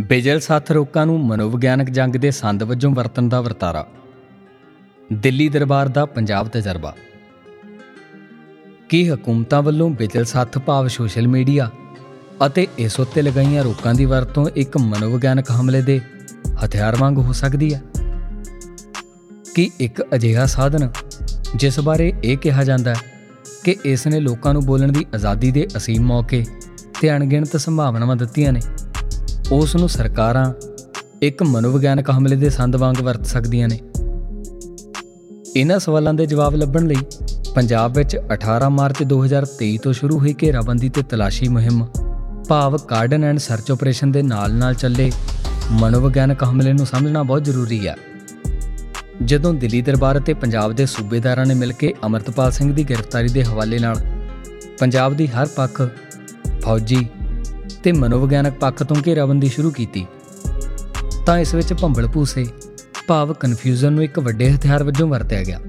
ਬਿਜਲ ਸਾਥ ਰੋਕਾਂ ਨੂੰ ਮਨੋਵਿਗਿਆਨਕ ਜੰਗ ਦੇ ਸੰਦ ਵਜੋਂ ਵਰਤਣ ਦਾ ਵਰਤਾਰਾ। ਦਿੱਲੀ ਦਰਬਾਰ ਦਾ ਪੰਜਾਬ ਤਜਰਬਾ। ਕੀ ਹਕੂਮਤਾਂ ਵੱਲੋਂ ਬਿਜਲ ਸਾਥ ਭਾਵ ਸੋਸ਼ਲ ਮੀਡੀਆ ਅਤੇ ਇਸ ਉੱਤੇ ਲਗਾਈਆਂ ਰੋਕਾਂ ਦੀ ਵਰਤੋਂ ਇੱਕ ਮਨੋਵਿਗਿਆਨਕ ਹਮਲੇ ਦੇ ਹਥਿਆਰ ਵਾਂਗ ਹੋ ਸਕਦੀ ਹੈ? ਕਿ ਇੱਕ ਅਜਿਹਾ ਸਾਧਨ ਜਿਸ ਬਾਰੇ ਇਹ ਕਿਹਾ ਜਾਂਦਾ ਹੈ ਕਿ ਇਸ ਨੇ ਲੋਕਾਂ ਨੂੰ ਬੋਲਣ ਦੀ ਆਜ਼ਾਦੀ ਦੇ ਅਸੀਮ ਮੌਕੇ ਤੇ ਅਣਗਿਣਤ ਸੰਭਾਵਨਾਵਾਂ ਦਿੱਤੀਆਂ ਨੇ? ਉਸ ਨੂੰ ਸਰਕਾਰਾਂ ਇੱਕ ਮਨੋਵਿਗਿਆਨਕ ਹਮਲੇ ਦੇ ਸੰਦ ਵਾਂਗ ਵਰਤ ਸਕਦੀਆਂ ਨੇ। ਇਹਨਾਂ ਸਵਾਲਾਂ ਦੇ ਜਵਾਬ ਲੱਭਣ ਲਈ ਪੰਜਾਬ ਵਿੱਚ 18 ਮਾਰਚ 2023 ਤੋਂ ਸ਼ੁਰੂ ਹੋਈ ਘੇਰਾਬੰਦੀ ਤੇ ਤਲਾਸ਼ੀ ਮੁਹਿੰਮ, ਭਾਵ ਕਾਰਡਨ ਐਂਡ ਸਰਚ ਆਪਰੇਸ਼ਨ ਦੇ ਨਾਲ-ਨਾਲ ਚੱਲੇ ਮਨੋਵਿਗਿਆਨਕ ਹਮਲੇ ਨੂੰ ਸਮਝਣਾ ਬਹੁਤ ਜ਼ਰੂਰੀ ਹੈ। ਜਦੋਂ ਦਿੱਲੀ ਦਰਬਾਰ ਅਤੇ ਪੰਜਾਬ ਦੇ ਸੂਬੇਦਾਰਾਂ ਨੇ ਮਿਲ ਕੇ ਅਮਰਤਪਾਲ ਸਿੰਘ ਦੀ ਗ੍ਰਿਫਤਾਰੀ ਦੇ ਹਵਾਲੇ ਨਾਲ ਪੰਜਾਬ ਦੀ ਹਰ ਪੱਖ ਫੌਜੀ ਤੇ ਮਨੋਵਿਗਿਆਨਕ ਪੱਖ ਤੋਂ ਘੇਰਾਬੰਦੀ ਸ਼ੁਰੂ ਕੀਤੀ। ਤਾਂ ਇਸ ਵਿੱਚ ਭੰਬਲ ਭੂਸੇ, ਭਾਵ ਕਨਫਿਊਜ਼ਨ ਨੂੰ ਇੱਕ ਵੱਡੇ ਹਥਿਆਰ ਵਜੋਂ ਵਰਤਿਆ ਗਿਆ।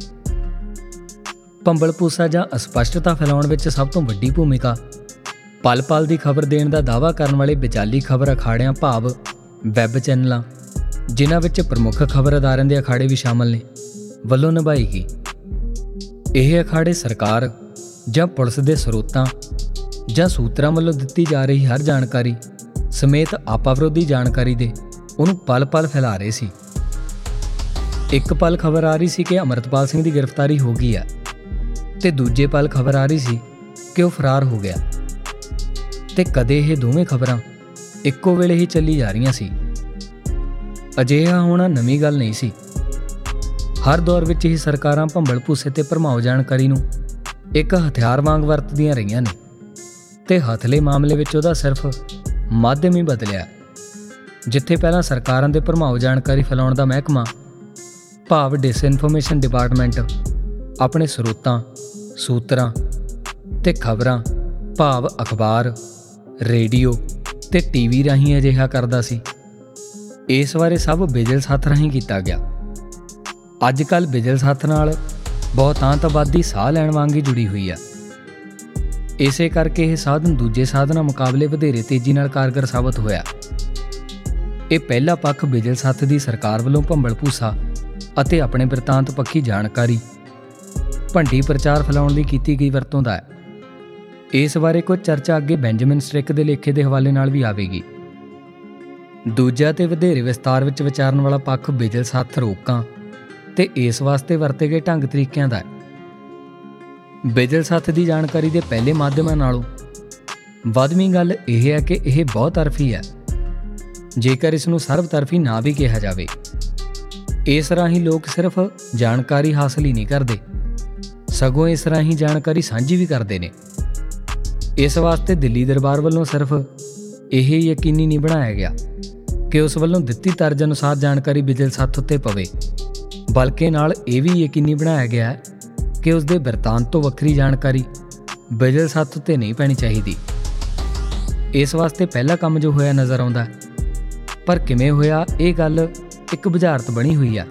ਭੰਬਲ ਭੂਸਾ ਜਾਂ ਅਸਪਸ਼ਟਤਾ ਫੈਲਾਉਣ ਵਿੱਚ ਸਭ ਤੋਂ ਵੱਡੀ ਭੂਮਿਕਾ, ਪਲ-ਪਲ ਦੀ ਖਬਰ ਦੇਣ ਦਾ ਦਾਅਵਾ ਕਰਨ ਵਾਲੇ ਵਿਚਾਲੀ ਖਬਰ ਅਖਾੜਿਆਂ ਭਾਵ ਵੈਬ ਚੈਨਲਾਂ, ਜਿਨ੍ਹਾਂ ਵਿੱਚ ਪ੍ਰਮੁੱਖ ਖਬਰ ਅਦਾਰਿਆਂ ਦੇ ਅਖਾੜੇ ਵੀ ਸ਼ਾਮਲ ਨੇ, ਵੱਲੋਂ ਨਿਭਾਈ ਗਈ। ਇਹ ਅਖਾੜੇ ਸਰਕਾਰ ਜਾਂ ਪੁਲਿਸ ਦੇ ਸਰੋਤਾਂ ਜਾਂ ਸੂਤਰਾਂ ਵੱਲੋਂ ਦਿੱਤੀ ਜਾ ਰਹੀ ਹਰ ਜਾਣਕਾਰੀ ਸਮੇਤ ਆਪਾ ਵਿਰੋਧੀ ਜਾਣਕਾਰੀ ਦੇ ਉਹਨੂੰ ਪਲ-ਪਲ ਫੈਲਾ ਰਹੇ ਸੀ। ਇੱਕ ਪਲ ਖਬਰ ਆ ਰਹੀ ਸੀ ਕਿ ਅਮਰਤਪਾਲ ਸਿੰਘ ਦੀ ਗ੍ਰਿਫਤਾਰੀ ਹੋ ਗਈ ਹੈ ਤੇ ਦੂਜੇ ਪਲ ਖਬਰ ਆ ਰਹੀ ਸੀ ਕਿ ਉਹ ਫਰਾਰ ਹੋ ਗਿਆ। ਤੇ ਕਦੇ ਇਹ ਦੋਵੇਂ ਖਬਰਾਂ ਇੱਕੋ ਵੇਲੇ ਹੀ ਚੱਲੀ ਜਾ ਰਹੀਆਂ ਸੀ। ਅਜਿਹਾ ਹੋਣਾ ਨਵੀਂ ਗੱਲ ਨਹੀਂ ਸੀ। ਹਰ ਦੌਰ ਵਿੱਚ ਹੀ ਸਰਕਾਰਾਂ ਭੰਬਲ ਭੂਸੇ ਤੇ ਭਰਮਾਓ ਜਾਣਕਾਰੀ ਨੂੰ ਇੱਕ ਹਥਿਆਰ ਵਾਂਗ ਵਰਤਦੀਆਂ ਰਹੀਆਂ ਨੇ। ਤੇ ਹਥਲੇ ਮਾਮਲੇ ਵਿੱਚ ਉਹਦਾ ਸਿਰਫ ਮਾਧਿਅਮ ਹੀ ਬਦਲਿਆ। ਜਿੱਥੇ ਪਹਿਲਾਂ ਸਰਕਾਰਾਂ ਦੇ ਭਰਮਾਓ ਜਾਣਕਾਰੀ ਫੈਲਾਉਣ ਦਾ ਮਹਿਕਮਾ, ਭਾਵ ਡਿਸਇਨਫੋਰਮੇਸ਼ਨ ਡਿਪਾਰਟਮੈਂਟ ਆਪਣੇ ਸਰੋਤਾਂ, ਸੂਤਰਾਂ ਤੇ ਖਬਰਾਂ, ਭਾਵ ਅਖਬਾਰ, ਰੇਡੀਓ ਤੇ ਟੀਵੀ ਰਾਹੀਂ ਅਜਿਹਾ ਕਰਦਾ ਸੀ। ਇਸ ਬਾਰੇ ਸਭ ਬਿਜਲ ਸਾਥ ਰਾਹੀਂ ਕੀਤਾ ਗਿਆ। ਅੱਜ ਕੱਲ ਬਿਜਲ ਸਾਥ ਨਾਲ ਬਹੁਤਾਂਤ ਆਬਾਦੀ ਸਾਹ ਲੈਣ ਵਾਂਗ ਹੀ ਜੁੜੀ ਹੋਈ ਹੈ ਇਸੇ ਕਰਕੇ ਇਹ ਸਾਧਨ ਦੂਜੇ ਸਾਧਨਾਂ ਮੁਕਾਬਲੇ ਵਧੇਰੇ ਤੇਜ਼ੀ ਨਾਲ ਕਾਰਗਰ ਸਾਬਤ ਹੋਇਆ। ਇਹ ਪਹਿਲਾ ਪੱਖ ਬਿਜਲ ਸਾਥ ਦੀ ਸਰਕਾਰ ਵੱਲੋਂ ਭੰਬਲ ਭੂਸਾ ਅਤੇ ਆਪਣੇ ਬ੍ਰਿਤਾਂਤ ਪੱਖੀ ਜਾਣਕਾਰੀ, ਭੰਡੀ ਪ੍ਰਚਾਰ ਫੈਲਾਉਣ ਲਈ ਕੀਤੀ ਗਈ ਵਰਤੋਂ ਦਾ ਹੈ। ਇਸ ਬਾਰੇ ਕੁਝ ਚਰਚਾ ਅੱਗੇ ਬੈਂਜਾਮਿਨ ਸਟ੍ਰਿਕ ਦੇ ਲੇਖੇ ਦੇ ਹਵਾਲੇ ਨਾਲ ਵੀ ਆਵੇਗੀ। ਦੂਜਾ ਤੇ ਵਧੇਰੇ ਵਿਸਤਾਰ ਵਿੱਚ ਵਿਚਾਰਨ ਵਾਲਾ ਪੱਖ ਬਿਜਲ ਸਾਥ ਰੋਕਾਂ ਤੇ ਇਸ ਵਾਸਤੇ ਵਰਤੇ ਗਏ ਢੰਗ ਤਰੀਕਿਆਂ ਦਾ ਹੈ। ਬਿਜਲ ਸਾਥ ਦੀ ਜਾਣਕਾਰੀ ਦੇ ਪਹਿਲੇ ਮਾਧਿਅਮਾਂ ਨਾਲੋਂ ਵੱਧਵੀਂ ਗੱਲ ਇਹ ਹੈ ਕਿ ਇਹ ਬਹੁਤ ਤਰਫੀ ਹੈ। ਜੇਕਰ ਇਸ ਨੂੰ ਸਰਵ ਤਰਫੀ ਨਾ ਵੀ ਕਿਹਾ ਜਾਵੇ, ਇਸ ਰਾਹੀਂ ਲੋਕ ਸਿਰਫ ਜਾਣਕਾਰੀ ਹਾਸਲ ਹੀ ਨਹੀਂ ਕਰਦੇ। ਸਗੋਂ ਇਸ ਰਾਹੀਂ ਜਾਣਕਾਰੀ ਸਾਂਝੀ ਵੀ ਕਰਦੇ ਨੇ। ਇਸ ਵਾਸਤੇ ਦਿੱਲੀ ਦਰਬਾਰ ਵੱਲੋਂ ਸਿਰਫ ਇਹ ਯਕੀਨੀ ਨਹੀਂ ਬਣਾਇਆ ਗਿਆ ਕਿ ਉਸ ਵੱਲੋਂ ਦਿੱਤੀ ਤਰਜ ਅਨੁਸਾਰ ਜਾਣਕਾਰੀ ਬਿਜਲ ਸਾਥ ਉੱਤੇ ਪਵੇ, ਬਲਕਿ ਨਾਲ ਇਹ ਵੀ ਯਕੀਨੀ ਬਣਾਇਆ ਗਿਆ ਕਿ ਉਸ ਦੇ ਵਰਤਾਂਤ ਤੋਂ ਵੱਖਰੀ ਜਾਣਕਾਰੀ। ਬਿਜਲ ਸਾਥ ਉੱਤੇ ਨਹੀਂ ਪੈਣੀ ਚਾਹੀਦੀ। ਇਸ ਵਾਸਤੇ ਪਹਿਲਾ ਕੰਮ ਜੋ ਹੋਇਆ ਨਜ਼ਰ ਆਉਂਦਾ ਪਰ ਕਿਵੇਂ ਹੋਇਆ, ਇਹ ਗੱਲ ਇੱਕ ਬੁਝਾਰਤ ਬਣੀ ਹੋਈ ਆ।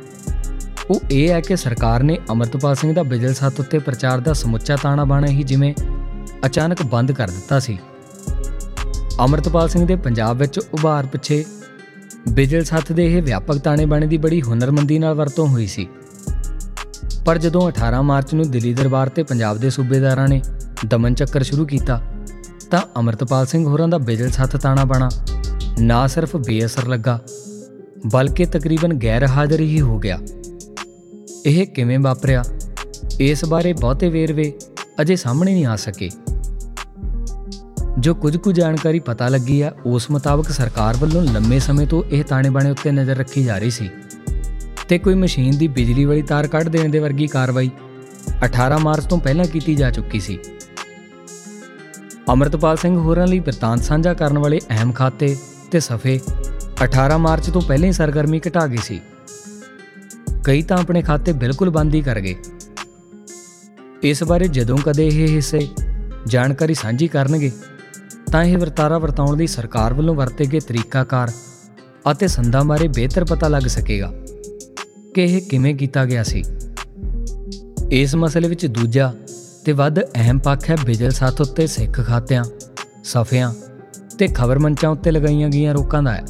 ਉਹ ਇਹ ਹੈ ਕਿ ਸਰਕਾਰ ਨੇ ਅਮਰਤਪਾਲ ਸਿੰਘ ਦਾ ਬਿਜਲ ਸਾਥ ਉੱਤੇ ਪ੍ਰਚਾਰ ਦਾ ਸਮੁੱਚਾ ਤਾਣਾ ਬਾਣਾ ਹੀ ਜਿਵੇਂ ਅਚਾਨਕ ਬੰਦ ਕਰ ਦਿੱਤਾ ਸੀ। ਅਮਰਤਪਾਲ ਸਿੰਘ ਦੇ ਪੰਜਾਬ ਵਿੱਚ ਉਭਾਰ ਪਿੱਛੇ ਬਿਜਲ ਸਾਥ ਦੇ ਇਹ ਵਿਆਪਕ ਤਾਣੇ ਬਾਣੇ ਦੀ ਬੜੀ ਹੁਨਰਮੰਦੀ ਨਾਲ ਵਰਤੋਂ ਹੋਈ ਸੀ। ਪਰ ਜਦੋਂ 18 ਮਾਰਚ ਨੂੰ ਦਿੱਲੀ ਦਰਬਾਰ ਤੇ ਪੰਜਾਬ ਦੇ ਸੂਬੇਦਾਰਾਂ ਨੇ ਦਮਨ ਚੱਕਰ ਸ਼ੁਰੂ ਕੀਤਾ, ਤਾਂ ਅਮਰਤਪਾਲ ਸਿੰਘ ਹੋਰਾਂ ਦਾ ਬਿਜਲ ਸਾਥ ਤਾਣਾ ਬਾਣਾ। ਨਾ ਸਿਰਫ ਬੇਅਸਰ ਲੱਗਾ, ਬਲਕਿ ਤਕਰੀਬਨ ਗੈਰ ਹਾਜ਼ਰ ਹੀ ਹੋ ਗਿਆ। ਇਹ ਕਿਵੇਂ ਵਾਪਰਿਆ? ਇਸ ਬਾਰੇ ਬਹੁਤੇ ਵੇਰਵੇ ਅਜੇ ਸਾਹਮਣੇ ਨਹੀਂ ਆ ਸਕੇ। ਜੋ ਕੁਝ ਕੁ ਜਾਣਕਾਰੀ ਪਤਾ ਲੱਗੀ ਆ ਉਸ ਮੁਤਾਬਕ ਸਰਕਾਰ ਵੱਲੋਂ ਲੰਮੇ ਸਮੇਂ ਤੋਂ ਇਹ ਤਾਣੇ ਬਾਣੇ ਉੱਤੇ ਨਜ਼ਰ ਰੱਖੀ ਜਾ ਰਹੀ ਸੀ। ਤੇ ਕੋਈ ਮਸ਼ੀਨ ਦੀ ਬਿਜਲੀ ਵਾਲੀ ਤਾਰ ਕੱਢ ਦੇਣ ਦੇ ਵਰਗੀ ਕਾਰਵਾਈ 18 ਮਾਰਚ ਤੋਂ ਪਹਿਲਾਂ ਕੀਤੀ ਜਾ ਚੁੱਕੀ ਸੀ। ਅਮਰਤਪਾਲ ਸਿੰਘ ਹੋਰਾਂ ਲਈ ਵਰਤਾਂਤ ਸਾਂਝਾ ਕਰਨ ਵਾਲੇ ਅਹਿਮ ਖਾਤੇ ਤੇ ਸਫੇ 18 ਮਾਰਚ ਤੋਂ ਪਹਿਲਾਂ ਹੀ ਸਰਗਰਮੀ ਘਟਾ ਗਈ ਸੀ। ਕਈ ਤਾਂ ਆਪਣੇ ਖਾਤੇ ਬਿਲਕੁਲ ਬੰਦ ਹੀ ਕਰ ਗਏ। ਇਸ ਬਾਰੇ ਜਦੋਂ ਕਦੇ ਇਹ ਹਿੱਸੇ ਜਾਣਕਾਰੀ ਸਾਂਝੀ ਕਰਨਗੇ, ਤਾਂ ਇਹ ਵਰਤਾਰਾ ਵਰਤਾਉਣ ਦੀ ਸਰਕਾਰ ਵੱਲੋਂ ਵਰਤੇ ਗਏ ਤਰੀਕਾਕਾਰ ਅਤੇ ਸੰਦਾਂ ਬਾਰੇ ਬਿਹਤਰ ਪਤਾ ਲੱਗ ਸਕੇਗਾ। ਕਿ ਇਹ ਕਿਵੇਂ ਕੀਤਾ ਗਿਆ ਸੀ? ਇਸ ਮਸਲੇ ਵਿੱਚ ਦੂਜਾ ਤੇ ਵੱਧ ਅਹਿਮ ਪੱਖ ਹੈ ਬਿਜਲ ਸਾਥ ਉੱਤੇ ਸਿੱਖ ਖਾਤਿਆਂ, ਸਫਿਆਂ ਤੇ ਖਬਰ ਮੰਚਾਂ ਉੱਤੇ ਲਗਾਈਆਂ ਗਈਆਂ ਰੋਕਾਂ ਦਾ ਹੈ।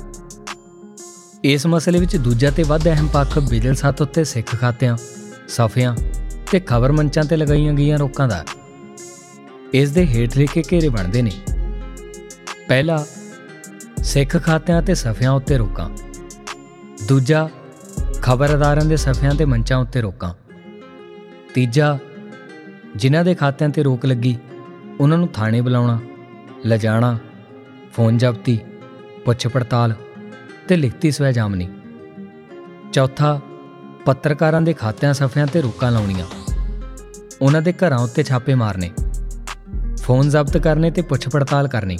ਇਸ ਮਸਲੇ ਵਿੱਚ ਦੂਜਾ ਤੇ ਵੱਧ ਅਹਿਮ ਪੱਖ ਬਿਜਲ ਸੱਤ ਉੱਤੇ ਸਿੱਖ ਖਾਤਿਆਂ, ਸਫਿਆਂ ਤੇ ਖਬਰ ਮੰਚਾਂ ਤੇ ਲਗਾਈਆਂ ਗਈਆਂ ਰੋਕਾਂ ਦਾ ਇਸ ਦੇ ਹੇਠ ਲਿਖੇ ਘੇਰੇ ਬਣਦੇ ਨੇ। ਪਹਿਲਾ, ਸਿੱਖ ਖਾਤਿਆਂ ਤੇ ਸਫਿਆਂ ਉੱਤੇ ਰੋਕਾਂ। ਦੂਜਾ ਖਬਰ ਅਦਾਰਿਆਂ ਦੇ ਸਫਿਆਂ ਤੇ ਮੰਚਾਂ ਉੱਤੇ ਰੋਕਾਂ। ਤੀਜਾ, ਜਿਨ੍ਹਾਂ ਦੇ ਖਾਤਿਆਂ ਤੇ ਰੋਕ ਲੱਗੀ, ਉਹਨਾਂ ਨੂੰ ਥਾਣੇ ਬੁਲਾਉਣਾ, ਲਿਜਾਣਾ, ਫੋਨ ਜ਼ਬਤੀ, ਪੁੱਛ ਪੜਤਾਲ ਤੇ ਲਿਖਤੀ ਸਵੈ ਜਾਮਨੀ ਚੌਥਾ, ਪੱਤਰਕਾਰਾਂ ਦੇ ਖਾਤਿਆਂ ਸਫਿਆਂ ਤੇ ਰੋਕਾਂ ਲਾਉਣੀਆਂ। ਉਹਨਾਂ ਦੇ ਘਰਾਂ ਉੱਤੇ ਛਾਪੇ ਮਾਰਨੇ, ਫੋਨ ਜ਼ਬਤ ਕਰਨੇ ਤੇ ਪੁੱਛ ਪੜਤਾਲ ਕਰਨੀ।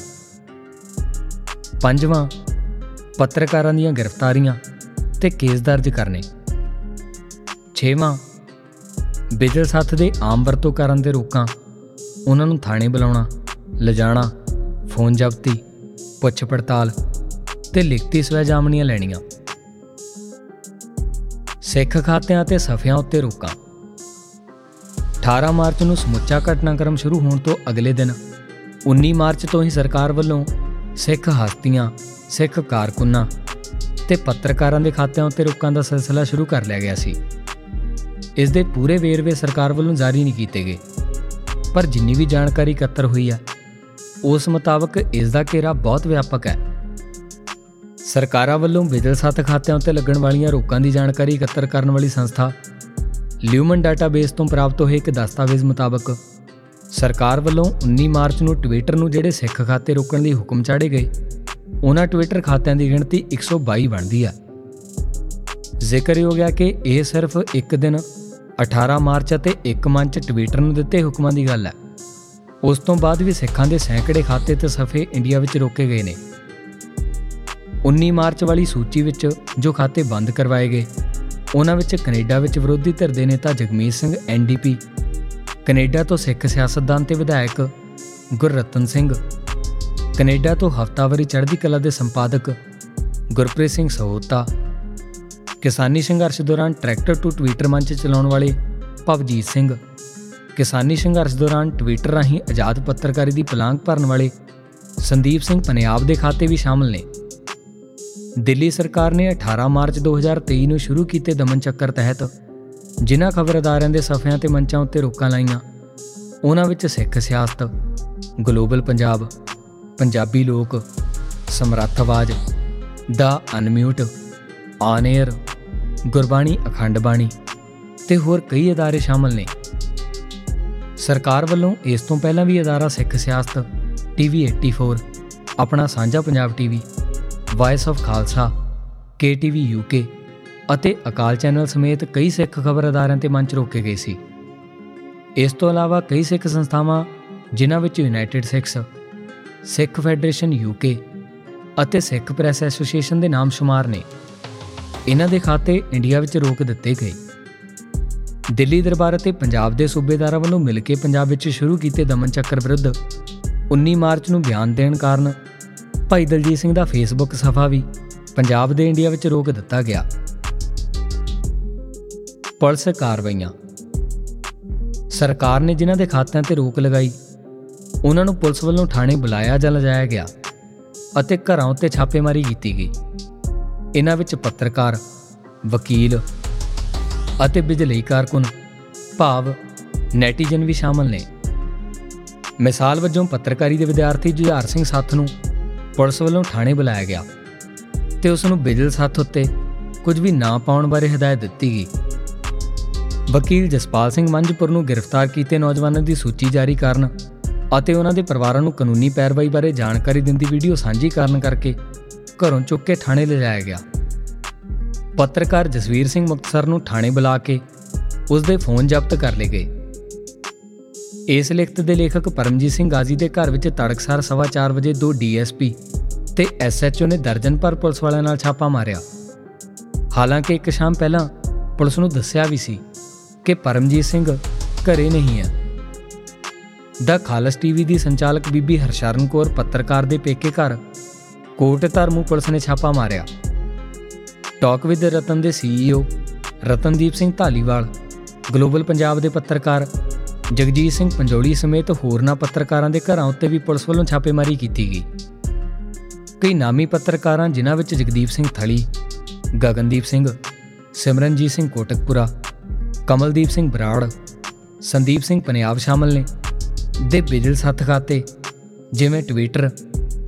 ਪੰਜਵਾਂ, ਪੱਤਰਕਾਰਾਂ ਦੀਆਂ ਗ੍ਰਿਫਤਾਰੀਆਂ। ਤੇ ਕੇਸ ਦਰਜ ਕਰਨੇ। ਛੇਵਾਂ, ਬਿਜਲ ਸੱਥ ਦੇ ਆਮ ਵਰਤੋਂ ਕਰਨ ਦੇ ਰੋਕਾਂ। ਉਹਨਾਂ ਨੂੰ ਥਾਣੇ ਬੁਲਾਉਣਾ, ਲਿਜਾਣਾ, ਫੋਨ ਜ਼ਬਤੀ, ਪੁੱਛ ਪੜਤਾਲ ਤੇ ਲਿਖਤੀ ਸਵੈ ਜਾਮਨੀਆਂ ਲੈਣੀਆਂ। ਸਿੱਖ ਖਾਤਿਆਂ ਤੇ ਸਫਿਆਂ ਉੱਤੇ ਰੋਕਾਂ। 18 ਮਾਰਚ ਨੂੰ ਸਮੁੱਚਾ ਘਟਨਾਕ੍ਰਮ ਸ਼ੁਰੂ ਹੋਣ ਤੋਂ ਅਗਲੇ ਦਿਨ 19 ਮਾਰਚ ਤੋਂ ਹੀ ਸਰਕਾਰ ਵੱਲੋਂ ਸਿੱਖ ਹਸਤੀਆਂ, ਸਿੱਖ ਕਾਰਕੁਨਾਂ ਤੇ ਪੱਤਰਕਾਰਾਂ ਦੇ ਖਾਤਿਆਂ ਉੱਤੇ ਰੋਕਾਂ ਦਾ ਸਿਲਸਿਲਾ ਸ਼ੁਰੂ ਕਰ ਲਿਆ ਗਿਆ ਸੀ। ਇਸ ਦੇ ਪੂਰੇ ਵੇਰਵੇ ਸਰਕਾਰ ਵੱਲੋਂ ਜਾਰੀ ਨਹੀਂ ਕੀਤੇ ਗਏ। ਪਰ ਜਿੰਨੀ ਵੀ ਜਾਣਕਾਰੀ ਇਕੱਤਰ ਹੋਈ ਹੈ ਉਸ ਮੁਤਾਬਕ ਇਸ ਦਾ ਘੇਰਾ ਬਹੁਤ ਵਿਆਪਕ ਹੈ। ਸਰਕਾਰਾਂ ਵੱਲੋਂ ਬਿਜਲ ਸੱਤ ਖਾਤਿਆਂ ਉੱਤੇ ਲੱਗਣ ਵਾਲੀਆਂ ਰੋਕਾਂ ਦੀ ਜਾਣਕਾਰੀ ਇਕੱਤਰ ਕਰਨ ਵਾਲੀ ਸੰਸਥਾ ਲਿਊਮਨ ਡਾਟਾਬੇਸ ਤੋਂ ਪ੍ਰਾਪਤ ਹੋਏ ਇੱਕ ਦਸਤਾਵੇਜ਼ ਮੁਤਾਬਕ ਸਰਕਾਰ ਵੱਲੋਂ 19 ਮਾਰਚ ਨੂੰ ਟਵਿੱਟਰ ਨੂੰ ਜਿਹੜੇ ਸਿੱਖ ਖਾਤੇ ਰੋਕਣ ਦੇ ਹੁਕਮ ਚਾੜੇ ਗਏ ਉਹਨਾਂ ਟਵਿੱਟਰ ਖਾਤਿਆਂ ਦੀ ਗਿਣਤੀ 122 ਬਣਦੀ ਹੈ ਜ਼ਿਕਰ ਹੋ ਗਿਆ ਕਿ ਇਹ ਸਿਰਫ ਇੱਕ ਦਿਨ 18 ਮਾਰਚ ਅਤੇ 1 ਮੰਚ ਟਵਿੱਟਰ ਨੂੰ ਦਿੱਤੇ ਹੁਕਮਾਂ ਦੀ ਗੱਲ ਹੈ ਉਸ ਤੋਂ ਬਾਅਦ ਵੀ ਸਿੱਖਾਂ ਦੇ ਸੈਂਕੜੇ ਖਾਤੇ ਤੇ ਸਫੇ ਇੰਡੀਆ ਵਿੱਚ ਰੋਕੇ ਗਏ ਨੇ। 19 ਮਾਰਚ ਵਾਲੀ ਸੂਚੀ ਵਿੱਚ ਜੋ ਖਾਤੇ ਬੰਦ ਕਰਵਾਏ ਗਏ, ਉਹਨਾਂ ਵਿੱਚ ਕੈਨੇਡਾ ਵਿੱਚ ਵਿਰੋਧੀ ਧਿਰ ਦੇ ਨੇਤਾ ਜਗਮੀਤ ਸਿੰਘ ਐਨਡੀਪੀ ਕੈਨੇਡਾ ਤੋਂ ਸਿੱਖ ਸਿਆਸਤਦਾਨ ਤੇ ਵਿਧਾਇਕ ਗੁਰਰਤਨ ਸਿੰਘ ਕੈਨੇਡਾ ਤੋਂ ਹਫਤਾਵਾਰੀ ਚੜ੍ਹਦੀ ਕਲਾ ਦੇ ਸੰਪਾਦਕ ਗੁਰਪ੍ਰੀਤ ਸਿੰਘ ਸਹੋਤਾ, ਕਿਸਾਨੀ ਸੰਘਰਸ਼ ਦੌਰਾਨ ਟਰੈਕਟਰ ਟੂ ਟਵਿੱਟਰ ਮੰਚ ਚਲਾਉਣ ਵਾਲੇ ਭਵਜੀਤ ਸਿੰਘ, ਕਿਸਾਨੀ ਸੰਘਰਸ਼ ਦੌਰਾਨ ਟਵਿੱਟਰ ਰਾਹੀਂ ਆਜ਼ਾਦ ਪੱਤਰਕਾਰੀ ਦੀ ਪਲਾਂਘ ਭਰਨ ਵਾਲੇ ਸੰਦੀਪ ਸਿੰਘ ਪਨਿਆਬ ਦੇ ਖਾਤੇ ਵੀ ਸ਼ਾਮਲ ਨੇ। ਦਿੱਲੀ ਸਰਕਾਰ ਨੇ 18 ਮਾਰਚ 2023 ਨੂੰ ਸ਼ੁਰੂ ਕੀਤੇ ਦਮਨ ਚੱਕਰ ਤਹਿਤ ਜਿਨ੍ਹਾਂ ਖਬਰ ਅਦਾਰਿਆਂ ਦੇ ਸਫ਼ਿਆਂ ਤੇ ਮੰਚਾਂ ਉੱਤੇ ਰੋਕਾਂ ਲਾਈਆਂ, ਉਹਨਾਂ ਵਿੱਚ ਸਿੱਖ ਸਿਆਸਤ, ਗਲੋਬਲ ਪੰਜਾਬ ਪੰਜਾਬੀ ਲੋਕ ਸਮਰੱਥ ਆਵਾਜ਼ ਦਾ unmute on air Gurbani Akhand Bani ਤੇ ਹੋਰ ਕਈ ਅਦਾਰੇ ਸ਼ਾਮਲ ਨੇ। ਸਰਕਾਰ ਵੱਲੋਂ ਇਸ ਤੋਂ ਪਹਿਲਾਂ ਵੀ ਅਦਾਰਾ ਸਿੱਖ ਸਿਆਸਤ, ਟੀਵੀ 84 ਆਪਣਾ ਸਾਂਝਾ Punjab TV voice of Khalsa KTV UK ਅਤੇ ਅਕਾਲ ਚੈਨਲ ਸਮੇਤ ਕਈ ਸਿੱਖ ਖਬਰ ਅਦਾਰਿਆਂ ਤੇ ਮੰਚ ਰੋਕੇ ਗਏ ਸੀ। ਇਸ ਤੋਂ ਇਲਾਵਾ ਕਈ ਸਿੱਖ ਸੰਸਥਾਵਾਂ, ਜਿਨ੍ਹਾਂ ਵਿੱਚ united Sikhs Sikh federation UK ਅਤੇ ਸਿੱਖ ਪ੍ਰੈਸ ਐਸੋਸੀਏਸ਼ਨ ਦੇ ਨਾਮ ਸ਼ੁਮਾਰ ਨੇ ਇਹਨਾਂ ਦੇ ਖਾਤੇ ਇੰਡੀਆ ਵਿੱਚ ਰੋਕ ਦਿੱਤੇ ਗਏ। ਦਿੱਲੀ ਦਰਬਾਰ ਅਤੇ ਪੰਜਾਬ ਦੇ ਸੂਬੇਦਾਰਾਂ ਵੱਲੋਂ ਮਿਲ ਕੇ ਪੰਜਾਬ ਵਿੱਚ ਸ਼ੁਰੂ ਕੀਤੇ ਦਮਨ ਚੱਕਰ ਵਿਰੁੱਧ 19 ਮਾਰਚ ਨੂੰ ਬਿਆਨ ਦੇਣ ਕਾਰਨ ਭਾਈ ਦਲਜੀਤ ਸਿੰਘ ਦਾ ਫੇਸਬੁੱਕ ਸਫਾ ਵੀ ਪੰਜਾਬ ਦੇ ਇੰਡੀਆ ਵਿੱਚ ਰੋਕ ਦਿੱਤਾ ਗਿਆ। ਪੁਲਿਸ ਕਾਰਵਾਈਆਂ। ਸਰਕਾਰ ਨੇ ਜਿਨ੍ਹਾਂ ਦੇ ਖਾਤਿਆਂ ਤੇ ਰੋਕ ਲਗਾਈ ਉਹਨਾਂ ਨੂੰ ਪੁਲਿਸ ਵੱਲੋਂ ਥਾਣੇ ਬੁਲਾਇਆ ਜਾਂ ਲਿਜਾਇਆ ਗਿਆ ਅਤੇ ਘਰਾਂ ਉੱਤੇ ਛਾਪੇਮਾਰੀ ਕੀਤੀ ਗਈ। ਇਹਨਾਂ ਵਿੱਚ ਪੱਤਰਕਾਰ, ਵਕੀਲ ਅਤੇ ਬਿਜਲੀ ਕਾਰਕੁਨ ਭਾਵ ਨੈਟੀਜ਼ਨ ਵੀ ਸ਼ਾਮਲ ਨੇ। ਮਿਸਾਲ ਵਜੋਂ ਪੱਤਰਕਾਰੀ ਦੇ ਵਿਦਿਆਰਥੀ ਜੁਝਾਰ ਸਿੰਘ ਸਾਥ ਨੂੰ ਪੁਲਿਸ ਵੱਲੋਂ ਥਾਣੇ ਬੁਲਾਇਆ ਗਿਆ ਤੇ ਉਸ ਨੂੰ ਬਿਜਲ ਸਾਥ ਉੱਤੇ ਕੁਝ ਵੀ ਨਾ ਪਾਉਣ ਬਾਰੇ ਹਦਾਇਤ ਦਿੱਤੀ ਗਈ। ਵਕੀਲ ਜਸਪਾਲ ਸਿੰਘ ਮੰਝਪੁਰ ਨੂੰ ਗ੍ਰਿਫਤਾਰ ਕੀਤੇ ਨੌਜਵਾਨਾਂ ਦੀ ਸੂਚੀ ਜਾਰੀ ਕਰਨ ਅਤੇ ਉਹਨਾਂ ਦੇ ਪਰਿਵਾਰਾਂ ਨੂੰ ਕਾਨੂੰਨੀ ਪੈਰਵਾਈ ਬਾਰੇ ਜਾਣਕਾਰੀ ਦਿੰਦੀ ਵੀਡੀਓ ਸਾਂਝੀ ਕਰਨ ਕਰਕੇ ਘਰੋਂ ਚੁੱਕ ਕੇ ਥਾਣੇ ਲਿਜਾਇਆ ਗਿਆ। ਪੱਤਰਕਾਰ ਜਸਵੀਰ ਸਿੰਘ ਮੁਕਤਸਰ ਨੂੰ ਥਾਣੇ ਬੁਲਾ ਕੇ ਉਸ ਦੇ ਫੋਨ ਜ਼ਬਤ ਕਰ ਲਏ ਗਏ। ਇਸ ਲਿਖਤ ਦੇ ਲੇਖਕ ਪਰਮਜੀਤ ਸਿੰਘ ਗਾਜ਼ੀ ਦੇ ਘਰ ਵਿੱਚ ਤੜਕਸਾਰ 4:30 ਵਜੇ ਦੋ ਡੀਐਸਪੀ ਤੇ ਐਸਐਚਓ ਨੇ ਦਰਜਨ ਪਰ ਪੁਲਿਸ ਵਾਲਿਆਂ ਨਾਲ ਛਾਪਾ ਮਾਰਿਆ। ਹਾਲਾਂਕਿ ਇੱਕ ਸ਼ਾਮ ਪਹਿਲਾਂ ਪੁਲਿਸ ਨੂੰ ਦੱਸਿਆ ਵੀ ਸੀ ਕਿ ਪਰਮਜੀਤ ਸਿੰਘ ਘਰੇ ਨਹੀਂ ਹੈ। ਦਾ ਖਾਲਸ ਟੀਵੀ ਦੀ ਸੰਚਾਲਕ ਬੀਬੀ ਹਰਸ਼ਰਨ ਕੌਰ ਪੱਤਰਕਾਰ ਦੇ ਪੇਕੇ ਘਰ ਕੋਟ ਧਰਮੂ ਪੁਲਿਸ ਨੇ ਛਾਪਾ ਮਾਰਿਆ। ਟਾਕ ਵਿਦ ਰਤਨ ਦੇ ਸੀਈਓ ਰਤਨਦੀਪ ਸਿੰਘ ਢਾਲੀਵਾਲ ਗਲੋਬਲ ਪੰਜਾਬ ਦੇ ਪੱਤਰਕਾਰ ਜਗਜੀਤ ਸਿੰਘ ਪੰਜੋਲੀ ਸਮੇਤ ਹੋਰਨਾਂ ਪੱਤਰਕਾਰਾਂ ਦੇ ਘਰਾਂ ਉੱਤੇ ਵੀ ਪੁਲਿਸ ਵੱਲੋਂ ਛਾਪੇਮਾਰੀ ਕੀਤੀ ਗਈ। ਕਈ ਨਾਮੀ ਪੱਤਰਕਾਰਾਂ, ਜਿਨ੍ਹਾਂ ਵਿੱਚ ਜਗਦੀਪ ਸਿੰਘ ਥਲੀ, ਗਗਨਦੀਪ ਸਿੰਘ, ਸਿਮਰਨਜੀਤ ਸਿੰਘ ਕੋਟਕਪੁਰਾ, ਕਮਲਦੀਪ ਸਿੰਘ ਬਰਾੜ, ਸੰਦੀਪ ਸਿੰਘ ਪਨਿਆਬ ਸ਼ਾਮਲ ਨੇ। ਦੇ ਬਿਜਲ ਸੱਤ ਖਾਤੇ, ਜਿਵੇਂ ਟਵਿੱਟਰ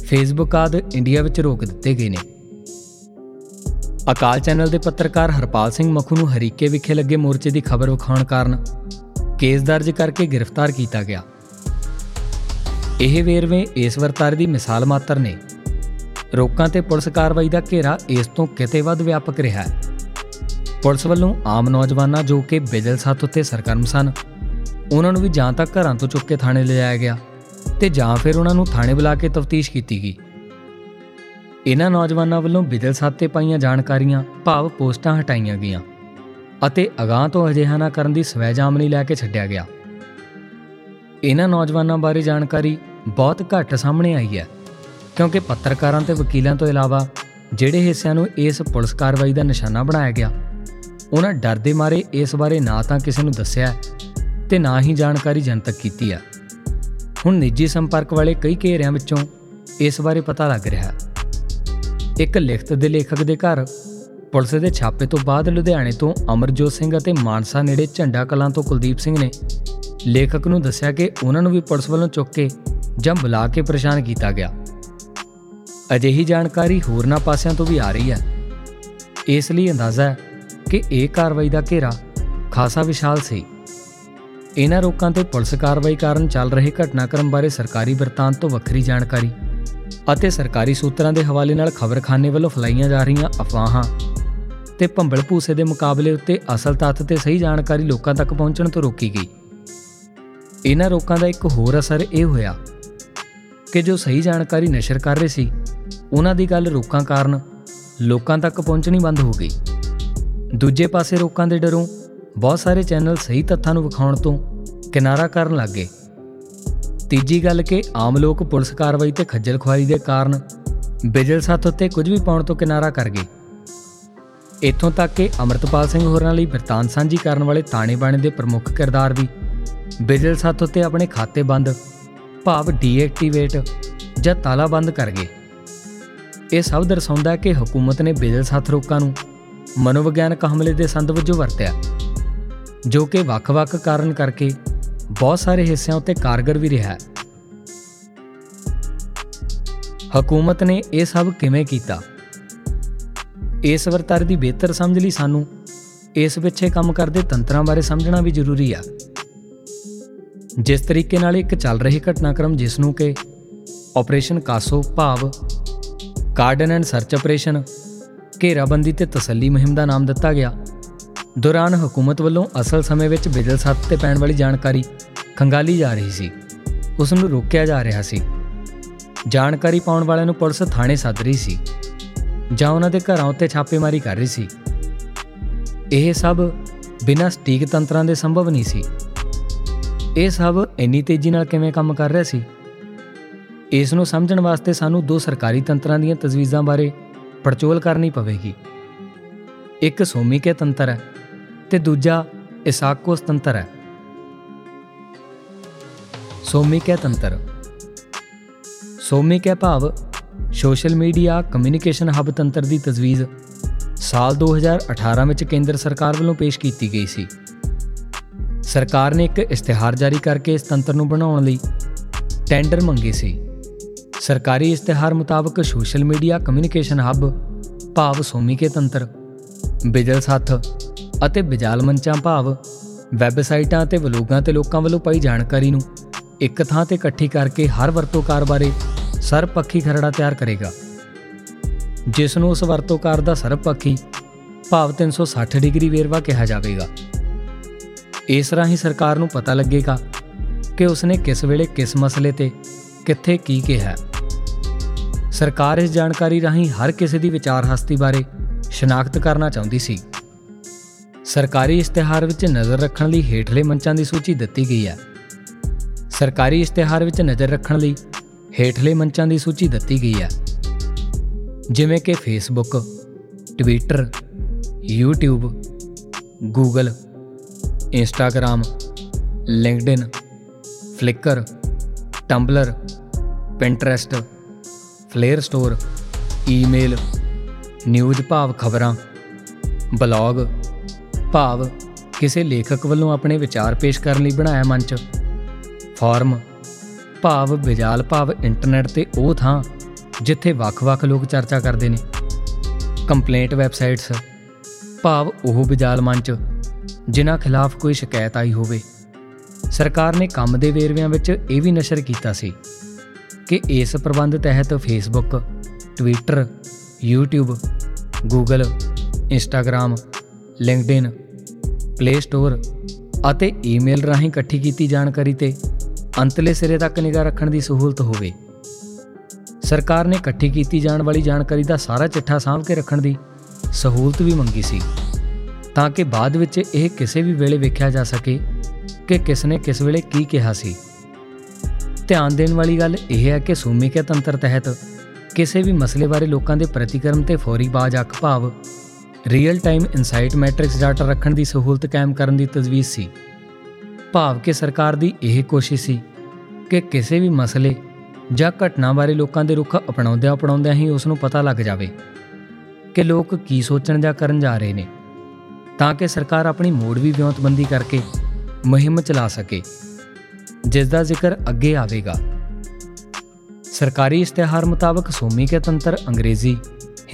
ਫੇਸਬੁੱਕ ਆਦਿ ਇੰਡੀਆ ਵਿੱਚ ਰੋਕ ਦਿੱਤੇ ਗਏ ਨੇ। ਅਕਾਲ ਚੈਨਲ ਦੇ ਪੱਤਰਕਾਰ ਹਰਪਾਲ ਸਿੰਘ ਮਖੂ ਨੂੰ ਹਰੀਕੇ ਵਿਖੇ ਲੱਗੇ ਮੋਰਚੇ ਦੀ ਖਬਰ ਵਿਖਾਉਣ ਕਾਰਨ ਕੇਸ ਦਰਜ ਕਰਕੇ ਗ੍ਰਿਫਤਾਰ ਕੀਤਾ ਗਿਆ। ਇਹ ਵੇਰਵੇ ਇਸ ਵਰਤਾਰੇ ਦੀ ਮਿਸਾਲ ਮਾਤਰ ਨੇ। ਰੋਕਾਂ ਤੇ ਪੁਲਿਸ ਕਾਰਵਾਈ ਦਾ ਘੇਰਾ ਇਸ ਤੋਂ ਕਿਤੇ ਵੱਧ ਵਿਆਪਕ ਰਿਹਾ ਹੈ। ਪੁਲਿਸ ਵੱਲੋਂ ਆਮ ਨੌਜਵਾਨਾਂ ਜੋ ਕਿ ਬਿਜਲ ਸੱਤ ਉੱਤੇ ਸਰਗਰਮ ਸਨ ਉਹਨਾਂ ਨੂੰ ਵੀ ਜਾਂ ਤੱਕ ਘਰਾਂ ਤੋਂ ਚੁੱਕ ਕੇ ਥਾਣੇ ਲਿਜਾਇਆ ਗਿਆ ਤੇ ਜਾਂ ਫਿਰ ਉਹਨਾਂ ਨੂੰ ਥਾਣੇ ਬੁਲਾ ਕੇ ਤਫਤੀਸ਼ ਕੀਤੀ ਗਈ। ਇਹਨਾਂ ਨੌਜਵਾਨਾਂ ਵੱਲੋਂ ਬਿਜਲ ਸੱਤ ਤੇ ਪਾਈਆਂ ਜਾਣਕਾਰੀਆਂ, ਭਾਵ ਪੋਸਟਾਂ ਹਟਾਈਆਂ ਗਈਆਂ ਅਤੇ ਅਗਾਹ ਤੋਂ ਅਜਿਹਾ ਨਾ ਕਰਨ ਦੀ ਸਵੈ ਜਾਮਨੀ ਲੈ ਕੇ ਛੱਡਿਆ ਗਿਆ। ਇਹਨਾਂ ਨੌਜਵਾਨਾਂ ਬਾਰੇ ਜਾਣਕਾਰੀ ਬਹੁਤ ਘੱਟ ਸਾਹਮਣੇ ਆਈ ਹੈ, ਕਿਉਂਕਿ ਪੱਤਰਕਾਰਾਂ ਤੇ ਵਕੀਲਾਂ ਤੋਂ ਇਲਾਵਾ ਜਿਹੜੇ ਹਿੱਸਿਆਂ ਨੂੰ ਇਸ ਪੁਲਿਸ ਕਾਰਵਾਈ ਦਾ ਨਿਸ਼ਾਨਾ ਬਣਾਇਆ ਗਿਆ, ਉਹਨਾਂ ਡਰ ਦੇ ਮਾਰੇ ਇਸ ਬਾਰੇ ਨਾ ਤਾਂ ਕਿਸੇ ਨੂੰ ਦੱਸਿਆ ਤੇ ਨਾ ਹੀ ਜਾਣਕਾਰੀ ਜਨਤਕ ਕੀਤੀ ਹੈ ਹੁਣ ਨਿੱਜੀ ਸੰਪਰਕ ਵਾਲੇ ਕਈ ਘੇਰਿਆਂ ਵਿੱਚੋਂ ਇਸ ਬਾਰੇ ਪਤਾ ਲੱਗ ਰਿਹਾ। ਹੈ ਇੱਕ ਲਿਖਤ ਦੇ ਲੇਖਕ ਦੇ ਘਰ, ਪੁਲਿਸ ਦੇ ਛਾਪੇ ਤੋਂ ਬਾਅਦ ਲੁਧਿਆਣੇ ਤੋਂ ਅਮਰਜੋਤ ਸਿੰਘ ਅਤੇ ਮਾਨਸਾ ਨੇੜੇ ਝੰਡਾ ਕਲਾਂ ਤੋਂ ਕੁਲਦੀਪ ਸਿੰਘ ਨੇ ਲੇਖਕ ਨੂੰ ਦੱਸਿਆ ਕਿ ਉਹਨਾਂ ਨੂੰ ਵੀ ਪੁਲਿਸ ਵੱਲੋਂ ਚੁੱਕ ਕੇ ਜਾਂ ਬੁਲਾ ਕੇ ਪਰੇਸ਼ਾਨ ਕੀਤਾ ਗਿਆ। ਅਜਿਹੀ ਜਾਣਕਾਰੀ ਹੋਰਨਾਂ ਪਾਸਿਆਂ ਤੋਂ ਵੀ ਆ ਰਹੀ ਹੈ। ਇਸ ਲਈ ਅੰਦਾਜ਼ਾ ਹੈ ਕਿ ਇਹ ਕਾਰਵਾਈ ਦਾ ਘੇਰਾ ਖਾਸਾ ਵਿਸ਼ਾਲ ਸੀ। ਇਹਨਾਂ ਰੋਕਾਂ ਤੇ ਪੁਲਿਸ ਕਾਰਵਾਈ ਕਾਰਨ ਚੱਲ ਰਹੇ ਘਟਨਾਕ੍ਰਮ ਬਾਰੇ ਸਰਕਾਰੀ ਵਰਤਾਂਤ ਤੋਂ ਵੱਖਰੀ ਜਾਣਕਾਰੀ ਅਤੇ ਸਰਕਾਰੀ ਸੂਤਰਾਂ ਦੇ ਹਵਾਲੇ ਨਾਲ ਖਬਰਖਾਨੇ ਵੱਲੋਂ ਫਲਾਈਆਂ ਜਾ ਰਹੀਆਂ ਅਫਵਾਹਾਂ ਤੇ ਭੰਬਲ ਭੂਸੇ ਦੇ ਮੁਕਾਬਲੇ ਉੱਤੇ ਅਸਲ ਤੱਥ ਤੇ ਸਹੀ ਜਾਣਕਾਰੀ ਲੋਕਾਂ ਤੱਕ ਪਹੁੰਚਣ ਤੋਂ ਰੋਕੀ ਗਈ। ਇਹਨਾਂ ਰੋਕਾਂ ਦਾ ਇੱਕ ਹੋਰ ਅਸਰ ਇਹ ਹੋਇਆ ਕਿ ਜੋ ਸਹੀ ਜਾਣਕਾਰੀ ਨਸ਼ਰ ਕਰ ਰਹੇ ਸੀ, ਉਹਨਾਂ ਦੀ ਗੱਲ ਰੋਕਾਂ ਕਾਰਨ ਲੋਕਾਂ ਤੱਕ ਪਹੁੰਚਣੀ ਬੰਦ ਹੋ ਗਈ। ਦੂਜੇ ਪਾਸੇ ਰੋਕਾਂ ਦੇ ਡਰੋਂ ਬਹੁਤ ਸਾਰੇ ਚੈਨਲ ਸਹੀ ਤੱਥਾਂ ਨੂੰ ਵਿਖਾਉਣ ਤੋਂ ਕਿਨਾਰਾ ਕਰਨ ਲੱਗੇ ਤੀਜੀ ਗੱਲ ਕਿ ਆਮ ਲੋਕ ਪੁਲਿਸ ਕਾਰਵਾਈ ਤੇ ਖੱਜਲ ਖੁਆਰੀ ਦੇ ਕਾਰਨ ਬਿਜਲ ਸੱਤ ਉੱਤੇ ਕੁਝ ਵੀ ਪਾਉਣ ਤੋਂ ਕਿਨਾਰਾ ਕਰ ਗਏ। ਇੱਥੋਂ ਤੱਕ ਕਿ ਅਮਰਤਪਾਲ ਸਿੰਘ ਹੋਰਾਂ ਲਈ ਵਰਤਾਨ ਸਾਂਝੀ ਕਰਨ ਵਾਲੇ ਤਾਣੇ ਬਾਣੇ ਦੇ ਪ੍ਰਮੁੱਖ ਕਿਰਦਾਰ ਵੀ ਬਿਜਲ ਸੱਤ ਉੱਤੇ ਆਪਣੇ ਖਾਤੇ ਬੰਦ, ਭਾਵ ਡੀਐਕਟੀਵੇਟ ਜਾਂ ਤਾਲਾ ਬੰਦ ਕਰ ਗਏ। ਇਹ ਸਭ ਦਰਸਾਉਂਦਾ ਹੈ ਕਿ ਹਕੂਮਤ ਨੇ ਬਿਜਲ ਸੱਤ ਰੋਕਾਂ ਨੂੰ ਮਨੋਵਿਗਿਆਨਕ ਹਮਲੇ ਦੇ ਸੰਦ ਵਜੋਂ ਵਰਤਿਆ। ਜੋ ਕਿ ਵੱਖ-ਵੱਖ ਕਾਰਨ ਕਰਕੇ ਬਹੁਤ ਸਾਰੇ ਹਿੱਸਿਆਂ ਉੱਤੇ ਕਾਰਗਰ ਵੀ ਰਿਹਾ ਹੈ। ਹਕੂਮਤ ਨੇ ਇਹ ਸਭ ਕਿਵੇਂ ਕੀਤਾ? ਇਸ ਵਰਤਾਰੇ ਦੀ ਬਿਹਤਰ ਸਮਝ ਲਈ ਸਾਨੂੰ ਇਸ ਪਿੱਛੇ ਕੰਮ ਕਰਦੇ ਤੰਤਰਾਂ ਬਾਰੇ ਸਮਝਣਾ ਵੀ ਜ਼ਰੂਰੀ ਆ। ਜਿਸ ਤਰੀਕੇ ਨਾਲ ਇੱਕ ਚੱਲ ਰਹੀ ਘਟਨਾਕ੍ਰਮ ਜਿਸ ਨੂੰ ਕਿ ਆਪਰੇਸ਼ਨ ਕਾਸੋ ਭਾਵ, ਕਾਰਡਨ ਐਂਡ ਸਰਚ ਆਪਰੇਸ਼ਨ, ਘੇਰਾਬੰਦੀ ਤੇ ਤਸੱਲੀ ਮੁਹਿੰਮ ਦਾ ਨਾਮ ਦਿੱਤਾ ਗਿਆ ਦੌਰਾਨ ਹਕੂਮਤ ਵੱਲੋਂ ਅਸਲ ਸਮੇਂ ਵਿੱਚ ਬਿਜਲ ਸੱਤ ਤੇ ਪੈਣ ਵਾਲੀ ਜਾਣਕਾਰੀ ਖੰਗਾਲੀ ਜਾ ਰਹੀ ਸੀ। ਉਸ ਨੂੰ ਰੋਕਿਆ ਜਾ ਰਿਹਾ ਸੀ। ਜਾਣਕਾਰੀ ਪਾਉਣ ਵਾਲਿਆਂ ਨੂੰ ਪੁਲਿਸ ਥਾਣੇ ਸੱਦ ਰਹੀ ਸੀ ਜਾਂ ਉਹਨਾਂ ਦੇ ਘਰਾਂ ਉੱਤੇ ਛਾਪੇਮਾਰੀ ਕਰ ਰਹੀ ਸੀ। ਇਹ ਸਭ ਬਿਨਾਂ ਸਟੀਕ ਤੰਤਰਾਂ ਦੇ ਸੰਭਵ ਨਹੀਂ ਸੀ। ਇਹ ਸਭ ਇੰਨੀ ਤੇਜ਼ੀ ਨਾਲ ਕਿਵੇਂ ਕੰਮ ਕਰ ਰਿਹਾ ਸੀ? ਇਸ ਨੂੰ ਸਮਝਣ ਵਾਸਤੇ ਸਾਨੂੰ ਦੋ ਸਰਕਾਰੀ ਤੰਤਰਾਂ ਦੀਆਂ ਤਜਵੀਜ਼ਾਂ ਬਾਰੇ ਪੜਚੋਲ ਕਰਨੀ ਪਵੇਗੀ। ਇੱਕ ਸੋਮੀਕੇ ਤੰਤਰ ਹੈ। ਤੇ ਦੂਜਾ ਇਸਾਕੋਸ ਤੰਤਰ ਹੈ। ਸੋਮੀਕੇ ਤੰਤਰ। ਸੋਮੀਕੇ ਭਾਵ, ਸੋਸ਼ਲ ਮੀਡੀਆ ਕਮਿਊਨੀਕੇਸ਼ਨ ਹੱਬ ਤੰਤਰ ਦੀ ਤਜਵੀਜ਼ ਸਾਲ 2018 ਵਿੱਚ ਕੇਂਦਰ ਸਰਕਾਰ ਵੱਲੋਂ ਪੇਸ਼ ਕੀਤੀ ਗਈ ਸੀ। ਸਰਕਾਰ ਨੇ ਇੱਕ ਇਸ਼ਤਿਹਾਰ ਜਾਰੀ ਕਰਕੇ ਇਸ ਤੰਤਰ ਨੂੰ ਬਣਾਉਣ ਲਈ ਟੈਂਡਰ ਮੰਗੇ ਸੀ। ਸਰਕਾਰੀ ਇਸ਼ਤਿਹਾਰ ਮੁਤਾਬਕ ਸੋਸ਼ਲ ਮੀਡੀਆ ਕਮਿਊਨੀਕੇਸ਼ਨ ਹੱਬ ਭਾਵ ਸੋਮੀਕੇ ਤੰਤਰ। ਬਿਜਲ ਸੱਥ ਅਤੇ ਬਿਜਾਲ ਮੰਚਾਂ ਭਾਵ ਵੈਬਸਾਈਟਾਂ ਤੇ ਵਲੋਗਾਂ ਤੇ ਲੋਕਾਂ ਵੱਲੋਂ ਪਾਈ ਜਾਣਕਾਰੀ ਨੂੰ ਇੱਕ ਥਾਂ ਤੇ ਇਕੱਠੀ ਕਰਕੇ ਹਰ ਵਰਤੋਕਾਰ ਬਾਰੇ ਸਰਪੱਖੀ ਖਰੜਾ ਤਿਆਰ ਕਰੇਗਾ। ਜਿਸ ਨੂੰ ਉਸ ਵਰਤੋਕਾਰ ਦਾ ਸਰਪੱਖੀ ਭਾਵ 360 ਡਿਗਰੀ ਵੇਰਵਾ ਕਿਹਾ ਜਾਵੇਗਾ। ਇਸ ਰਾਹੀਂ ਸਰਕਾਰ ਨੂੰ ਪਤਾ ਲੱਗੇਗਾ ਕਿ ਉਸਨੇ ਕਿਸ ਵੇਲੇ ਕਿਸ ਮਸਲੇ ਤੇ ਕਿੱਥੇ ਕੀ ਕਿਹਾ। ਸਰਕਾਰ ਇਸ ਜਾਣਕਾਰੀ ਰਾਹੀਂ ਹਰ ਕਿਸੇ ਦੀ ਵਿਚਾਰ ਹਸਤੀ ਬਾਰੇ ਸ਼ਨਾਖਤ ਕਰਨਾ ਚਾਹੁੰਦੀ ਸੀ। ਸਰਕਾਰੀ ਇਸ਼ਤਿਹਾਰ ਵਿੱਚ ਨਜ਼ਰ ਰੱਖਣ ਲਈ ਹੇਠਲੇ ਮੰਚਾਂ ਦੀ ਸੂਚੀ ਦਿੱਤੀ ਗਈ ਹੈ। ਸਰਕਾਰੀ ਇਸ਼ਤਿਹਾਰ ਵਿੱਚ ਨਜ਼ਰ ਰੱਖਣ ਲਈ ਹੇਠਲੇ ਮੰਚਾਂ ਦੀ ਸੂਚੀ ਦਿੱਤੀ ਗਈ ਹੈ। ਜਿਵੇਂ ਕਿ Facebook Twitter YouTube, Google, Instagram, LinkedIn, Flickr, Tumblr, Pinterest play store email news ਭਾਵ ਖਬਰਾਂ ਬਲੌਗ ਭਾਵ ਕਿਸੇ ਲੇਖਕ ਵੱਲੋਂ ਆਪਣੇ ਵਿਚਾਰ ਪੇਸ਼ ਕਰਨ ਲਈ ਬਣਾਇਆ ਮੰਚ। ਫੋਰਮ। ਭਾਵ ਵਿਜਾਲ ਭਾਵ ਇੰਟਰਨੈਟ ਤੇ ਉਹ ਥਾਂ ਜਿੱਥੇ ਵੱਖ-ਵੱਖ ਲੋਕ ਚਰਚਾ ਕਰਦੇ ਨੇ। Complaint websites. ਭਾਵ ਉਹ ਵਿਜਾਲ ਮੰਚ ਜਿਨ੍ਹਾਂ ਖਿਲਾਫ ਕੋਈ ਸ਼ਿਕਾਇਤ ਆਈ ਹੋਵੇ। ਸਰਕਾਰ ਨੇ ਕੰਮ ਦੇ ਵੇਰਵਿਆਂ ਵਿੱਚ ਇਹ ਵੀ ਨਸ਼ਰ ਕੀਤਾ ਸੀ ਕਿ ਇਸ ਪ੍ਰਬੰਧ ਤਹਿਤ Facebook Twitter YouTube, Google, Instagram LinkedIn, Play Store ਅਤੇ ਈਮੇਲ ਰਾਹੀਂ ਇਕੱਠੀ ਕੀਤੀ ਜਾਣਕਾਰੀ ਤੇ ਅੰਤਲੇ ਸਿਰੇ ਤੱਕ ਨਿਗਾਹ ਰੱਖਣ ਦੀ ਸਹੂਲਤ ਹੋਵੇ। ਸਰਕਾਰ ਨੇ ਇਕੱਠੀ ਕੀਤੀ ਜਾਣ ਵਾਲੀ ਜਾਣਕਾਰੀ ਦਾ ਸਾਰਾ ਚਿੱਠਾ ਸਾਂਭ ਕੇ ਰੱਖਣ ਦੀ ਸਹੂਲਤ ਵੀ ਮੰਗੀ ਸੀ, ਤਾਂ ਕਿ ਬਾਅਦ ਵਿੱਚ ਇਹ ਕਿਸੇ ਵੀ ਵੇਲੇ ਵੇਖਿਆ ਜਾ ਸਕੇ ਕਿ ਕਿਸ ਨੇ ਕਿਸ ਵੇਲੇ ਕੀ ਕਿਹਾ ਸੀ। ਧਿਆਨ ਦੇਣ ਵਾਲੀ ਗੱਲ ਇਹ ਹੈ ਕਿ ਸੂਮਿਕਾ ਤੰਤਰ ਤਹਿਤ ਕਿਸੇ ਵੀ ਮਸਲੇ ਬਾਰੇ ਲੋਕਾਂ ਦੇ ਪ੍ਰਤੀਕਰਮ ਤੇ ਫੌਰੀ ਬਾਜ ਅੱਖ ਭਾਵ real time insight metrics data ਰੱਖਣ ਦੀ ਸਹੂਲਤ ਕਾਇਮ ਕਰਨ ਦੀ ਤਜਵੀਜ਼ ਸੀ। ਭਾਵ ਕਿ ਸਰਕਾਰ ਦੀ ਇਹ ਕੋਸ਼ਿਸ਼ ਸੀ ਕਿ ਕਿਸੇ ਵੀ ਮਸਲੇ ਜਾਂ ਘਟਨਾ ਬਾਰੇ ਲੋਕਾਂ ਦੇ ਰੁਖ ਅਪਣਾਉਂਦਿਆਂ ਅਪਣਾਉਂਦਿਆਂ ਹੀ ਉਸ ਨੂੰ ਪਤਾ ਲੱਗ ਜਾਵੇ ਕਿ ਲੋਕ ਕੀ ਸੋਚਣ ਜਾਂ ਕਰਨ ਜਾ ਰਹੇ ਨੇ, ਤਾਂ ਕਿ ਸਰਕਾਰ ਆਪਣੀ ਮੋੜ ਵੀ ਵਿਉਂਤਬੰਦੀ ਕਰਕੇ ਮੁਹਿੰਮ ਚਲਾ ਸਕੇ ਜਿਸ ਦਾ ਜ਼ਿਕਰ ਅੱਗੇ ਆਵੇਗਾ। ਸਰਕਾਰੀ ਇਸ਼ਤਿਹਾਰ ਮੁਤਾਬਕ ਸੋਮੀ ਕੇ ਤੰਤਰ ਅੰਗਰੇਜ਼ੀ,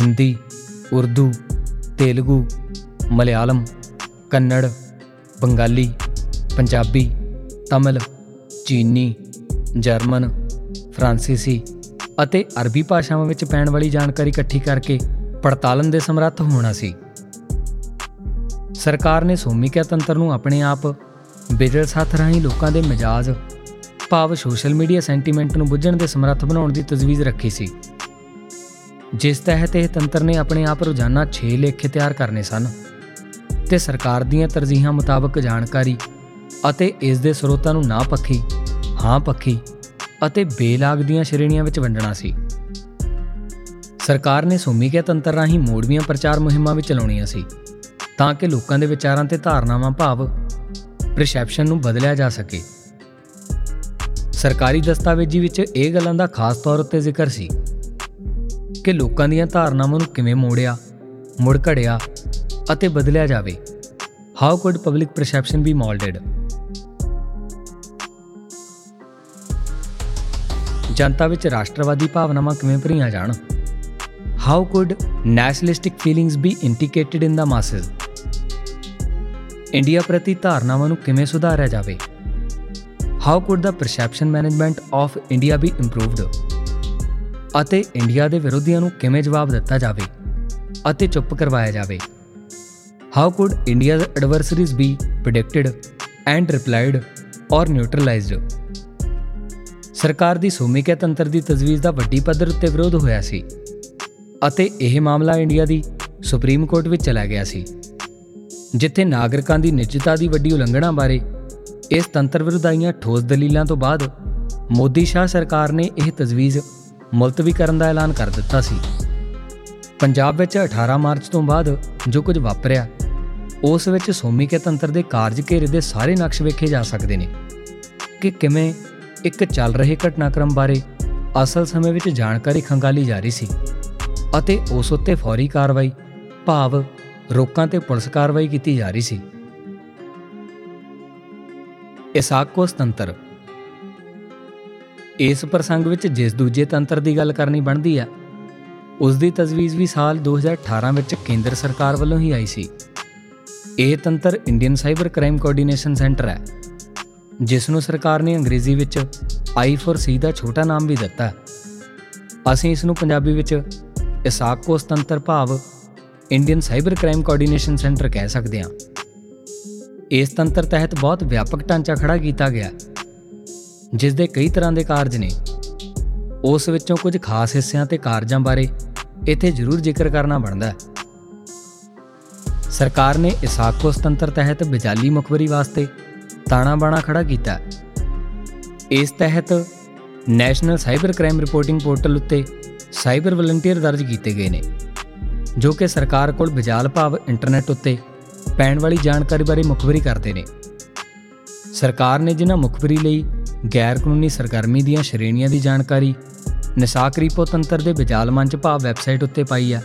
ਹਿੰਦੀ, ਉਰਦੂ ਤੇਲਗੂ ਮਲਿਆਲਮ ਕੰਨੜ ਬੰਗਾਲੀ ਪੰਜਾਬੀ ਤਮਿਲ ਚੀਨੀ ਜਰਮਨ ਫਰਾਂਸੀਸੀ ਅਤੇ ਅਰਬੀ ਭਾਸ਼ਾਵਾਂ ਵਿੱਚ ਪੈਣ ਵਾਲੀ ਜਾਣਕਾਰੀ ਇਕੱਠੀ ਕਰਕੇ ਪੜਤਾਲਨ ਦੇ ਸਮਰੱਥ ਹੋਣਾ ਸੀ ਸਰਕਾਰ ਨੇ ਸੋਮਿਕਾ ਤੰਤਰ ਨੂੰ ਆਪਣੇ ਆਪ ਬਿਜਲ ਸਾਥ ਰਾਹੀਂ ਲੋਕਾਂ ਦੇ ਮਿਜਾਜ਼ ਭਾਵ ਸੋਸ਼ਲ ਮੀਡੀਆ ਸੈਂਟੀਮੈਂਟ ਨੂੰ ਬੁੱਝਣ ਦੇ ਸਮਰੱਥ ਬਣਾਉਣ ਦੀ ਤਜਵੀਜ਼ ਰੱਖੀ ਸੀ ਜਿਸ ਤਹਿਤ ਇਹ ਤੰਤਰ ਨੇ ਆਪਣੇ ਆਪ ਰੋਜ਼ਾਨਾ 6 ਲੇਖੇ ਤਿਆਰ ਕਰਨੇ ਸਨ ਤੇ ਸਰਕਾਰ ਦੀਆਂ ਤਰਜੀਹਾਂ ਮੁਤਾਬਕ ਜਾਣਕਾਰੀ ਅਤੇ ਇਸ ਦੇ ਸਰੋਤਾਂ ਨੂੰ ਨਾ ਪੱਖੀ, ਹਾਂ ਪੱਖੀ ਅਤੇ ਬੇਲਾਗ ਦੀਆਂ ਸ਼੍ਰੇਣੀਆਂ ਵਿੱਚ ਵੰਡਣਾ ਸੀ। ਸਰਕਾਰ ਨੇ ਸੋਮੀਕਿਆ ਤੰਤਰ ਰਾਹੀਂ ਮੋੜਵੀਆਂ ਪ੍ਰਚਾਰ ਮੁਹਿੰਮਾਂ ਵੀ ਚਲਾਉਣੀਆਂ ਸੀ ਤਾਂ ਕਿ ਲੋਕਾਂ ਦੇ ਵਿਚਾਰਾਂ ਤੇ ਧਾਰਨਾਵਾਂ ਭਾਵ ਪਰਸੈਪਸ਼ਨ ਨੂੰ ਬਦਲਿਆ ਜਾ ਸਕੇ। ਸਰਕਾਰੀ ਦਸਤਾਵੇਜ਼ੀ ਵਿੱਚ ਇਹ ਗੱਲਾਂ ਦਾ ਖਾਸ ਤੌਰ ਉੱਤੇ ਜ਼ਿਕਰ ਸੀ। ਕਿ ਲੋਕਾਂ ਦੀਆਂ ਧਾਰਨਾਵਾਂ ਨੂੰ ਕਿਵੇਂ ਮੋੜਿਆ, ਮੁੜ ਘੜਿਆ ਅਤੇ ਬਦਲਿਆ ਜਾਵੇ। How could public perception be moulded ਜਨਤਾ ਵਿੱਚ ਰਾਸ਼ਟਰਵਾਦੀ ਭਾਵਨਾਵਾਂ ਕਿਵੇਂ ਭਰੀਆਂ ਜਾਣ? How could nationalistic feelings be integrated in the masses India ਪ੍ਰਤੀ ਧਾਰਨਾਵਾਂ ਨੂੰ ਕਿਵੇਂ ਸੁਧਾਰਿਆ ਜਾਵੇ? How could the perception management of India be improved ਅਤੇ ਇੰਡੀਆ ਦੇ ਵਿਰੋਧੀਆਂ ਨੂੰ ਕਿਵੇਂ ਜਵਾਬ ਦਿੱਤਾ ਜਾਵੇ ਅਤੇ ਚੁੱਪ ਕਰਵਾਇਆ ਜਾਵੇ। How could India's adversaries be predicted and replied or neutralised ਸਰਕਾਰ ਦੀ ਸੋਮਿਕਾ ਤੰਤਰ ਦੀ ਤਜਵੀਜ਼ ਦਾ ਵੱਡੀ ਪੱਧਰ ਉੱਤੇ ਵਿਰੋਧ ਹੋਇਆ ਸੀ ਅਤੇ ਇਹ ਮਾਮਲਾ ਇੰਡੀਆ ਦੀ ਸੁਪਰੀਮ ਕੋਰਟ ਵਿੱਚ ਚਲਾ ਗਿਆ ਸੀ, ਜਿੱਥੇ ਨਾਗਰਿਕਾਂ ਦੀ ਨਿੱਜਤਾ ਦੀ ਵੱਡੀ ਉਲੰਘਣਾ ਬਾਰੇ ਇਸ ਤੰਤਰ ਵਿਰੁੱਧ ਆਈਆਂ ਠੋਸ ਦਲੀਲਾਂ ਤੋਂ ਬਾਅਦ ਮੋਦੀ ਸ਼ਾਹ ਸਰਕਾਰ ਨੇ ਇਹ ਤਜਵੀਜ਼ ਮੁਲਤਵੀ ਕਰਨ ਦਾ ਐਲਾਨ ਕਰ ਦਿੱਤਾ ਸੀ। ਪੰਜਾਬ ਵਿੱਚ 18 ਮਾਰਚ ਤੋਂ ਬਾਅਦ ਜੋ ਕੁਝ ਵਾਪਰਿਆ, ਉਸ ਵਿੱਚ ਸੋਮਿਕਾ ਤੰਤਰ ਦੇ ਕਾਰਜ ਘੇਰੇ ਦੇ ਸਾਰੇ ਨਕਸ਼ ਵੇਖੇ ਜਾ ਸਕਦੇ ਨੇ। ਕਿ ਕਿਵੇਂ ਇੱਕ ਚੱਲ ਰਹੇ ਘਟਨਾਕ੍ਰਮ ਬਾਰੇ ਅਸਲ ਸਮੇਂ ਵਿੱਚ ਜਾਣਕਾਰੀ ਖੰਗਾਲੀ ਜਾ ਰਹੀ ਸੀ ਅਤੇ ਉਸ ਉੱਤੇ ਫੌਰੀ ਕਾਰਵਾਈ, ਭਾਵ ਰੋਕਾਂ ਤੇ ਪੁਲਿਸ ਕਾਰਵਾਈ ਕੀਤੀ ਜਾ ਰਹੀ ਸੀ। ਇਸਾਕੋਸ ਤੰਤਰ ਇਸ ਪ੍ਰਸੰਗ ਵਿੱਚ ਜਿਸ ਦੂਜੇ ਤੰਤਰ ਦੀ ਗੱਲ ਕਰਨੀ ਬਣਦੀ ਹੈ ਉਸ ਦੀ ਤਜਵੀਜ਼ ਵੀ ਸਾਲ 2018 ਵਿੱਚ ਕੇਂਦਰ ਸਰਕਾਰ ਵੱਲੋਂ ਹੀ ਆਈ ਸੀ। ਇਹ ਤੰਤਰ Indian cyber crime coordination centre ਹੈ ਜਿਸ ਨੂੰ ਸਰਕਾਰ ਨੇ ਅੰਗਰੇਜ਼ੀ ਵਿੱਚ I4C ਦਾ ਛੋਟਾ ਨਾਮ ਵੀ ਦਿੱਤਾ। ਅਸੀਂ ਇਸ ਨੂੰ ਪੰਜਾਬੀ ਵਿੱਚ ਇਸਾਕੋਸ ਤੰਤਰ ਭਾਵ Indian cyber crime coordination centre ਕਹਿ ਸਕਦੇ ਹਾਂ। ਇਸ ਤੰਤਰ ਤਹਿਤ ਬਹੁਤ ਵਿਆਪਕ ਢਾਂਚਾ ਖੜਾ ਕੀਤਾ ਗਿਆ। ਜਿਸ ਦੇ ਕਈ ਤਰ੍ਹਾਂ ਦੇ ਕਾਰਜ ਨੇ। ਉਸ ਵਿੱਚੋਂ ਕੁਝ ਖਾਸ ਹਿੱਸਿਆਂ ਤੇ ਕਾਰਜਾਂ ਬਾਰੇ ਇੱਥੇ ਜ਼ਰੂਰ ਜ਼ਿਕਰ ਕਰਨਾ ਬਣਦਾ ਹੈ। ਸਰਕਾਰ ਨੇ ਇਸਾਕੋਸ ਤੰਤਰ ਤਹਿਤ ਬਿਜਾਲੀ ਮੁਖਬਰੀ ਵਾਸਤੇ ਤਾਣਾ ਬਾਣਾ ਖੜਾ ਕੀਤਾ ਇਸ ਤਹਿਤ national cyber crime reporting portal ਉੱਤੇ ਸਾਈਬਰ ਵਲੰਟੀਅਰ ਦਰਜ ਕੀਤੇ ਗਏ ਨੇ, ਜੋ ਕਿ ਸਰਕਾਰ ਕੋਲ ਬਿਜਾਲ ਭਾਵ ਇੰਟਰਨੈਟ ਉੱਤੇ ਪੈਣ ਵਾਲੀ ਜਾਣਕਾਰੀ ਬਾਰੇ ਮੁਖਬਰੀ ਕਰਦੇ ਨੇ। ਸਰਕਾਰ ਨੇ ਜਿਨ੍ਹਾਂ ਮੁਖਬਰੀ ਲਈ ਗੈਰ ਕਾਨੂੰਨੀ ਸਰਗਰਮੀ ਦੀਆਂ ਸ਼੍ਰੇਣੀਆਂ ਦੀ ਜਾਣਕਾਰੀ। ਨਿਸਾਕ ਰੀਪੋ ਤੰਤਰ ਦੇ ਬਿਜਾਲ ਮੰਚ ਭਾਵ ਵੈਬਸਾਈਟ ਉੱਤੇ ਪਾਈ ਆ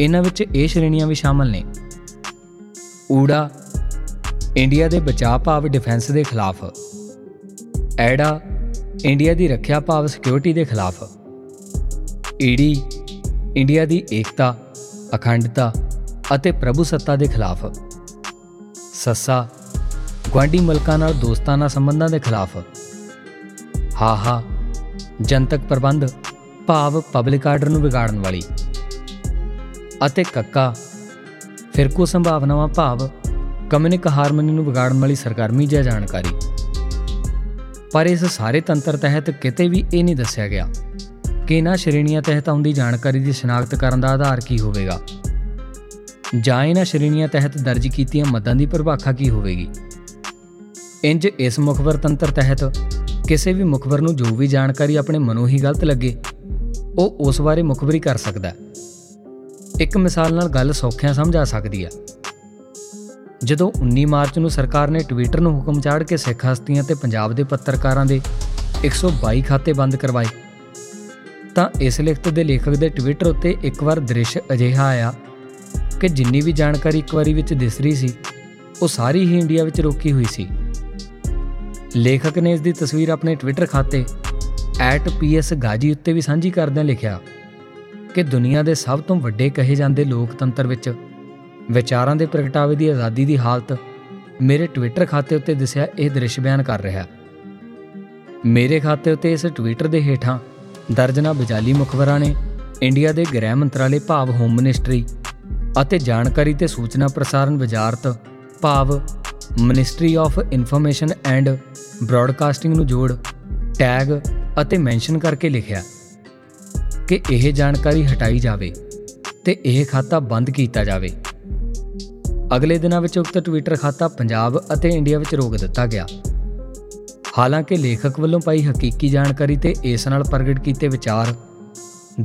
ਇਹਨਾਂ ਵਿੱਚ ਇਹ ਸ਼੍ਰੇਣੀਆਂ ਵੀ ਸ਼ਾਮਲ ਨੇ। ਊੜਾ, ਇੰਡੀਆ ਦੇ ਬਚਾਅ ਭਾਵ ਡਿਫੈਂਸ ਦੇ ਖਿਲਾਫ। ਐੜਾ, ਇੰਡੀਆ ਦੀ ਰੱਖਿਆ ਭਾਵ ਸਿਕਿਉਰਿਟੀ ਦੇ ਖਿਲਾਫ। ਈਡੀ, ਇੰਡੀਆ ਦੀ ਏਕਤਾ, ਅਖੰਡਤਾ ਅਤੇ ਪ੍ਰਭੂਸੱਤਾ ਦੇ ਖਿਲਾਫ। ਸੱਸਾ ਗਵਾਂਡੀ ਮੁਲਕਾਂ ਨਾਲ ਦੋਸਤਾਨਾ ਸੰਬੰਧਾਂ ਦੇ ਖਿਲਾਫ। ਹਾਹਾ ਜਨਤਕ ਪ੍ਰਬੰਧ, ਭਾਵ ਪਬਲਿਕ ਆਰਡਰ ਨੂੰ ਵਿਗਾੜਨ ਵਾਲੀ। ਅਤੇ ਕੱਕਾ, ਫਿਰਕੂ ਸੰਭਾਵਨਾਵਾਂ ਭਾਵ ਕਮਿਊਨਿਕ ਹਾਰਮਨੀ ਨੂੰ ਵਿਗਾੜਨ ਵਾਲੀ ਸਰਗਰਮੀ ਜਾਂ ਜਾਣਕਾਰੀ। ਪਰ ਇਸ ਸਾਰੇ ਤੰਤਰ ਤਹਿਤ ਕਿਤੇ ਵੀ ਇਹ ਨਹੀਂ ਦੱਸਿਆ ਗਿਆ ਕਿ ਇਹਨਾਂ ਸ਼੍ਰੇਣੀਆਂ ਤਹਿਤ ਆਉਂਦੀ ਜਾਣਕਾਰੀ ਦੀ ਸ਼ਨਾਖਤ ਕਰਨ ਦਾ ਆਧਾਰ ਕੀ ਹੋਵੇਗਾ। ਜਾਂ ਇਹਨਾਂ ਸ਼੍ਰੇਣੀਆਂ ਤਹਿਤ ਦਰਜ ਕੀਤੀਆਂ ਮਦਾਂ ਦੀ ਪ੍ਰਭਾਖਾ ਕੀ ਹੋਵੇਗੀ। ਇੰਜ ਇਸ ਮੁਖਬਰ ਤੰਤਰ ਤਹਿਤ ਕਿਸੇ ਵੀ ਮੁਖਬਰ ਨੂੰ ਜੋ ਵੀ ਜਾਣਕਾਰੀ ਆਪਣੇ ਮਨੋਂ ਹੀ ਗਲਤ ਲੱਗੇ, ਉਹ ਉਸ ਬਾਰੇ ਮੁਖਬਰੀ ਕਰ ਸਕਦਾ ਹੈ। ਇੱਕ ਮਿਸਾਲ ਨਾਲ ਗੱਲ ਸੌਖਿਆਂ ਸਮਝਾ ਸਕਦੀ ਹੈ ਜਦੋਂ 19 ਮਾਰਚ ਨੂੰ ਸਰਕਾਰ ਨੇ ਟਵਿੱਟਰ ਨੂੰ ਹੁਕਮ ਚਾੜ ਕੇ ਸਿੱਖ ਹਸਤੀਆਂ ਤੇ ਪੰਜਾਬ ਦੇ ਪੱਤਰਕਾਰਾਂ ਦੇ 122 ਖਾਤੇ ਬੰਦ ਕਰਵਾਏ, ਤਾਂ ਇਸ ਲਿਖਤ ਦੇ ਲੇਖਕ ਦੇ ਟਵਿੱਟਰ ਉੱਤੇ ਇੱਕ ਵਾਰ ਦ੍ਰਿਸ਼ ਅਜਿਹਾ ਆਇਆ ਕਿ ਜਿੰਨੀ ਵੀ ਜਾਣਕਾਰੀ ਇੱਕ ਵਾਰੀ ਵਿੱਚ ਦਿਸ ਰਹੀ ਸੀ, ਉਹ ਸਾਰੀ ਹੀ ਇੰਡੀਆ ਵਿੱਚ ਰੋਕੀ ਹੋਈ ਸੀ। ਲੇਖਕ ਨੇ ਇਸ ਦੀ ਤਸਵੀਰ ਆਪਣੇ ਟਵਿੱਟਰ ਖਾਤੇ @psgaji ਉੱਤੇ ਵੀ ਸਾਂਝੀ ਕਰਦਿਆਂ ਲਿਖਿਆ ਕਿ ਦੁਨੀਆ ਦੇ ਸਭ ਤੋਂ ਵੱਡੇ ਕਹੇ ਜਾਂਦੇ ਲੋਕਤੰਤਰ ਵਿੱਚ ਵਿਚਾਰਾਂ ਦੇ ਪ੍ਰਗਟਾਵੇ ਦੀ ਆਜ਼ਾਦੀ ਦੀ ਹਾਲਤ ਮੇਰੇ ਟਵਿੱਟਰ ਖਾਤੇ ਉੱਤੇ ਦਿਸਿਆ ਇਹ ਦ੍ਰਿਸ਼ ਬਿਆਨ ਕਰ ਰਿਹਾ ਮੇਰੇ ਖਾਤੇ ਉੱਤੇ ਇਸ ਟਵਿੱਟਰ ਦੇ ਹੇਠਾਂ ਦਰਜਨਾ ਬਜਾਲੀ ਮੁਖਬਰਾਂ ਨੇ ਇੰਡੀਆ ਦੇ ਗ੍ਰਹਿ ਮੰਤਰਾਲੇ ਭਾਵ ਹੋਮ ਮਿਨਿਸਟਰੀ ਅਤੇ ਜਾਣਕਾਰੀ ਤੇ ਸੂਚਨਾ ਪ੍ਰਸਾਰਣ ਵਜ਼ਾਰਤ ਭਾਵ ministry of information and broadcasting ਨੂੰ ਜੋੜ ਟੈਗ ਅਤੇ ਮੈਂਸ਼ਨ ਕਰਕੇ ਲਿਖਿਆ ਕਿ ਇਹ ਜਾਣਕਾਰੀ ਹਟਾਈ ਜਾਵੇ ਤੇ ਇਹ ਖਾਤਾ ਬੰਦ ਕੀਤਾ ਜਾਵੇ। ਅਗਲੇ ਦਿਨਾਂ ਵਿੱਚ ਉਕਤ ਟਵਿੱਟਰ ਖਾਤਾ ਪੰਜਾਬ ਅਤੇ ਇੰਡੀਆ ਵਿੱਚ ਰੋਕ ਦਿੱਤਾ ਗਿਆ। ਹਾਲਾਂਕਿ ਲੇਖਕ ਵੱਲੋਂ ਪਾਈ ਹਕੀਕੀ ਜਾਣਕਾਰੀ ਤੇ ਇਸ ਨਾਲ ਪ੍ਰਗਟ ਕੀਤੇ ਵਿਚਾਰ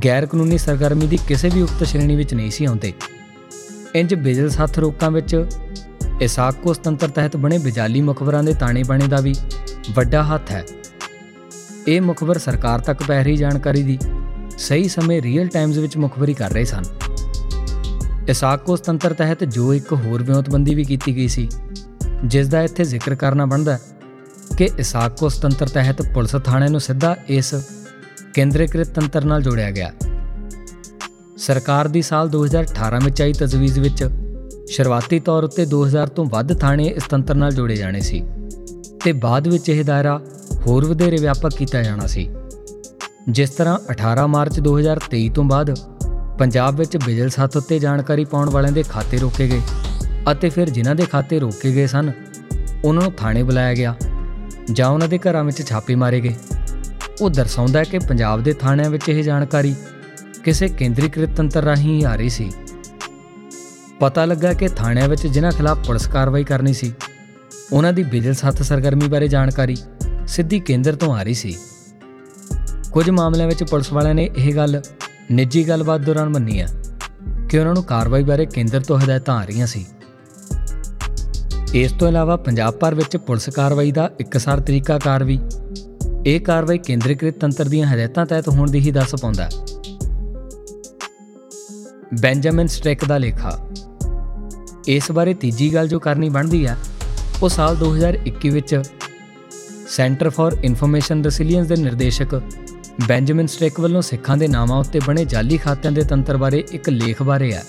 ਗੈਰ ਕਾਨੂੰਨੀ ਸਰਗਰਮੀ ਦੀ ਕਿਸੇ ਵੀ ਉਕਤ ਸ਼੍ਰੇਣੀ ਵਿੱਚ ਨਹੀਂ ਸੀ ਆਉਂਦੇ। ਇੰਜ ਬਿਜਲ ਸਾਥ ਰੋਕਾਂ ਵਿੱਚ ਇਸਾਕੋ ਤੰਤਰ ਤਹਿਤ ਬਣੇ ਬਿਜਾਲੀ ਮੁਖਬਰਾਂ ਦੇ ਤਾਣੇ ਬਾਣੇ ਦਾ ਵੀ ਵੱਡਾ ਹੱਥ ਹੈ। ਇਹ ਮੁਖਬਰ ਸਰਕਾਰ ਤੱਕ ਪੈ ਰਹੀ ਜਾਣਕਾਰੀ ਦੀ ਸਹੀ ਸਮੇਂ ਰੀਅਲ ਟਾਈਮਜ਼ ਵਿੱਚ ਮੁਖਬਰੀ ਕਰ ਰਹੇ ਸਨ। ਇਸਾਕੋ ਤੰਤਰ ਤਹਿਤ ਜੋ ਇੱਕ ਹੋਰ ਵਿਉਂਤਬੰਦੀ ਵੀ ਕੀਤੀ ਗਈ ਸੀ, ਜਿਸ ਦਾ ਇੱਥੇ ਜ਼ਿਕਰ ਕਰਨਾ ਬਣਦਾ ਹੈ ਕਿ ਇਸਾਕੋ ਤੰਤਰ ਤਹਿਤ ਪੁਲਿਸ ਥਾਣੇ ਨੂੰ ਸਿੱਧਾ ਇਸ ਕੇਂਦਰੀਕ੍ਰਿਤ ਤੰਤਰ ਨਾਲ ਜੋੜਿਆ ਗਿਆ। ਸਰਕਾਰ ਦੀ ਸਾਲ 2018 ਵਿੱਚ ਆਈ ਤਜਵੀਜ਼ ਵਿੱਚ ਸ਼ੁਰੂਆਤੀ ਤੌਰ ਉੱਤੇ 2000 ਤੋਂ ਵੱਧ ਥਾਣੇ ਇਸ ਤੰਤਰ ਨਾਲ ਜੋੜੇ ਜਾਣੇ ਸੀ ਤੇ ਬਾਅਦ ਵਿੱਚ ਇਹ ਦਾਇਰਾ ਹੋਰ ਵਧੇਰੇ ਵਿਆਪਕ ਕੀਤਾ ਜਾਣਾ ਸੀ। ਜਿਸ ਤਰ੍ਹਾਂ 18 ਮਾਰਚ 2023 ਤੋਂ ਬਾਅਦ ਪੰਜਾਬ ਵਿੱਚ ਬਿਜਲ ਸੱਤ ਉੱਤੇ ਜਾਣਕਾਰੀ ਪਾਉਣ ਵਾਲਿਆਂ ਦੇ ਖਾਤੇ ਰੋਕੇ ਗਏ ਅਤੇ ਫਿਰ ਜਿਨ੍ਹਾਂ ਦੇ ਖਾਤੇ ਰੋਕੇ ਗਏ ਸਨ, ਉਹਨਾਂ ਨੂੰ ਥਾਣੇ ਬੁਲਾਇਆ ਗਿਆ ਜਾਂ ਉਹਨਾਂ ਦੇ ਘਰਾਂ ਵਿੱਚ ਛਾਪੇ ਮਾਰੇ ਗਏ। ਉਹ ਦਰਸਾਉਂਦਾ ਹੈ ਕਿ ਪੰਜਾਬ ਦੇ ਥਾਣਿਆਂ ਵਿੱਚ ਇਹ ਜਾਣਕਾਰੀ ਕਿਸੇ ਕੇਂਦਰੀਕ੍ਰਿਤ ਤੰਤਰ ਰਾਹੀਂ ਹੀ ਆ ਰਹੀ ਸੀ। ਪਤਾ ਲੱਗਾ ਕਿ ਥਾਣਿਆਂ ਵਿੱਚ ਜਿਨ੍ਹਾਂ ਖਿਲਾਫ ਪੁਲਿਸ ਕਾਰਵਾਈ ਕਰਨੀ ਸੀ, ਉਹਨਾਂ ਦੀ ਬਿਜਲ ਸੱਤ ਸਰਗਰਮੀ ਬਾਰੇ ਜਾਣਕਾਰੀ ਸਿੱਧੀ ਕੇਂਦਰ ਤੋਂ ਆ ਰਹੀ ਸੀ। ਕੁਝ ਮਾਮਲਿਆਂ ਵਿੱਚ ਪੁਲਿਸ ਵਾਲਿਆਂ ਨੇ ਇਹ ਗੱਲ ਨਿੱਜੀ ਗੱਲਬਾਤ ਦੌਰਾਨ ਮੰਨੀ ਹੈ ਕਿ ਉਹਨਾਂ ਨੂੰ ਕਾਰਵਾਈ ਬਾਰੇ ਕੇਂਦਰ ਤੋਂ ਹਦਾਇਤਾਂ ਆ ਰਹੀਆਂ ਸੀ। ਇਸ ਤੋਂ ਇਲਾਵਾ ਪੰਜਾਬ ਭਰ ਵਿੱਚ ਪੁਲਿਸ ਕਾਰਵਾਈ ਦਾ ਇੱਕਸਾਰ ਤਰੀਕਾਕਾਰ ਵੀ ਇਹ ਕਾਰਵਾਈ ਕੇਂਦਰੀਕ੍ਰਿਤ ਤੰਤਰ ਦੀਆਂ ਹਦਾਇਤਾਂ ਤਹਿਤ ਹੋਣ ਦੀ ਹੀ ਦੱਸ ਪਾਉਂਦਾ ਹੈ। ਬੈਂਜਾਮਿਨ ਸਟ੍ਰਿਕ ਦਾ ਲੇਖਾ ਇਸ ਬਾਰੇ ਤੀਜੀ ਗੱਲ ਜੋ ਕਰਨੀ ਬਣਦੀ ਹੈ ਉਹ ਸਾਲ 2021 ਵਿੱਚ ਸੈਂਟਰ ਫਾਰ ਇਨਫੋਰਮੇਸ਼ਨ ਰੈਸਿਲੀਅੰਸ ਦੇ ਨਿਰਦੇਸ਼ਕ ਬੈਂਜਾਮਿਨ ਸਟ੍ਰਿਕ ਵੱਲੋਂ ਸਿੱਖਾਂ ਦੇ ਨਾਮਾਂ ਉੱਤੇ ਬਣੇ ਜਾਲੀ ਖਾਤਿਆਂ ਦੇ ਤੰਤਰ ਬਾਰੇ ਇੱਕ ਲੇਖ ਬਾਰੇ ਹੈ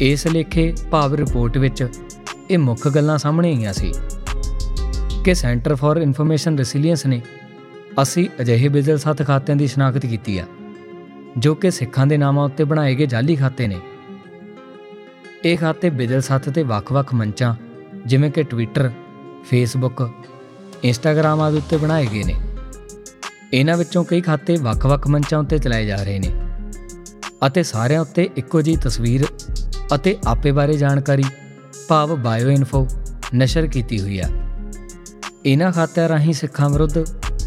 ਇਸ ਲੇਖੇ ਭਾਵ ਰਿਪੋਰਟ ਵਿੱਚ ਇਹ ਮੁੱਖ ਗੱਲਾਂ ਸਾਹਮਣੇ ਆਈਆਂ ਸੀ ਕਿ ਸੈਂਟਰ ਫਾਰ ਇਨਫੋਰਮੇਸ਼ਨ ਰੈਸਿਲੀਅੰਸ ਨੇ ਅਸੀਂ ਅਜਿਹੇ ਬਿਜ਼ਨਸ ਸਾਥ ਖਾਤਿਆਂ ਦੀ ਸ਼ਨਾਖਤ ਕੀਤੀ ਹੈ ਜੋ ਕਿ ਸਿੱਖਾਂ ਦੇ ਨਾਮਾਂ ਉੱਤੇ ਬਣਾਏ ਗਏ ਜਾਲੀ ਖਾਤੇ ਨੇ। ਇਹ ਖਾਤੇ ਬਿਜ਼ਨਸ ਸਾਥ ਤੇ ਵੱਖ-ਵੱਖ ਮੰਚਾਂ, ਜਿਵੇਂ ਕਿ ਟਵਿੱਟਰ ਫੇਸਬੁੱਕ ਇੰਸਟਾਗ੍ਰam ਆਦਿ ਉੱਤੇ ਬਣਾਏ ਗਏ ਨੇ। ਇਹਨਾਂ ਵਿੱਚੋਂ ਕਈ ਖਾਤੇ ਵੱਖ-ਵੱਖ ਮੰਚਾਂ ਉੱਤੇ ਚਲਾਏ ਜਾ ਰਹੇ ਨੇ ਅਤੇ ਸਾਰਿਆਂ ਉੱਤੇ ਇੱਕੋ ਜਿਹੀ ਤਸਵੀਰ ਅਤੇ ਆਪੇ ਬਾਰੇ ਜਾਣਕਾਰੀ, ਭਾਵ ਬਾਇਓ ਇਨਫੋ ਨਸ਼ਰ ਕੀਤੀ ਹੋਈ ਹੈ ਇਹਨਾਂ ਖਾਤਿਆਂ ਰਾਹੀਂ ਸਿੱਖਾਂ ਵਿਰੁੱਧ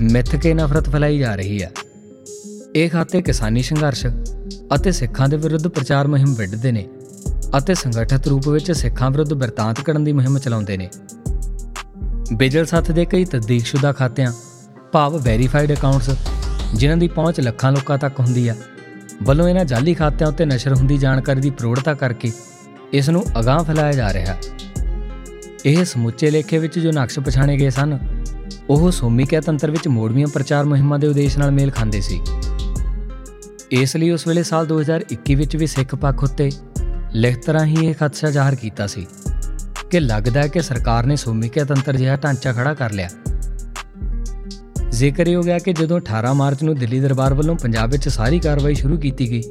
ਮਿੱਥ ਕੇ ਨਫ਼ਰਤ ਫੈਲਾਈ ਜਾ ਰਹੀ ਹੈ ਇਹ ਖਾਤੇ ਕਿਸਾਨੀ ਸੰਘਰਸ਼ ਅਤੇ ਸਿੱਖਾਂ ਦੇ ਵਿਰੁੱਧ ਪ੍ਰਚਾਰ ਮੁਹਿੰਮ ਵਿੱਢਦੇ ਨੇ। ਅਤੇ ਸੰਗਠਿਤ ਰੂਪ ਵਿੱਚ ਸਿੱਖਾਂ ਵਿਰੁੱਧ ਬਿਰਤਾਂਤ ਕਰਨ ਦੀ ਮੁਹਿੰਮ ਚਲਾਉਂਦੇ ਨੇ। ਬਿਜਲ ਸਾਥ ਦੇ ਕਈ ਤਸਦੀਕਸ਼ੁਦਾ ਖਾਤਿਆਂ, ਭਾਵ ਵੈਰੀਫਾਈਡ ਅਕਾਊਂਟਸ ਜਿਨ੍ਹਾਂ ਦੀ ਪਹੁੰਚ ਲੱਖਾਂ ਲੋਕਾਂ ਤੱਕ ਹੁੰਦੀ ਆ, ਵੱਲੋਂ ਇਹਨਾਂ ਜਾਲੀ ਖਾਤਿਆਂ ਉੱਤੇ ਨਸ਼ਰ ਹੁੰਦੀ ਜਾਣਕਾਰੀ ਦੀ ਪ੍ਰੋੜਤਾ ਕਰਕੇ ਇਸ ਨੂੰ ਅਗਾਹ ਫੈਲਾਇਆ ਜਾ ਰਿਹਾ। ਹੈ ਇਹ ਸਮੁੱਚੇ ਲੇਖੇ ਵਿੱਚ ਜੋ ਨਕਸ਼ ਪਛਾਣੇ ਗਏ ਸਨ, ਉਹ ਸੋਮੀਕਿਆ ਤੰਤਰ ਵਿੱਚ ਮੋੜਵੀਆਂ ਪ੍ਰਚਾਰ ਮੁਹਿੰਮਾਂ ਦੇ ਉਦੇਸ਼ ਨਾਲ ਮੇਲ ਖਾਂਦੇ ਸੀ। ਇਸ ਲਈ ਉਸ ਵੇਲੇ ਸਾਲ 2021 ਵਿੱਚ ਵੀ ਸਿੱਖ ਪੱਖ ਉੱਤੇ ਲਿਖਤ ਰਾਹੀਂ ਇਹ ਖਦਸ਼ਾ ਜ਼ਾਹਰ ਕੀਤਾ ਸੀ ਕਿ ਲੱਗਦਾ ਹੈ ਕਿ ਸਰਕਾਰ ਨੇ ਸੋਮੀਕਿਆ ਤੰਤਰ ਜਿਹਾ ਢਾਂਚਾ ਖੜਾ ਕਰ ਲਿਆ। ਜ਼ਿਕਰ ਹੋ ਗਿਆ ਕਿ ਜਦੋਂ 18 ਮਾਰਚ ਨੂੰ ਦਿੱਲੀ ਦਰਬਾਰ ਵੱਲੋਂ ਪੰਜਾਬ ਵਿੱਚ ਸਾਰੀ ਕਾਰਵਾਈ ਸ਼ੁਰੂ ਕੀਤੀ ਗਈ,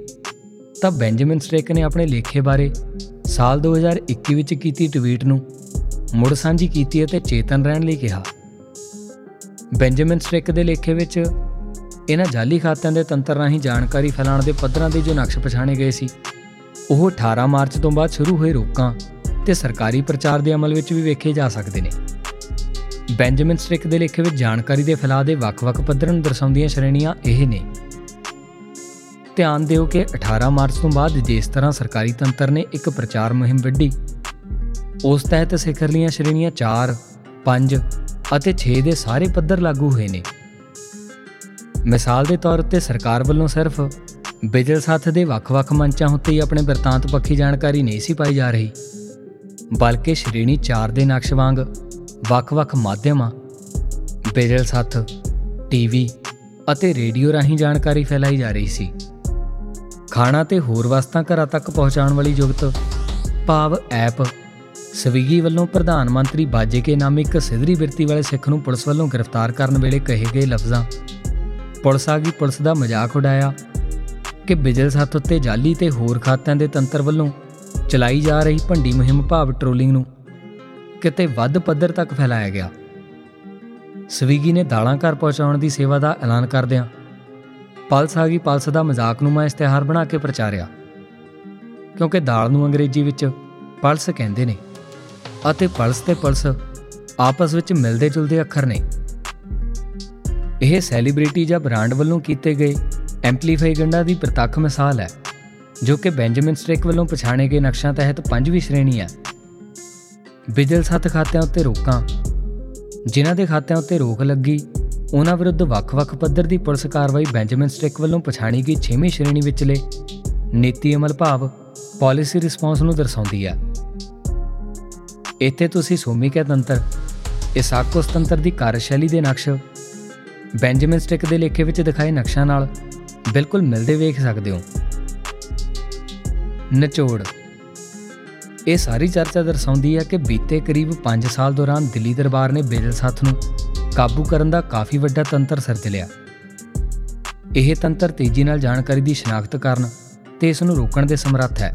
ਤਾਂ ਬੈਂਜਾਮਿਨ ਸਟ੍ਰੇਕ ਨੇ ਆਪਣੇ ਲੇਖੇ ਬਾਰੇ ਸਾਲ 2021 ਵਿੱਚ ਕੀਤੀ ਟਵੀਟ ਨੂੰ ਮੁੜ ਸਾਂਝੀ ਕੀਤੀ ਅਤੇ ਚੇਤਨ ਰਹਿਣ ਲਈ ਕਿਹਾ। ਬੈਂਜਾਮਿਨ ਸਟ੍ਰੇਕ ਦੇ ਲੇਖੇ ਵਿੱਚ ਇਹਨਾਂ ਜਾਲੀ ਖਾਤਿਆਂ ਦੇ ਤੰਤਰ ਰਾਹੀਂ ਜਾਣਕਾਰੀ ਫੈਲਾਉਣ ਦੇ ਪੱਧਰਾਂ ਦੇ ਜੋ ਨਕਸ਼ ਪਛਾਣੇ ਗਏ ਸੀ ਉਹ 18 ਮਾਰਚ ਤੋਂ ਬਾਅਦ ਸ਼ੁਰੂ ਹੋਏ ਰੋਕਾਂ ਤੇ ਸਰਕਾਰੀ ਪ੍ਰਚਾਰ ਦੇ ਅਮਲ ਵਿੱਚ ਵੀ ਵੇਖੇ ਜਾ ਸਕਦੇ ਨੇ। ਬੈਂਜਾਮਿਨ ਸਟ੍ਰਿਕ ਦੇ ਲੇਖੇ ਵਿੱਚ ਜਾਣਕਾਰੀ ਦੇ ਫੈਲਾਅ ਦੇ ਵੱਖ-ਵੱਖ ਪੱਧਰਾਂ ਨੂੰ ਦਰਸਾਉਂਦੀਆਂ ਸ਼੍ਰੇਣੀਆਂ ਇਹ ਨੇ। ਧਿਆਨ ਦਿਓ ਕਿ 18 ਮਾਰਚ ਤੋਂ ਬਾਅਦ ਜਿਸ ਤਰ੍ਹਾਂ ਸਰਕਾਰੀ ਤੰਤਰ ਨੇ ਇੱਕ ਪ੍ਰਚਾਰ ਮੁਹਿੰਮ ਵਿੱਢੀ ਉਸ ਤਹਿਤ ਸਿਖਰਲੀਆਂ ਸ਼੍ਰੇਣੀਆਂ 4, 5 ਅਤੇ 6 ਦੇ ਸਾਰੇ ਪੱਧਰ ਲਾਗੂ ਹੋਏ ਨੇ। ਮਿਸਾਲ ਦੇ ਤੌਰ ਉੱਤੇ ਸਰਕਾਰ ਵੱਲੋਂ ਸਿਰਫ ਬਿਜਲ ਸਾਥ ਦੇ ਵੱਖ-ਵੱਖ ਮੰਚਾਂ ਉੱਤੇ ਹੀ ਆਪਣੇ ਵਰਤਾਂਤ ਪੱਖੀ ਜਾਣਕਾਰੀ ਨਹੀਂ ਸੀ ਪਾਈ ਜਾ ਰਹੀ। ਬਲਕਿ ਸ਼੍ਰੇਣੀ 4 ਦੇ ਨਕਸ਼ ਵਾਂਗ ਵੱਖ-ਵੱਖ ਮਾਧਿਅਮਾਂ, ਬਿਜਲ ਸਾਥ, ਟੀਵੀ ਅਤੇ ਰੇਡੀਓ ਰਾਹੀਂ ਜਾਣਕਾਰੀ ਫੈਲਾਈ ਜਾ ਰਹੀ ਸੀ। ਖਾਣਾ ਤੇ ਹੋਰ ਵਸਤਾਂ ਘਰਾਂ ਤੱਕ ਪਹੁੰਚਾਉਣ ਵਾਲੀ ਜੁਗਤ ਭਾਵ ਐਪ ਸਵੀਗੀ ਵੱਲੋਂ ਪ੍ਰਧਾਨ ਮੰਤਰੀ ਬਾਜੇ ਕੇ ਨਾਮ ਇੱਕ ਸਿਧਰੀ ਬਿਰਤੀ ਵਾਲੇ ਸਿੱਖ ਨੂੰ ਪੁਲਿਸ ਵੱਲੋਂ ਗ੍ਰਿਫਤਾਰ ਕਰਨ ਵੇਲੇ ਕਹੇ ਗਏ ਲਫ਼ਜ਼ਾਂ, ਪੁਲਿਸ ਆ ਗਈ ਪੁਲਿਸ ਦਾ ਮਜ਼ਾਕ ਉਡਾਇਆ ਕਿ ਬਿਜਲ ਸੱਤ ਉੱਤੇ ਜਾਲੀ ਤੇ ਹੋਰ ਖਾਤਿਆਂ ਦੇ ਤੰਤਰ ਵੱਲੋਂ ਚਲਾਈ ਜਾ ਰਹੀ ਭੰਡੀ ਮੁਹਿੰਮ ਭਾਵ ਟ੍ਰੋਲਿੰਗ ਨੂੰ ਕਿਤੇ ਵੱਧ ਪੱਧਰ ਤੱਕ ਫੈਲਾਇਆ ਗਿਆ। ਸਵੀਗੀ ਨੇ ਦਾਲਾਂ ਘਰ ਪਹੁੰਚਾਉਣ ਦੀ ਸੇਵਾ ਦਾ ਐਲਾਨ ਕਰਦਿਆਂ ਪਲਸ ਆ ਗਈ ਪਲਸ ਦਾ ਮਜ਼ਾਕ ਨੂੰ ਮੈਂ ਇਸ਼ਤਿਹਾਰ ਬਣਾ ਕੇ ਪ੍ਰਚਾਰਿਆ। ਕਿਉਂਕਿ ਦਾਲ ਨੂੰ ਅੰਗਰੇਜ਼ੀ ਵਿੱਚ ਪਲਸ ਕਹਿੰਦੇ ਨੇ ਅਤੇ ਪਲਸ ਤੇ ਪਲਸ ਆਪਸ ਵਿੱਚ ਮਿਲਦੇ ਜੁਲਦੇ ਅੱਖਰ ਨੇ। ਇਹ ਸੈਲੀਬ੍ਰਿਟੀ ਜਾਂ ਬ੍ਰਾਂਡ ਵੱਲੋਂ ਕੀਤੇ ਗਏ ਐਂਪਲੀਫਾਈ ਗੰਡਾ ਦੀ ਪ੍ਰਤੱਖ ਮਿਸਾਲ ਹੈ, ਜੋ ਕਿ ਬੈਂਜਾਮਿਨ ਸਟ੍ਰਿਕ ਵੱਲੋਂ ਪਛਾਣੇ ਗਏ ਨਕਸ਼ਾਂ ਤਹਿਤ ਪੰਜਵੀਂ ਸ਼੍ਰੇਣੀ ਹੈ। ਬਿਜਲ ਸੱਤ ਖਾਤਿਆਂ ਉੱਤੇ ਰੋਕਾਂ, ਜਿਨ੍ਹਾਂ ਦੇ ਖਾਤਿਆਂ ਉੱਤੇ ਰੋਕ ਲੱਗੀ, ਉਹਨਾਂ ਵਿਰੁੱਧ ਵੱਖ-ਵੱਖ ਪੱਧਰ ਦੀ ਪੁਲਿਸ ਕਾਰਵਾਈ ਬੈਂਜਾਮਿਨ ਸਟ੍ਰਿਕ ਵੱਲੋਂ ਪਛਾਣੀ ਗਈ 6ਵੀਂ ਸ਼੍ਰੇਣੀ ਵਿਚਲੇ ਨੀਤੀ ਅਮਲ ਭਾਵ ਪਾਲਿਸੀ ਰਿਸਪੌਂਸ ਨੂੰ ਦਰਸਾਉਂਦੀ ਹੈ। ਇੱਥੇ ਤੁਸੀਂ ਸੋਮੀਕਿਆ ਤੰਤਰ ਇਸਾਕੋਸ ਤੰਤਰ ਦੀ ਕਾਰਜਸ਼ੈਲੀ ਦੇ ਨਕਸ਼, ਬੈਂਜਾਮਿਨ ਸਟ੍ਰਿਕ ਦੇ ਲੇਖੇ ਵਿੱਚ ਦਿਖਾਏ ਨਕਸ਼ਾਂ ਨਾਲ ਬਿਲਕੁਲ ਮਿਲਦੇ ਵੇਖ ਸਕਦੇ ਹੋ। ਨਿਚੋੜ। ਇਹ ਸਾਰੀ ਚਰਚਾ ਦਰਸਾਉਂਦੀ ਹੈ ਕਿ ਬੀਤੇ ਕਰੀਬ 5 ਸਾਲ ਦੌਰਾਨ ਦਿੱਲੀ ਦਰਬਾਰ ਨੇ ਬੇਦਲ ਸਾਥ ਨੂੰ ਕਾਬੂ ਕਰਨ ਦਾ ਕਾਫੀ ਵੱਡਾ ਤੰਤਰ ਸਿਰਜ ਲਿਆ। ਇਹ ਤੰਤਰ ਤੇਜ਼ੀ ਨਾਲ ਜਾਣਕਾਰੀ ਦੀ ਸ਼ਨਾਖਤ ਕਰਨ ਤੇ ਇਸ ਨੂੰ ਰੋਕਣ ਦੇ ਸਮਰੱਥ ਹੈ।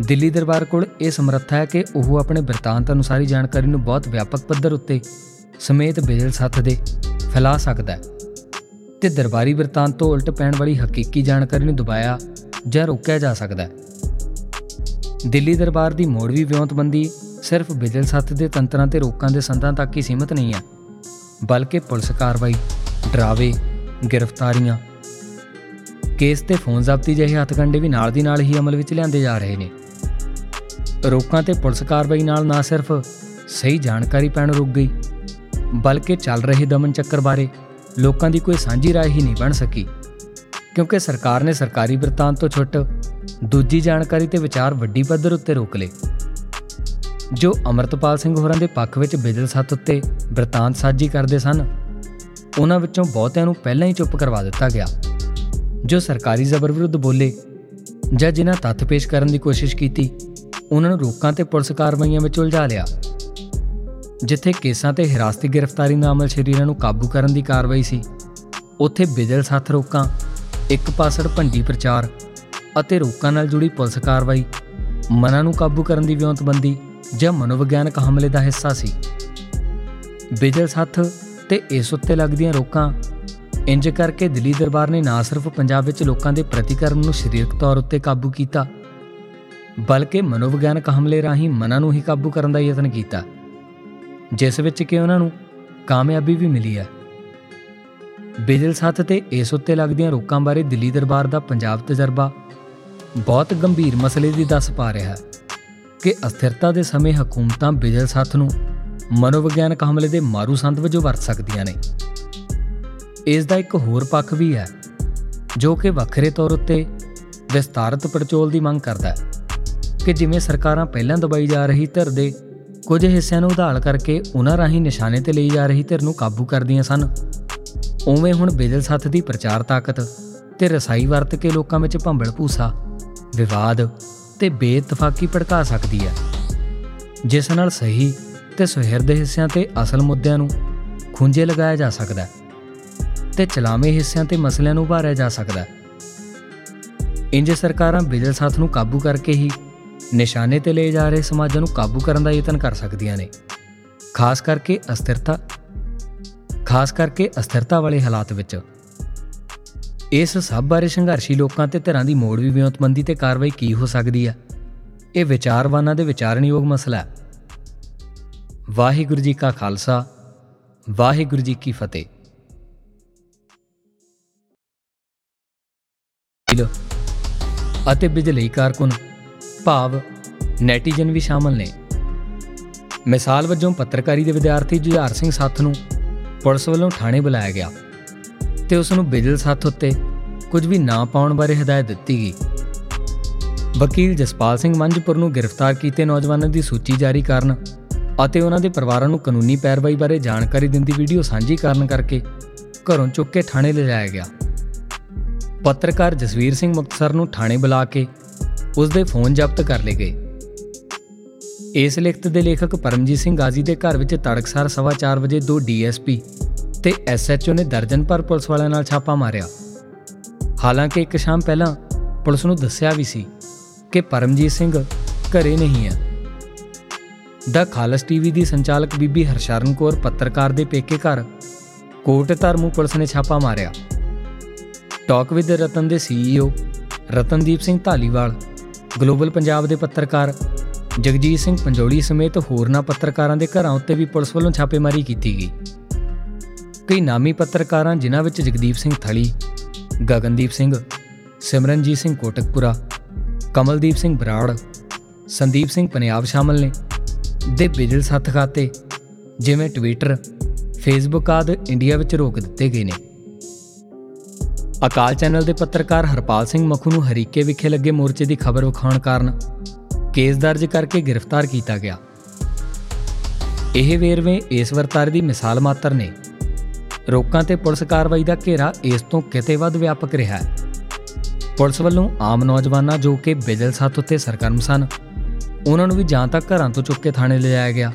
ਦਿੱਲੀ ਦਰਬਾਰ ਕੋਲ ਇਹ ਸਮਰੱਥਾ ਹੈ ਕਿ ਉਹ ਆਪਣੇ ਬਰਤਾਂਤ ਅਨੁਸਾਰੀ ਜਾਣਕਾਰੀ ਨੂੰ ਬਹੁਤ ਵਿਆਪਕ ਪੱਧਰ ਉੱਤੇ ਸਮੇਤ ਬੇਦਲ ਸਾਥ ਦੇ ਫੈਲਾ ਸਕਦਾ ਹੈ। ਤੇ ਦਰਬਾਰੀ ਬਰਤਾਂਤ ਤੋਂ ਉਲਟ ਪੈਣ ਵਾਲੀ ਹਕੀਕੀ ਜਾਣਕਾਰੀ ਨੂੰ ਦਬਾਇਆ ਜਾਂ ਰੋਕਿਆ ਜਾ ਸਕਦਾ ਹੈ। ਦਿੱਲੀ ਦਰਬਾਰ ਦੀ ਮੋੜਵੀ ਵਿਉਂਤਬੰਦੀ ਸਿਰਫ ਬਿਜਲ ਸੱਤ ਦੇ ਤੰਤਰਾਂ ਤੇ ਰੋਕਾਂ ਦੇ ਸੰਦਾਂ ਤੱਕ ਹੀ ਸੀਮਿਤ ਨਹੀਂ ਹੈ, ਬਲਕਿ ਪੁਲਿਸ ਕਾਰਵਾਈ, ਡਰਾਵੇ, ਗ੍ਰਿਫਤਾਰੀਆਂ, ਕੇਸ ਤੇ ਫੋਨ ਜ਼ਬਤੀ ਜਿਹੇ ਹੱਥਕੰਡੇ ਵੀ ਨਾਲ ਦੀ ਨਾਲ ਹੀ ਅਮਲ ਵਿੱਚ ਲਿਆਂਦੇ ਜਾ ਰਹੇ ਨੇ। ਰੋਕਾਂ ਤੇ ਪੁਲਿਸ ਕਾਰਵਾਈ ਨਾਲ ਨਾ ਸਿਰਫ ਸਹੀ ਜਾਣਕਾਰੀ ਪੈਣ ਰੁਕ ਗਈ, ਬਲਕਿ ਚੱਲ ਰਹੇ ਦਮਨ ਚੱਕਰ ਬਾਰੇ ਲੋਕਾਂ ਦੀ ਕੋਈ ਸਾਂਝੀ رائے ਹੀ ਨਹੀਂ ਬਣ ਸਕੀ ਕਿਉਂਕਿ ਸਰਕਾਰ ਨੇ ਸਰਕਾਰੀ ਬਰਤਾਂਤ ਤੋਂ ਛੁੱਟ ਦੂਜੀ ਜਾਣਕਾਰੀ ਤੇ ਵਿਚਾਰ ਵੱਡੀ ਪੱਧਰ ਉੱਤੇ ਰੋਕ ਲਏ ਜੋ ਅਮਰਤਪਾਲ ਸਿੰਘ ਹੋਰਾਂ ਦੇ ਪੱਖ ਵਿੱਚ ਬਿਜਲ ਸੱਤ ਉੱਤੇ ਬਰਤਾਂਤ ਸਾਜੀ ਕਰਦੇ ਸਨ ਉਹਨਾਂ ਵਿੱਚੋਂ ਬਹੁਤਿਆਂ ਨੂੰ ਪਹਿਲਾਂ ਹੀ ਚੁੱਪ ਕਰਵਾ ਦਿੱਤਾ ਗਿਆ ਜੋ ਸਰਕਾਰੀ ਜ਼ਬਰ ਵਿਰੁੱਧ ਬੋਲੇ ਜਾਂ ਜਿਨ੍ਹਾਂ ਤੱਥ ਪੇਸ਼ ਕਰਨ ਦੀ ਕੋਸ਼ਿਸ਼ ਕੀਤੀ ਉਹਨਾਂ ਨੂੰ ਰੋਕਾਂ ਤੇ ਪੁਲਿਸ ਕਾਰਵਾਈਆਂ ਵਿੱਚ ਉਲਝਾ ਲਿਆ ਜਿੱਥੇ ਕੇਸਾਂ ਤੇ ਹਿਰਾਸਤੀ ਗ੍ਰਿਫਤਾਰੀ ਦਾ ਅਮਲ ਸ਼ਰੀਰਾਂ ਨੂੰ ਕਾਬੂ ਕਰਨ ਦੀ ਕਾਰਵਾਈ ਸੀ। ਉੱਥੇ ਬਿਜਲ ਸੱਤ ਰੋਕਾਂ, ਇੱਕ ਪਾਸੜ ਭੰਡੀ ਪ੍ਰਚਾਰ ਅਤੇ ਰੋਕਾਂ ਨਾਲ ਜੁੜੀ ਪੁਲਿਸ ਕਾਰਵਾਈ, ਮਨਾਂ ਨੂੰ ਕਾਬੂ ਕਰਨ ਦੀ ਵਿਉਂਤਬੰਦੀ ਜਾਂ ਮਨੋਵਿਗਿਆਨਕ ਹਮਲੇ ਦਾ ਹਿੱਸਾ ਸੀ। ਬਿਜਲ ਸੱਥ ਤੇ ਇਸ ਉੱਤੇ ਲੱਗਦੀਆਂ ਰੋਕਾਂ, ਇੰਜ ਕਰਕੇ ਦਿੱਲੀ ਦਰਬਾਰ ਨੇ ਨਾ ਸਿਰਫ ਪੰਜਾਬ ਵਿੱਚ ਲੋਕਾਂ ਦੇ ਪ੍ਰਤੀਕਰਮ ਨੂੰ ਸਰੀਰਕ ਤੌਰ ਉੱਤੇ ਕਾਬੂ ਕੀਤਾ, ਬਲਕਿ ਮਨੋਵਿਗਿਆਨਕ ਹਮਲੇ ਰਾਹੀਂ ਮਨਾਂ ਨੂੰ ਹੀ ਕਾਬੂ ਕਰਨ ਦਾ ਯਤਨ ਕੀਤਾ। ਜਿਸ ਵਿੱਚ ਕਿ ਉਹਨਾਂ ਨੂੰ ਕਾਮਯਾਬੀ ਵੀ ਮਿਲੀ ਹੈ। ਬਿਜਲ ਸੱਥ ਤੇ ਇਸ ਉੱਤੇ ਲੱਗਦੀਆਂ ਰੋਕਾਂ ਬਾਰੇ ਦਿੱਲੀ ਦਰਬਾਰ ਦਾ ਪੰਜਾਬ ਤਜਰਬਾ ਬਹੁਤ ਗੰਭੀਰ ਮਸਲੇ ਦੀ ਦੱਸ ਪਾ ਰਿਹਾ ਹੈ ਕਿ ਅਸਥਿਰਤਾ ਦੇ ਸਮੇਂ ਹਕੂਮਤਾਂ ਬਿਜਲ ਸੱਥ ਨੂੰ ਮਨੋਵਿਗਿਆਨਕ ਹਮਲੇ ਦੇ ਮਾਰੂ ਸੰਦ ਵਜੋਂ ਵਰਤ ਸਕਦੀਆਂ ਨੇ। ਇਸ ਦਾ ਇੱਕ ਹੋਰ ਪੱਖ ਵੀ ਹੈ, ਜੋ ਕਿ ਵੱਖਰੇ ਤੌਰ ਉੱਤੇ ਵਿਸਤਾਰਤ ਪੜਚੋਲ ਦੀ ਮੰਗ ਕਰਦਾ ਹੈ ਕਿ ਜਿਵੇਂ ਸਰਕਾਰਾਂ ਪਹਿਲਾਂ ਦਬਾਈ ਜਾ ਰਹੀ ਧਿਰ ਦੇ ਕੁਝ ਹਿੱਸਿਆਂ ਨੂੰ ਉਧਾਲ ਕਰਕੇ ਉਹਨਾਂ ਰਾਹੀਂ ਨਿਸ਼ਾਨੇ ਤੇ ਲਈ ਜਾ ਰਹੀ ਧਿਰ ਨੂੰ ਕਾਬੂ ਕਰਦੀਆਂ ਸਨ। ਉਵੇਂ ਹੁਣ ਬਿਜਲ ਸੱਥ ਦੀ ਪ੍ਰਚਾਰ ਤਾਕਤ ਤੇ ਰਸਾਈ ਵਰਤ ਕੇ ਲੋਕਾਂ ਵਿੱਚ ਭੰਬਲ ਭੂਸਾ, ਵਿਵਾਦ ਤੇ ਬੇਇਤਫਾਕੀ ਭੜਕਾ ਸਕਦੀ ਹੈ। ਜਿਸ ਨਾਲ ਸਹੀ ਤੇ ਸੁਹਿਰਦ ਹਿੱਸਿਆਂ ਤੇ ਅਸਲ ਮੁੱਦਿਆਂ ਨੂੰ ਖੁੰਝੇ ਲਗਾਇਆ ਜਾ ਸਕਦਾ ਹੈ ਤੇ ਚਲਾਵੇਂ ਹਿੱਸਿਆਂ ਤੇ ਮਸਲਿਆਂ ਨੂੰ ਉਭਾਰਿਆ ਜਾ ਸਕਦਾ ਹੈ। ਇੰਜ ਸਰਕਾਰਾਂ ਬਿਜਲ ਸਾਥ ਨੂੰ ਕਾਬੂ ਕਰਕੇ ਹੀ ਨਿਸ਼ਾਨੇ ਤੇ ਲਏ ਜਾ ਰਹੇ ਸਮਾਜਾਂ ਨੂੰ ਕਾਬੂ ਕਰਨ ਦਾ ਯਤਨ ਕਰ ਸਕਦੀਆਂ ਨੇ। ਖਾਸ ਕਰਕੇ ਅਸਥਿਰਤਾ, ਖਾਸ ਕਰਕੇ ਅਸਥਿਰਤਾ ਵਾਲੇ ਹਾਲਾਤ ਵਿੱਚ। ਇਸ ਸਭ ਬਾਰੇ ਸੰਘਰਸ਼ੀ ਲੋਕਾਂ ਤੇ ਧਿਰਾਂ ਦੀ ਮੋੜ ਵੀ ਵਿਉਂਤਬੰਦੀ ਤੇ ਕਾਰਵਾਈ ਕੀ ਹੋ ਸਕਦੀ ਹੈ ਇਹ ਵਿਚਾਰਵਾਨਾਂ ਦੇ ਵਿਚਾਰਨਯੋਗ ਮਸਲਾ ਹੈ। ਵਾਹਿਗੁਰੂ ਜੀ ਕਾ ਖਾਲਸਾ, ਵਾਹਿਗੁਰੂ ਜੀ ਕੀ ਫਤਿਹ। ਅਤੇ ਬਿਜਲੀ ਕਾਰਕੁਨ ਭਾਵ ਨੈਟੀਜ਼ਨ ਵੀ ਸ਼ਾਮਲ ਨੇ। ਮਿਸਾਲ ਵਜੋਂ ਪੱਤਰਕਾਰੀ ਦੇ ਵਿਦਿਆਰਥੀ ਜੁਝਾਰ ਸਿੰਘ ਸਾਥ ਨੂੰ ਪੁਲਿਸ ਵੱਲੋਂ ਥਾਣੇ ਬੁਲਾਇਆ ਗਿਆ ਤੇ ਉਸ ਨੂੰ ਬਿਜਲ ਸਾਥ ਉੱਤੇ ਕੁਝ ਵੀ ਨਾ ਪਾਉਣ ਬਾਰੇ ਹਦਾਇਤ ਦਿੱਤੀ ਗਈ। ਵਕੀਲ ਜਸਪਾਲ ਸਿੰਘ ਮੰਝਪੁਰ ਨੂੰ ਗ੍ਰਿਫਤਾਰ ਕੀਤੇ ਨੌਜਵਾਨਾਂ ਦੀ ਸੂਚੀ ਜਾਰੀ ਕਰਨ ਅਤੇ ਉਹਨਾਂ ਦੇ ਪਰਿਵਾਰਾਂ ਨੂੰ ਕਾਨੂੰਨੀ ਪੈਰਵਾਈ ਬਾਰੇ ਜਾਣਕਾਰੀ ਦਿੰਦੀ ਵੀਡੀਓ ਸਾਂਝੀ ਕਰਨ ਕਰਕੇ ਘਰੋਂ ਚੁੱਕ ਕੇ ਥਾਣੇ ਲਿਜਾਇਆ ਗਿਆ। ਪੱਤਰਕਾਰ ਜਸਵੀਰ ਸਿੰਘ ਮੁਕਤਸਰ ਨੂੰ ਥਾਣੇ ਬੁਲਾ ਕੇ ਉਸ ਦੇ ਫੋਨ ਜ਼ਬਤ ਕਰ ਲਏ ਗਏ। ਇਸ ਲਿਖਤ ਦੇ ਲੇਖਕ ਪਰਮਜੀਤ ਸਿੰਘ ਗਾਜ਼ੀ ਦੇ ਘਰ ਵਿੱਚ ਤੜਕਸਾਰ 4:30 ਵਜੇ ਦੋ ਡੀਐਸਪੀ ਤੇ ਐਸਐਚਓ ਨੇ ਦਰਜਨ ਪਰ ਪੁਲਿਸ ਵਾਲਿਆਂ ਨਾਲ ਛਾਪਾ ਮਾਰਿਆ। ਹਾਲਾਂਕਿ ਇੱਕ ਸ਼ਾਮ ਪਹਿਲਾਂ ਪੁਲਿਸ ਨੂੰ ਦੱਸਿਆ ਵੀ ਸੀ ਕਿ ਪਰਮਜੀਤ ਸਿੰਘ ਘਰੇ ਨਹੀਂ ਹੈ। ਦਾ ਖਾਲਸ ਟੀਵੀ ਦੀ ਸੰਚਾਲਕ ਬੀਬੀ ਹਰਸ਼ਰਨ ਕੌਰ ਪੱਤਰਕਾਰ ਦੇ ਪੇਕੇ ਘਰ ਕੋਟ ਧਰਮੂ ਪੁਲਿਸ ਨੇ ਛਾਪਾ ਮਾਰਿਆ। ਟਾਕ ਵਿਦ ਰਤਨ ਦੇ ਸੀਈਓ ਰਤਨਦੀਪ ਸਿੰਘ ਢਾਲੀਵਾਲ ਗਲੋਬਲ ਪੰਜਾਬ ਦੇ ਪੱਤਰਕਾਰ ਜਗਜੀਤ ਸਿੰਘ ਪੰਜੋਲੀ ਸਮੇਤ ਹੋਰਨਾਂ ਪੱਤਰਕਾਰਾਂ ਦੇ ਘਰਾਂ ਉੱਤੇ ਵੀ ਪੁਲਿਸ ਵੱਲੋਂ ਛਾਪੇਮਾਰੀ ਕੀਤੀ ਗਈ। ਕਈ ਨਾਮੀ ਪੱਤਰਕਾਰਾਂ, ਜਿਨ੍ਹਾਂ ਵਿੱਚ ਜਗਦੀਪ ਸਿੰਘ ਥਲੀ, ਗਗਨਦੀਪ ਸਿੰਘ, ਸਿਮਰਨਜੀਤ ਸਿੰਘ ਕੋਟਕਪੁਰਾ, ਕਮਲਦੀਪ ਸਿੰਘ ਬਰਾੜ, ਸੰਦੀਪ ਸਿੰਘ ਪਨਿਆਬ ਸ਼ਾਮਲ ਨੇ ਦੇ ਬਿਜਲ ਸੱਤ ਖਾਤੇ, ਜਿਵੇਂ ਟਵਿੱਟਰ ਫੇਸਬੁੱਕ ਆਦਿ ਇੰਡੀਆ ਵਿੱਚ ਰੋਕ ਦਿੱਤੇ ਗਏ ਨੇ। ਅਕਾਲ ਚੈਨਲ ਦੇ ਪੱਤਰਕਾਰ ਹਰਪਾਲ ਸਿੰਘ ਮਖੂ ਨੂੰ ਹਰੀਕੇ ਵਿਖੇ ਲੱਗੇ ਮੋਰਚੇ ਦੀ ਖਬਰ ਵਿਖਾਉਣ ਕਾਰਨ ਕੇਸ ਦਰਜ ਕਰਕੇ ਗ੍ਰਿਫਤਾਰ ਕੀਤਾ ਗਿਆ। ਇਹ ਵੇਰਵੇ ਇਸ ਵਰਤਾਰੇ ਦੀ ਮਿਸਾਲ ਮਾਤਰ ਨੇ। ਰੋਕਾਂ ਤੇ ਪੁਲਿਸ ਕਾਰਵਾਈ ਦਾ ਘੇਰਾ ਇਸ ਤੋਂ ਕਿਤੇ ਵੱਧ ਵਿਆਪਕ ਰਿਹਾ ਹੈ। ਪੁਲਿਸ ਵੱਲੋਂ ਆਮ ਨੌਜਵਾਨਾਂ ਜੋ ਕਿ ਬਿਜਲ ਸੱਤ ਉੱਤੇ ਸਰਗਰਮ ਸਨ, ਉਹਨਾਂ ਨੂੰ ਵੀ ਜਾਂ ਤੱਕ ਘਰਾਂ ਤੋਂ ਚੁੱਕ ਕੇ ਥਾਣੇ ਲਿਜਾਇਆ ਗਿਆ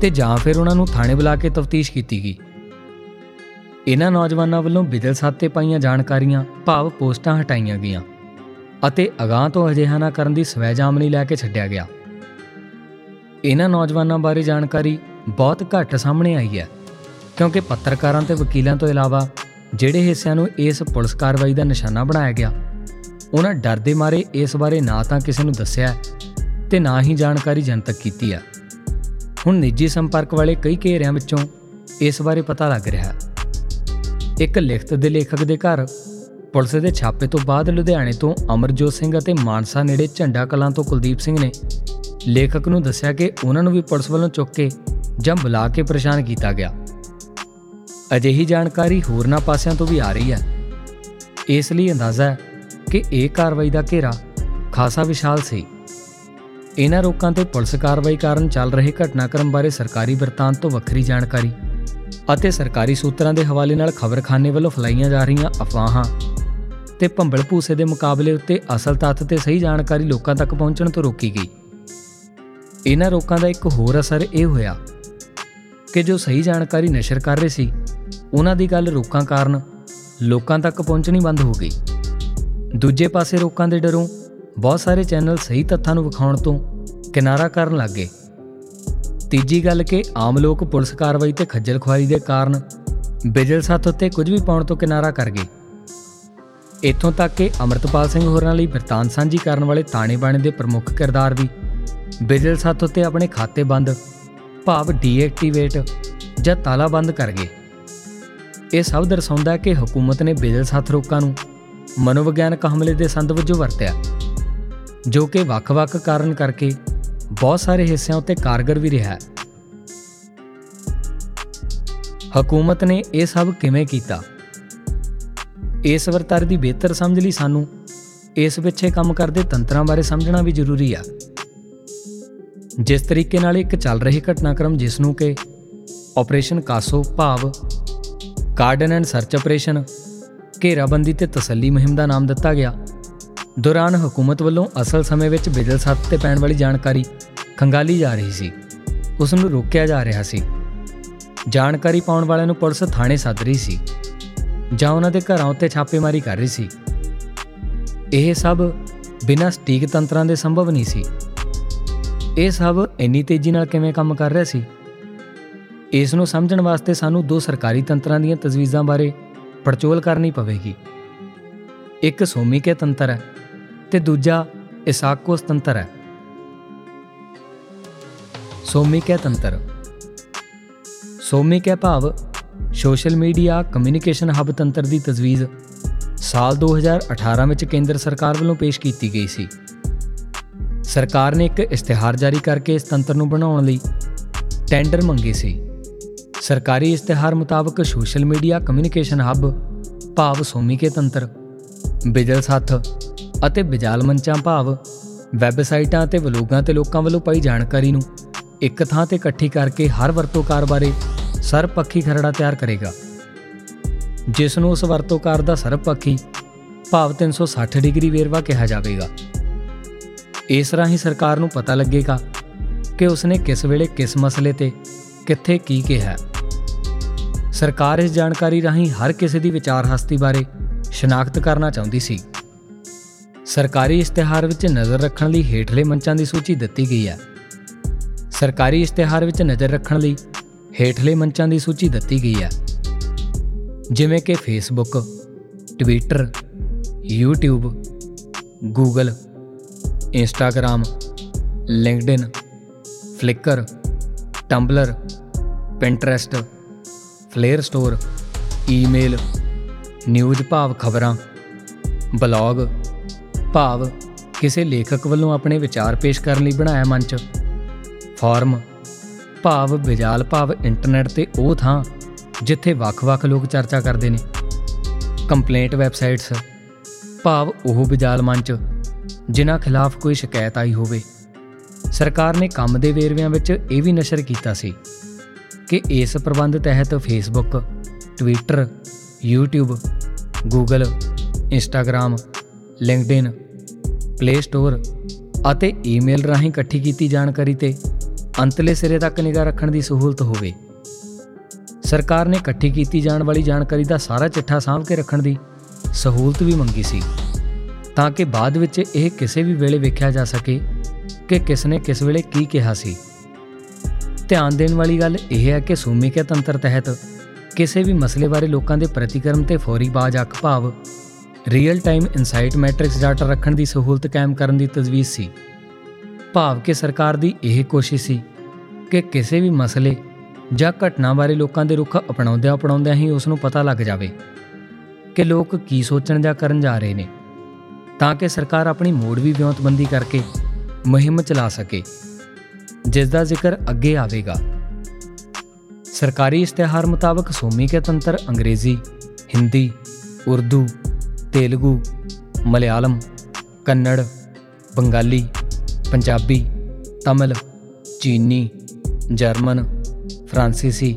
ਤੇ ਜਾਂ ਫਿਰ ਉਹਨਾਂ ਨੂੰ ਥਾਣੇ ਬੁਲਾ ਕੇ ਤਫਤੀਸ਼ ਕੀਤੀ ਗਈ। ਇਹਨਾਂ ਨੌਜਵਾਨਾਂ ਵੱਲੋਂ ਬਿਜਲ ਸੱਤ ਤੇ ਪਾਈਆਂ ਜਾਣਕਾਰੀਆਂ, ਭਾਵ ਪੋਸਟਾਂ ਹਟਾਈਆਂ ਗਈਆਂ ਅਤੇ ਅਗਾਹ ਤੋਂ ਅਜਿਹਾ ਨਾ ਕਰਨ ਦੀ ਸਵੈ ਜਾਮਨੀ ਲੈ ਕੇ ਛੱਡਿਆ ਗਿਆ। ਇਹਨਾਂ ਨੌਜਵਾਨਾਂ ਬਾਰੇ ਜਾਣਕਾਰੀ ਬਹੁਤ ਘੱਟ ਸਾਹਮਣੇ ਆਈ ਹੈ, ਕਿਉਂਕਿ ਪੱਤਰਕਾਰਾਂ ਤੇ ਵਕੀਲਾਂ ਤੋਂ ਇਲਾਵਾ ਜਿਹੜੇ ਹਿੱਸਿਆਂ ਨੂੰ ਇਸ ਪੁਲਿਸ ਕਾਰਵਾਈ ਦਾ ਨਿਸ਼ਾਨਾ ਬਣਾਇਆ ਗਿਆ ਉਹਨਾਂ ਡਰ ਦੇ ਮਾਰੇ ਇਸ ਬਾਰੇ ਨਾ ਤਾਂ ਕਿਸੇ ਨੂੰ ਦੱਸਿਆ ਤੇ ਨਾ ਹੀ ਜਾਣਕਾਰੀ ਜਨਤਕ ਕੀਤੀ ਹੈ। ਹੁਣ ਨਿੱਜੀ ਸੰਪਰਕ ਵਾਲੇ ਕਈ ਘੇਰਿਆਂ ਵਿੱਚੋਂ ਇਸ ਬਾਰੇ ਪਤਾ ਲੱਗ ਰਿਹਾ ਹੈ। ਇੱਕ ਲਿਖਤ ਦੇ ਲੇਖਕ ਦੇ ਘਰ। ਪੁਲਿਸ ਦੇ ਛਾਪੇ ਤੋਂ ਬਾਅਦ ਲੁਧਿਆਣੇ ਤੋਂ ਅਮਰਜੋਤ ਸਿੰਘ ਅਤੇ ਮਾਨਸਾ ਨੇੜੇ ਝੰਡਾ ਕਲਾਂ ਤੋਂ ਕੁਲਦੀਪ ਸਿੰਘ ਨੇ ਲੇਖਕ ਨੂੰ ਦੱਸਿਆ ਕਿ ਉਹਨਾਂ ਨੂੰ ਵੀ ਪੁਲਿਸ ਵੱਲੋਂ ਚੁੱਕ ਕੇ ਜਾਂ ਬੁਲਾ ਕੇ ਪਰੇਸ਼ਾਨ ਕੀਤਾ ਗਿਆ। ਅਜਿਹੀ ਜਾਣਕਾਰੀ ਹੋਰਨਾਂ ਪਾਸਿਆਂ ਤੋਂ ਵੀ ਆ ਰਹੀ ਹੈ। ਇਸ ਲਈ ਅੰਦਾਜ਼ਾ ਹੈ ਕਿ ਇਹ ਕਾਰਵਾਈ ਦਾ ਘੇਰਾ ਖਾਸਾ ਵਿਸ਼ਾਲ ਸੀ। ਇਹਨਾਂ ਰੋਕਾਂ ਤੇ ਪੁਲਿਸ ਕਾਰਵਾਈ ਕਾਰਨ ਚੱਲ ਰਹੇ ਘਟਨਾਕ੍ਰਮ ਬਾਰੇ ਸਰਕਾਰੀ ਵਰਤਾਂਤ ਤੋਂ ਵੱਖਰੀ ਜਾਣਕਾਰੀ ਅਤੇ ਸਰਕਾਰੀ ਸੂਤਰਾਂ ਦੇ ਹਵਾਲੇ ਨਾਲ ਖਬਰਖਾਨੇ ਵੱਲੋਂ ਫਲਾਈਆਂ ਜਾ ਰਹੀਆਂ ਅਫਵਾਹਾਂ ਤੇ ਭੰਬਲ ਭੂਸੇ ਦੇ ਮੁਕਾਬਲੇ ਉੱਤੇ ਅਸਲ ਤੱਥ ਤੇ ਸਹੀ ਜਾਣਕਾਰੀ ਲੋਕਾਂ ਤੱਕ ਪਹੁੰਚਣ ਤੋਂ ਰੋਕੀ ਗਈ। ਇਹਨਾਂ ਰੋਕਾਂ ਦਾ ਇੱਕ ਹੋਰ ਅਸਰ ਇਹ ਹੋਇਆ ਕਿ ਜੋ ਸਹੀ ਜਾਣਕਾਰੀ ਨਸ਼ਰ ਕਰ ਰਹੇ ਸੀ, ਉਹਨਾਂ ਦੀ ਗੱਲ ਰੋਕਾਂ ਕਾਰਨ ਲੋਕਾਂ ਤੱਕ ਪਹੁੰਚਣੀ ਬੰਦ ਹੋ ਗਈ। ਦੂਜੇ ਪਾਸੇ ਰੋਕਾਂ ਦੇ ਡਰੋਂ ਬਹੁਤ ਸਾਰੇ ਚੈਨਲ ਸਹੀ ਤੱਥਾਂ ਨੂੰ ਵਿਖਾਉਣ ਤੋਂ ਕਿਨਾਰਾ ਕਰਨ ਲੱਗੇ ਤੀਜੀ ਗੱਲ ਕਿ ਆਮ ਲੋਕ ਪੁਲਿਸ ਕਾਰਵਾਈ ਤੇ ਖੱਜਲ ਖੁਆਰੀ ਦੇ ਕਾਰਨ ਬਿਜਲ ਸੱਤ ਉੱਤੇ ਕੁਝ ਵੀ ਪਾਉਣ ਤੋਂ ਕਿਨਾਰਾ ਕਰ ਗਏ। ਇੱਥੋਂ ਤੱਕ ਕਿ ਅਮਰਤਪਾਲ ਸਿੰਘ ਹੋਰਾਂ ਲਈ ਵਰਤਾਨ ਸਾਂਝੀ ਕਰਨ ਵਾਲੇ ਤਾਣੇ ਬਾਣੇ ਦੇ ਪ੍ਰਮੁੱਖ ਕਿਰਦਾਰ ਵੀ ਬਿਜਲ ਸੱਤ ਉੱਤੇ ਆਪਣੇ ਖਾਤੇ ਬੰਦ, ਭਾਵ ਡੀਐਕਟੀਵੇਟ ਜਾਂ ਤਾਲਾ ਬੰਦ ਕਰ ਗਏ। ਇਹ ਸਭ ਦਰਸਾਉਂਦਾ ਹੈ ਕਿ ਹਕੂਮਤ ਨੇ ਬਿਜਲ ਸੱਤ ਰੋਕਾਂ ਨੂੰ ਮਨੋਵਿਗਿਆਨਕ ਹਮਲੇ ਦੇ ਸੰਦ ਵਜੋਂ ਵਰਤਿਆ, ਜੋ ਕਿ ਵੱਖ-ਵੱਖ ਕਾਰਨ ਕਰਕੇ ਬਹੁਤ ਸਾਰੇ ਹਿੱਸਿਆਂ ਉੱਤੇ ਕਾਰਗਰ ਵੀ ਰਿਹਾ ਹੈ। ਹਕੂਮਤ ਨੇ ਇਹ ਸਭ ਕਿਵੇਂ ਕੀਤਾ? ਇਸ ਵਰਤਾਰੇ ਦੀ ਬਿਹਤਰ ਸਮਝ ਲਈ ਸਾਨੂੰ ਇਸ ਪਿੱਛੇ ਕੰਮ ਕਰਦੇ ਤੰਤਰਾਂ ਬਾਰੇ ਸਮਝਣਾ ਵੀ ਜ਼ਰੂਰੀ ਆ। ਜਿਸ ਤਰੀਕੇ ਨਾਲ ਇੱਕ ਚੱਲ ਰਹੀ ਘਟਨਾਕ੍ਰਮ ਜਿਸ ਨੂੰ ਕਿ ਆਪਰੇਸ਼ਨ ਕਾਸੋ ਭਾਵ, ਕਾਰਡਨ ਐਂਡ ਸਰਚ ਆਪਰੇਸ਼ਨ, ਘੇਰਾਬੰਦੀ ਤੇ ਤਸੱਲੀ ਮੁਹਿੰਮ ਦਾ ਨਾਮ ਦਿੱਤਾ ਗਿਆ। ਦੌਰਾਨ ਹਕੂਮਤ ਵੱਲੋਂ ਅਸਲ ਸਮੇਂ ਵਿੱਚ ਬਿਜਲ ਸੱਤ ਤੇ ਪੈਣ ਵਾਲੀ ਜਾਣਕਾਰੀ ਖੰਗਾਲੀ ਜਾ ਰਹੀ ਸੀ। ਉਸ ਨੂੰ ਰੋਕਿਆ ਜਾ ਰਿਹਾ ਸੀ। ਜਾਣਕਾਰੀ ਪਾਉਣ ਵਾਲਿਆਂ ਨੂੰ ਪੁਲਿਸ ਥਾਣੇ ਸੱਦ ਰਹੀ ਸੀ ਜਾਂ ਉਹਨਾਂ ਦੇ ਘਰਾਂ ਉੱਤੇ ਛਾਪੇਮਾਰੀ ਕਰ ਰਹੀ ਸੀ। ਇਹ ਸਭ ਬਿਨਾਂ ਸਟੀਕ ਤੰਤਰਾਂ ਦੇ ਸੰਭਵ ਨਹੀਂ ਸੀ। ਇਹ ਸਭ ਇੰਨੀ ਤੇਜ਼ੀ ਨਾਲ ਕਿਵੇਂ ਕੰਮ ਕਰ ਰਿਹਾ ਸੀ? ਇਸ ਨੂੰ ਸਮਝਣ ਵਾਸਤੇ ਸਾਨੂੰ ਦੋ ਸਰਕਾਰੀ ਤੰਤਰਾਂ ਦੀਆਂ ਤਜਵੀਜ਼ਾਂ ਬਾਰੇ ਪੜਚੋਲ ਕਰਨੀ ਪਵੇਗੀ। ਇੱਕ ਸੋਮੀਕੇ ਤੰਤਰ ਹੈ ਤੇ ਦੂਜਾ ਇਸਾਕੋਸ ਤੰਤਰ ਹੈ। ਸੋਮੀਕੇ ਤੰਤਰ। ਸੋਮੀਕੇ ਭਾਵ, ਸੋਸ਼ਲ ਮੀਡੀਆ ਕਮਿਊਨੀਕੇਸ਼ਨ ਹੱਬ ਤੰਤਰ ਦੀ ਤਜਵੀਜ਼ ਸਾਲ 2018 ਵਿੱਚ ਕੇਂਦਰ ਸਰਕਾਰ ਵੱਲੋਂ ਪੇਸ਼ ਕੀਤੀ ਗਈ ਸੀ। ਸਰਕਾਰ ਨੇ ਇੱਕ ਇਸ਼ਤਿਹਾਰ ਜਾਰੀ ਕਰਕੇ ਇਸ ਤੰਤਰ ਨੂੰ ਬਣਾਉਣ ਲਈ ਟੈਂਡਰ ਮੰਗੇ ਸੀ। ਸਰਕਾਰੀ ਇਸ਼ਤਿਹਾਰ ਮੁਤਾਬਕ ਸੋਸ਼ਲ ਮੀਡੀਆ ਕਮਿਊਨੀਕੇਸ਼ਨ ਹੱਬ ਭਾਵ ਸੋਮੀਕੇ ਤੰਤਰ, ਬਿਜਲ ਸੱਥ ਅਤੇ ਬਿਜਾਲ ਮੰਚਾਂ ਭਾਵ ਵੈਬਸਾਈਟਾਂ ਤੇ ਵਲੋਗਾਂ ਤੇ ਲੋਕਾਂ ਵੱਲੋਂ ਪਾਈ ਜਾਣਕਾਰੀ ਨੂੰ ਇੱਕ ਥਾਂ ਤੇ ਇਕੱਠੀ ਕਰਕੇ ਹਰ ਵਰਤੋਕਾਰ ਬਾਰੇ ਸਰਪੱਖੀ ਖਰੜਾ ਤਿਆਰ ਕਰੇਗਾ। ਜਿਸ ਨੂੰ ਉਸ ਵਰਤੋਕਾਰ ਦਾ ਸਰਪੱਖੀ ਭਾਵ 360 ਡਿਗਰੀ ਵੇਰਵਾ ਕਿਹਾ ਜਾਵੇਗਾ। ਇਸ ਰਾਹੀਂ ਸਰਕਾਰ ਨੂੰ ਪਤਾ ਲੱਗੇਗਾ ਕਿ ਉਸਨੇ ਕਿਸ ਵੇਲੇ ਕਿਸ ਮਸਲੇ ਤੇ ਕਿੱਥੇ ਕੀ ਕਿਹਾ। ਸਰਕਾਰ ਇਸ ਜਾਣਕਾਰੀ ਰਾਹੀਂ ਹਰ ਕਿਸੇ ਦੀ ਵਿਚਾਰ ਹਸਤੀ ਬਾਰੇ ਸ਼ਨਾਖਤ ਕਰਨਾ ਚਾਹੁੰਦੀ ਸੀ। ਸਰਕਾਰੀ ਇਸ਼ਤਿਹਾਰ ਵਿੱਚ ਨਜ਼ਰ ਰੱਖਣ ਲਈ ਹੇਠਲੇ ਮੰਚਾਂ ਦੀ ਸੂਚੀ ਦਿੱਤੀ ਗਈ ਹੈ। ਸਰਕਾਰੀ ਇਸ਼ਤਿਹਾਰ ਵਿੱਚ ਨਜ਼ਰ ਰੱਖਣ ਲਈ ਹੇਠਲੇ ਮੰਚਾਂ ਦੀ ਸੂਚੀ ਦਿੱਤੀ ਗਈ ਹੈ। ਜਿਵੇਂ ਕਿ Facebook Twitter YouTube Google Instagram LinkedIn Flickr Tumblr Pinterest flair store email news ਭਾਵ ਖਬਰਾਂ ਬਲੌਗ ਭਾਵ ਕਿਸੇ ਲੇਖਕ ਵੱਲੋਂ ਆਪਣੇ ਵਿਚਾਰ ਪੇਸ਼ ਕਰਨ ਲਈ ਬਣਾਇਆ ਮੰਚ। ਫਾਰਮ। ਭਾਵ ਵਿਜਾਲ ਭਾਵ ਇੰਟਰਨੈਟ ਤੇ ਉਹ ਥਾਂ ਜਿੱਥੇ ਵੱਖ-ਵੱਖ ਲੋਕ ਚਰਚਾ ਕਰਦੇ ਨੇ। Complaint websites. ਭਾਵ ਉਹ ਵਿਜਾਲ ਮੰਚ ਜਿਨ੍ਹਾਂ ਖਿਲਾਫ ਕੋਈ ਸ਼ਿਕਾਇਤ ਆਈ ਹੋਵੇ। ਸਰਕਾਰ ਨੇ ਕੰਮ ਦੇ ਵੇਰਵਿਆਂ ਵਿੱਚ ਇਹ ਵੀ ਨਸ਼ਰ ਕੀਤਾ ਸੀ ਕਿ ਇਸ ਪ੍ਰਬੰਧ ਤਹਿਤ Facebook Twitter YouTube Google Instagram LinkedIn play store ਅਤੇ ਈਮੇਲ ਰਾਹੀਂ ਇਕੱਠੀ ਕੀਤੀ ਜਾਣਕਾਰੀ ਤੇ ਅੰਤਲੇ ਸਿਰੇ ਤੱਕ ਨਿਗਾਹ ਰੱਖਣ ਦੀ ਸਹੂਲਤ ਹੋਵੇ। ਸਰਕਾਰ ਨੇ ਇਕੱਠੀ ਕੀਤੀ ਜਾਣ ਵਾਲੀ ਜਾਣਕਾਰੀ ਦਾ ਸਾਰਾ ਚਿੱਠਾ ਸਾਂਭ ਕੇ ਰੱਖਣ ਦੀ ਸਹੂਲਤ ਵੀ ਮੰਗੀ ਸੀ। ਤਾਂ ਕਿ ਬਾਅਦ ਵਿੱਚ ਇਹ ਕਿਸੇ ਵੀ ਵੇਲੇ ਵੇਖਿਆ ਜਾ ਸਕੇ ਕਿ ਕਿਸ ਨੇ ਕਿਸ ਵੇਲੇ ਕੀ ਕਿਹਾ ਸੀ। ਧਿਆਨ ਦੇਣ ਵਾਲੀ ਗੱਲ ਇਹ ਹੈ ਕਿ ਸੂਮਿਕਾ ਤੰਤਰ ਤਹਿਤ ਕਿਸੇ ਵੀ ਮਸਲੇ ਬਾਰੇ ਲੋਕਾਂ ਦੇ ਪ੍ਰਤੀਕਰਮ ਤੇ ਫੌਰੀ ਬਾਜ ਅੱਖ ਭਾਵ real time insight metrics data ਰੱਖਣ ਦੀ ਸਹੂਲਤ ਕਾਇਮ ਕਰਨ ਦੀ ਤਜਵੀਜ਼ ਸੀ। ਭਾਵ ਕਿ ਸਰਕਾਰ ਦੀ ਇਹ ਕੋਸ਼ਿਸ਼ ਸੀ ਕਿ ਕਿਸੇ ਵੀ ਮਸਲੇ ਜਾਂ ਘਟਨਾ ਬਾਰੇ ਲੋਕਾਂ ਦੇ ਰੁਖ ਅਪਣਾਉਂਦਿਆਂ ਅਪਣਾਉਂਦਿਆਂ ਹੀ ਉਸ ਨੂੰ ਪਤਾ ਲੱਗ ਜਾਵੇ ਕਿ ਲੋਕ ਕੀ ਸੋਚਣ ਜਾਂ ਕਰਨ ਜਾ ਰਹੇ ਨੇ, ਤਾਂ ਕਿ ਸਰਕਾਰ ਆਪਣੀ ਮੋੜ ਵੀ ਵਿਉਂਤਬੰਦੀ ਕਰਕੇ ਮੁਹਿੰਮ ਚਲਾ ਸਕੇ ਜਿਸ ਦਾ ਜ਼ਿਕਰ ਅੱਗੇ ਆਵੇਗਾ। ਸਰਕਾਰੀ ਇਸ਼ਤਿਹਾਰ ਮੁਤਾਬਕ ਸੋਮੀਕੇ ਤੰਤਰ ਅੰਗਰੇਜ਼ੀ, ਹਿੰਦੀ, ਉਰਦੂ, ਤੇਲਗੂ, ਮਲਿਆਲਮ, ਕੰਨੜ, ਬੰਗਾਲੀ ਪੰਜਾਬੀ, ਤਮਿਲ, ਚੀਨੀ, ਜਰਮਨ, ਫਰਾਂਸੀਸੀ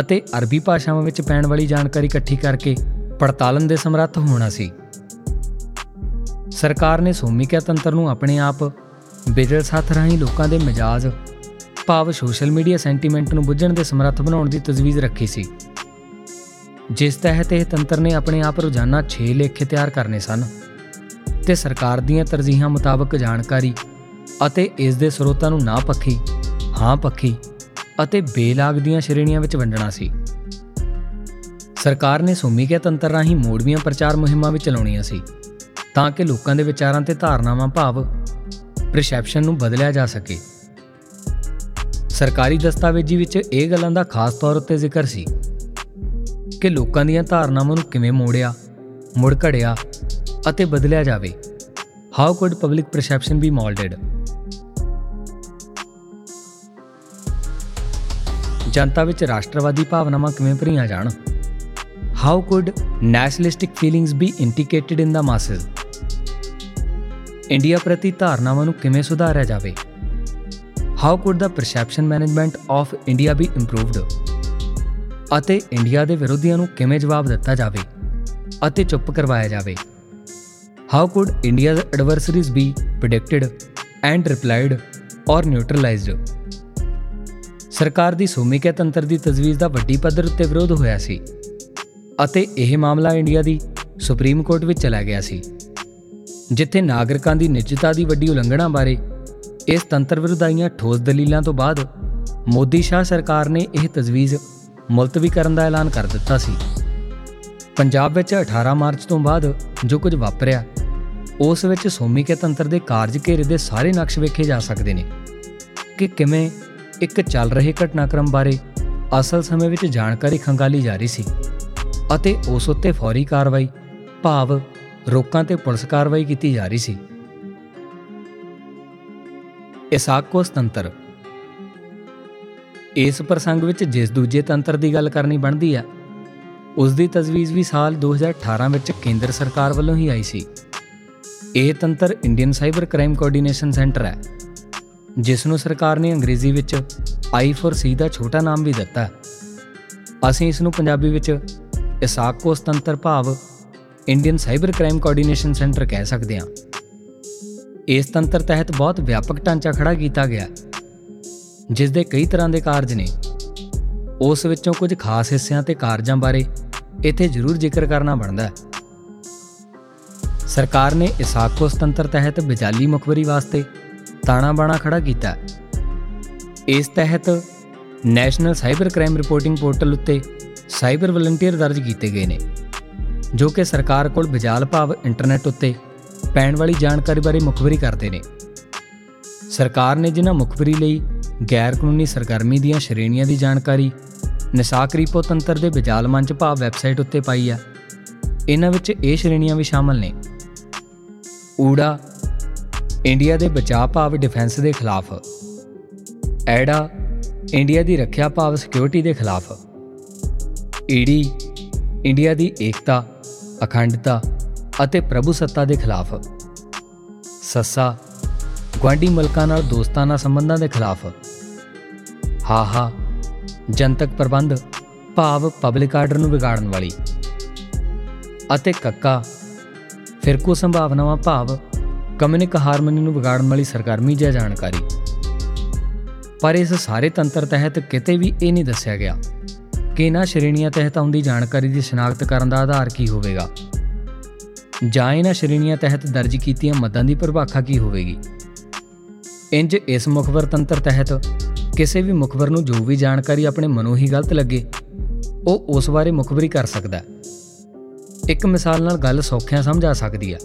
ਅਤੇ ਅਰਬੀ ਭਾਸ਼ਾਵਾਂ ਵਿੱਚ ਪੈਣ ਵਾਲੀ ਜਾਣਕਾਰੀ ਇਕੱਠੀ ਕਰਕੇ ਪੜਤਾਲਨ ਦੇ ਸਮਰੱਥ ਹੋਣਾ ਸੀ। ਸਰਕਾਰ ਨੇ ਸੋਮੀਕਿਆ ਤੰਤਰ ਨੂੰ ਆਪਣੇ ਆਪ ਬਿਜਲ ਸਾਥ ਰਾਹੀਂ ਲੋਕਾਂ ਦੇ ਮਿਜਾਜ਼, ਭਾਵ ਸੋਸ਼ਲ ਮੀਡੀਆ ਸੈਂਟੀਮੈਂਟ ਨੂੰ ਬੁੱਝਣ ਦੇ ਸਮਰੱਥ ਬਣਾਉਣ ਦੀ ਤਜਵੀਜ਼ ਰੱਖੀ ਸੀ। ਜਿਸ ਤਹਿਤ ਇਹ ਤੰਤਰ ਨੇ ਆਪਣੇ ਆਪ ਰੋਜ਼ਾਨਾ 6 ਲੇਖੇ ਤਿਆਰ ਕਰਨੇ ਸਨ ਤੇ ਸਰਕਾਰ ਦੀਆਂ ਤਰਜੀਹਾਂ ਮੁਤਾਬਕ ਜਾਣਕਾਰੀ ਅਤੇ ਇਸ ਦੇ ਸਰੋਤਾਂ ਨੂੰ ਨਾ ਪੱਖੀ, ਹਾਂ ਪੱਖੀ ਅਤੇ ਬੇਲਾਗ ਦੀਆਂ ਸ਼੍ਰੇਣੀਆਂ ਵਿੱਚ ਵੰਡਣਾ ਸੀ। ਸਰਕਾਰ ਨੇ ਸੋਮੀਕਿਆ ਤੰਤਰ ਰਾਹੀਂ ਮੋੜਵੀਆਂ ਪ੍ਰਚਾਰ ਮੁਹਿੰਮਾਂ ਵੀ ਚਲਾਉਣੀਆਂ ਸੀ ਤਾਂ ਕਿ ਲੋਕਾਂ ਦੇ ਵਿਚਾਰਾਂ ਤੇ ਧਾਰਨਾਵਾਂ ਭਾਵ ਪਰਸੈਪਸ਼ਨ ਨੂੰ ਬਦਲਿਆ ਜਾ ਸਕੇ। ਸਰਕਾਰੀ ਦਸਤਾਵੇਜ਼ੀ ਵਿੱਚ ਇਹ ਗੱਲਾਂ ਦਾ ਖਾਸ ਤੌਰ ਉੱਤੇ ਜ਼ਿਕਰ ਸੀ ਕਿ ਲੋਕਾਂ ਦੀਆਂ ਧਾਰਨਾਵਾਂ ਨੂੰ ਕਿਵੇਂ ਮੋੜਿਆ, ਮੁੜ ਘੜਿਆ ਅਤੇ ਬਦਲਿਆ ਜਾਵੇ। How could public perception be moulded ਜਨਤਾ ਵਿੱਚ ਰਾਸ਼ਟਰਵਾਦੀ ਭਾਵਨਾਵਾਂ ਕਿਵੇਂ ਭਰੀਆਂ ਜਾਣ? How could nationalistic feelings be integrated in the masses India ਪ੍ਰਤੀ ਧਾਰਨਾਵਾਂ ਨੂੰ ਕਿਵੇਂ ਸੁਧਾਰਿਆ ਜਾਵੇ? How could the perception management of India be improved ਅਤੇ ਇੰਡੀਆ ਦੇ ਵਿਰੋਧੀਆਂ ਨੂੰ ਕਿਵੇਂ ਜਵਾਬ ਦਿੱਤਾ ਜਾਵੇ? ਅਤੇ ਚੁੱਪ ਕਰਵਾਇਆ ਜਾਵੇ? How could India's adversaries be predicted and replied or neutralised ਸਰਕਾਰ ਦੀ ਸੋਮਿਕਾ ਤੰਤਰ ਦੀ ਤਜਵੀਜ਼ ਦਾ ਵੱਡੀ ਪੱਧਰ ਉੱਤੇ ਵਿਰੋਧ ਹੋਇਆ ਸੀ ਅਤੇ ਇਹ ਮਾਮਲਾ ਇੰਡੀਆ ਦੀ ਸੁਪਰੀਮ ਕੋਰਟ ਵਿੱਚ ਚਲਾ ਗਿਆ ਸੀ, ਜਿੱਥੇ ਨਾਗਰਿਕਾਂ ਦੀ ਨਿੱਜਤਾ ਦੀ ਵੱਡੀ ਉਲੰਘਣਾ ਬਾਰੇ ਇਸ ਤੰਤਰ ਵਿਰੁੱਧ ਆਈਆਂ ਠੋਸ ਦਲੀਲਾਂ ਤੋਂ ਬਾਅਦ ਮੋਦੀ ਸ਼ਾਹ ਸਰਕਾਰ ਨੇ ਇਹ ਤਜਵੀਜ਼ ਮੁਲਤਵੀ ਕਰਨ ਦਾ ਐਲਾਨ ਕਰ ਦਿੱਤਾ ਸੀ। ਪੰਜਾਬ ਵਿੱਚ 18 ਮਾਰਚ ਤੋਂ ਬਾਅਦ ਜੋ ਕੁਝ ਵਾਪਰਿਆ, ਉਸ ਵਿੱਚ ਸੋਮਿਕਾ ਤੰਤਰ ਦੇ ਕਾਰਜ ਘੇਰੇ ਦੇ ਸਾਰੇ ਨਕਸ਼ ਵੇਖੇ ਜਾ ਸਕਦੇ ਨੇ ਕਿ ਕਿਵੇਂ ਇੱਕ ਚੱਲ ਰਹੇ ਘਟਨਾਕ੍ਰਮ ਬਾਰੇ ਅਸਲ ਸਮੇਂ ਵਿੱਚ ਜਾਣਕਾਰੀ ਖੰਗਾਲੀ ਜਾ ਰਹੀ ਸੀ ਅਤੇ ਉਸ ਉੱਤੇ ਫੌਰੀ ਕਾਰਵਾਈ, ਭਾਵ ਰੋਕਾਂ ਤੇ ਪੁਲਿਸ ਕਾਰਵਾਈ ਕੀਤੀ ਜਾ ਰਹੀ ਸੀ। ਇਸਾਕੋਸ ਤੰਤਰ ਇਸ ਪ੍ਰਸੰਗ ਵਿੱਚ ਜਿਸ ਦੂਜੇ ਤੰਤਰ ਦੀ ਗੱਲ ਕਰਨੀ ਬਣਦੀ ਹੈ ਉਸ ਦੀ ਤਜਵੀਜ਼ ਵੀ ਸਾਲ 2018 ਵਿੱਚ ਕੇਂਦਰ ਸਰਕਾਰ ਵੱਲੋਂ ਹੀ ਆਈ ਸੀ। ਇਹ ਤੰਤਰ Indian cyber crime coordination centre ਹੈ। ਜਿਸ ਨੂੰ ਸਰਕਾਰ ਨੇ ਅੰਗਰੇਜ਼ੀ ਵਿੱਚ ਆਈ ਫॉर ਸੀ ਦਾ ਛੋਟਾ ਨਾਮ ਵੀ ਦਿੱਤਾ ਅਸੀਂ ਇਸ ਨੂੰ ਪੰਜਾਬੀ ਵਿੱਚ ਇਸਾਕੋਸ ਤੰਤਰ ਭਾਵ Indian cyber crime coordination centre ਕਹਿ ਸਕਦੇ ਹਾਂ। ਇਸ ਤੰਤਰ ਤਹਿਤ ਬਹੁਤ ਵਿਆਪਕ ਢਾਂਚਾ ਖੜਾ ਕੀਤਾ ਗਿਆ ਜਿਸ ਦੇ ਕਈ ਤਰ੍ਹਾਂ ਦੇ ਕਾਰਜ ਨੇ। ਉਸ ਵਿੱਚੋਂ ਕੁਝ ਖਾਸ ਹਿੱਸਿਆਂ ਤੇ ਕਾਰਜਾਂ ਬਾਰੇ ਇੱਥੇ ਜ਼ਰੂਰ ਜ਼ਿਕਰ ਕਰਨਾ ਬਣਦਾ ਹੈ। ਸਰਕਾਰ ਨੇ ਇਸਾਕੋਸ ਤੰਤਰ ਤਹਿਤ ਬਿਜਾਲੀ ਮੁਖਬਰੀ ਵਾਸਤੇ ਤਾਣਾ ਬਾਣਾ ਖੜਾ ਕੀਤਾ। ਇਸ ਤਹਿਤ national cyber crime reporting portal ਉੱਤੇ ਸਾਈਬਰ ਵਲੰਟੀਅਰ ਦਰਜ ਕੀਤੇ ਗਏ ਨੇ, ਜੋ ਕਿ ਸਰਕਾਰ ਕੋਲ ਬਿਜਾਲ ਭਾਵ ਇੰਟਰਨੈਟ ਉੱਤੇ ਪੈਣ ਵਾਲੀ ਜਾਣਕਾਰੀ ਬਾਰੇ ਮੁਖਬਰੀ ਕਰਦੇ ਨੇ। ਸਰਕਾਰ ਨੇ ਜਿਨ੍ਹਾਂ ਮੁਖਬਰੀ ਲਈ ਗੈਰ ਕਾਨੂੰਨੀ ਸਰਗਰਮੀ ਦੀਆਂ ਸ਼੍ਰੇਣੀਆਂ ਦੀ ਜਾਣਕਾਰੀ ਨਿਸਾਕ ਰੀਪੋ ਤੰਤਰ ਦੇ ਬਿਜਾਲ ਮੰਚ ਭਾਵ ਵੈਬਸਾਈਟ ਉੱਤੇ ਪਾਈ ਆ, ਇਹਨਾਂ ਵਿੱਚ ਇਹ ਸ਼੍ਰੇਣੀਆਂ ਵੀ ਸ਼ਾਮਲ ਨੇ। ਊੜਾ ਇੰਡੀਆ ਦੇ ਬਚਾਅ ਭਾਵ ਡਿਫੈਂਸ ਦੇ ਖਿਲਾਫ। ਐਡਾ ਇੰਡੀਆ ਦੀ ਰੱਖਿਆ ਭਾਵ ਸਿਕਿਉਰਿਟੀ ਦੇ ਖਿਲਾਫ। ਈਡੀ ਇੰਡੀਆ ਦੀ ਏਕਤਾ, ਅਖੰਡਤਾ ਅਤੇ ਪ੍ਰਭੂਸੱਤਾ ਦੇ ਖਿਲਾਫ। ਸੱਸਾ ਗਵਾਂਡੀ ਮੁਲਕਾਂ ਨਾਲ ਦੋਸਤਾਨਾ ਸੰਬੰਧਾਂ ਦੇ ਖਿਲਾਫ। ਹਾਹਾ, ਜਨਤਕ ਪ੍ਰਬੰਧ, ਭਾਵ ਪਬਲਿਕ ਆਰਡਰ ਨੂੰ ਵਿਗਾੜਨ ਵਾਲੀ। ਅਤੇ ਕੱਕਾ, ਫਿਰਕੂ ਸੰਭਾਵਨਾਵਾਂ ਭਾਵ ਕਮਿਊਨਿਕ ਹਾਰਮਨੀ ਨੂੰ ਵਿਗਾੜਨ ਵਾਲੀ ਸਰਗਰਮੀ ਜਾਂ ਜਾਣਕਾਰੀ। ਪਰ ਇਸ ਸਾਰੇ ਤੰਤਰ ਤਹਿਤ ਕਿਤੇ ਵੀ ਇਹ ਨਹੀਂ ਦੱਸਿਆ ਗਿਆ ਕਿ ਇਹਨਾਂ ਸ਼੍ਰੇਣੀਆਂ ਤਹਿਤ ਆਉਂਦੀ ਜਾਣਕਾਰੀ ਦੀ ਸ਼ਨਾਖਤ ਕਰਨ ਦਾ ਆਧਾਰ ਕੀ ਹੋਵੇਗਾ। ਜਾਂ ਇਹਨਾਂ ਸ਼੍ਰੇਣੀਆਂ ਤਹਿਤ ਦਰਜ ਕੀਤੀਆਂ ਮਦਾਂ ਦੀ ਪ੍ਰਭਾਖਾ ਕੀ ਹੋਵੇਗੀ। ਇੰਜ ਇਸ ਮੁਖਬਰ ਤੰਤਰ ਤਹਿਤ ਕਿਸੇ ਵੀ ਮੁਖਬਰ ਨੂੰ ਜੋ ਵੀ ਜਾਣਕਾਰੀ ਆਪਣੇ ਮਨੋਂ ਹੀ ਗਲਤ ਲੱਗੇ, ਉਹ ਉਸ ਬਾਰੇ ਮੁਖਬਰੀ ਕਰ ਸਕਦਾ ਹੈ। ਇੱਕ ਮਿਸਾਲ ਨਾਲ ਗੱਲ ਸੌਖਿਆਂ ਸਮਝ ਆ ਸਕਦੀ ਹੈ।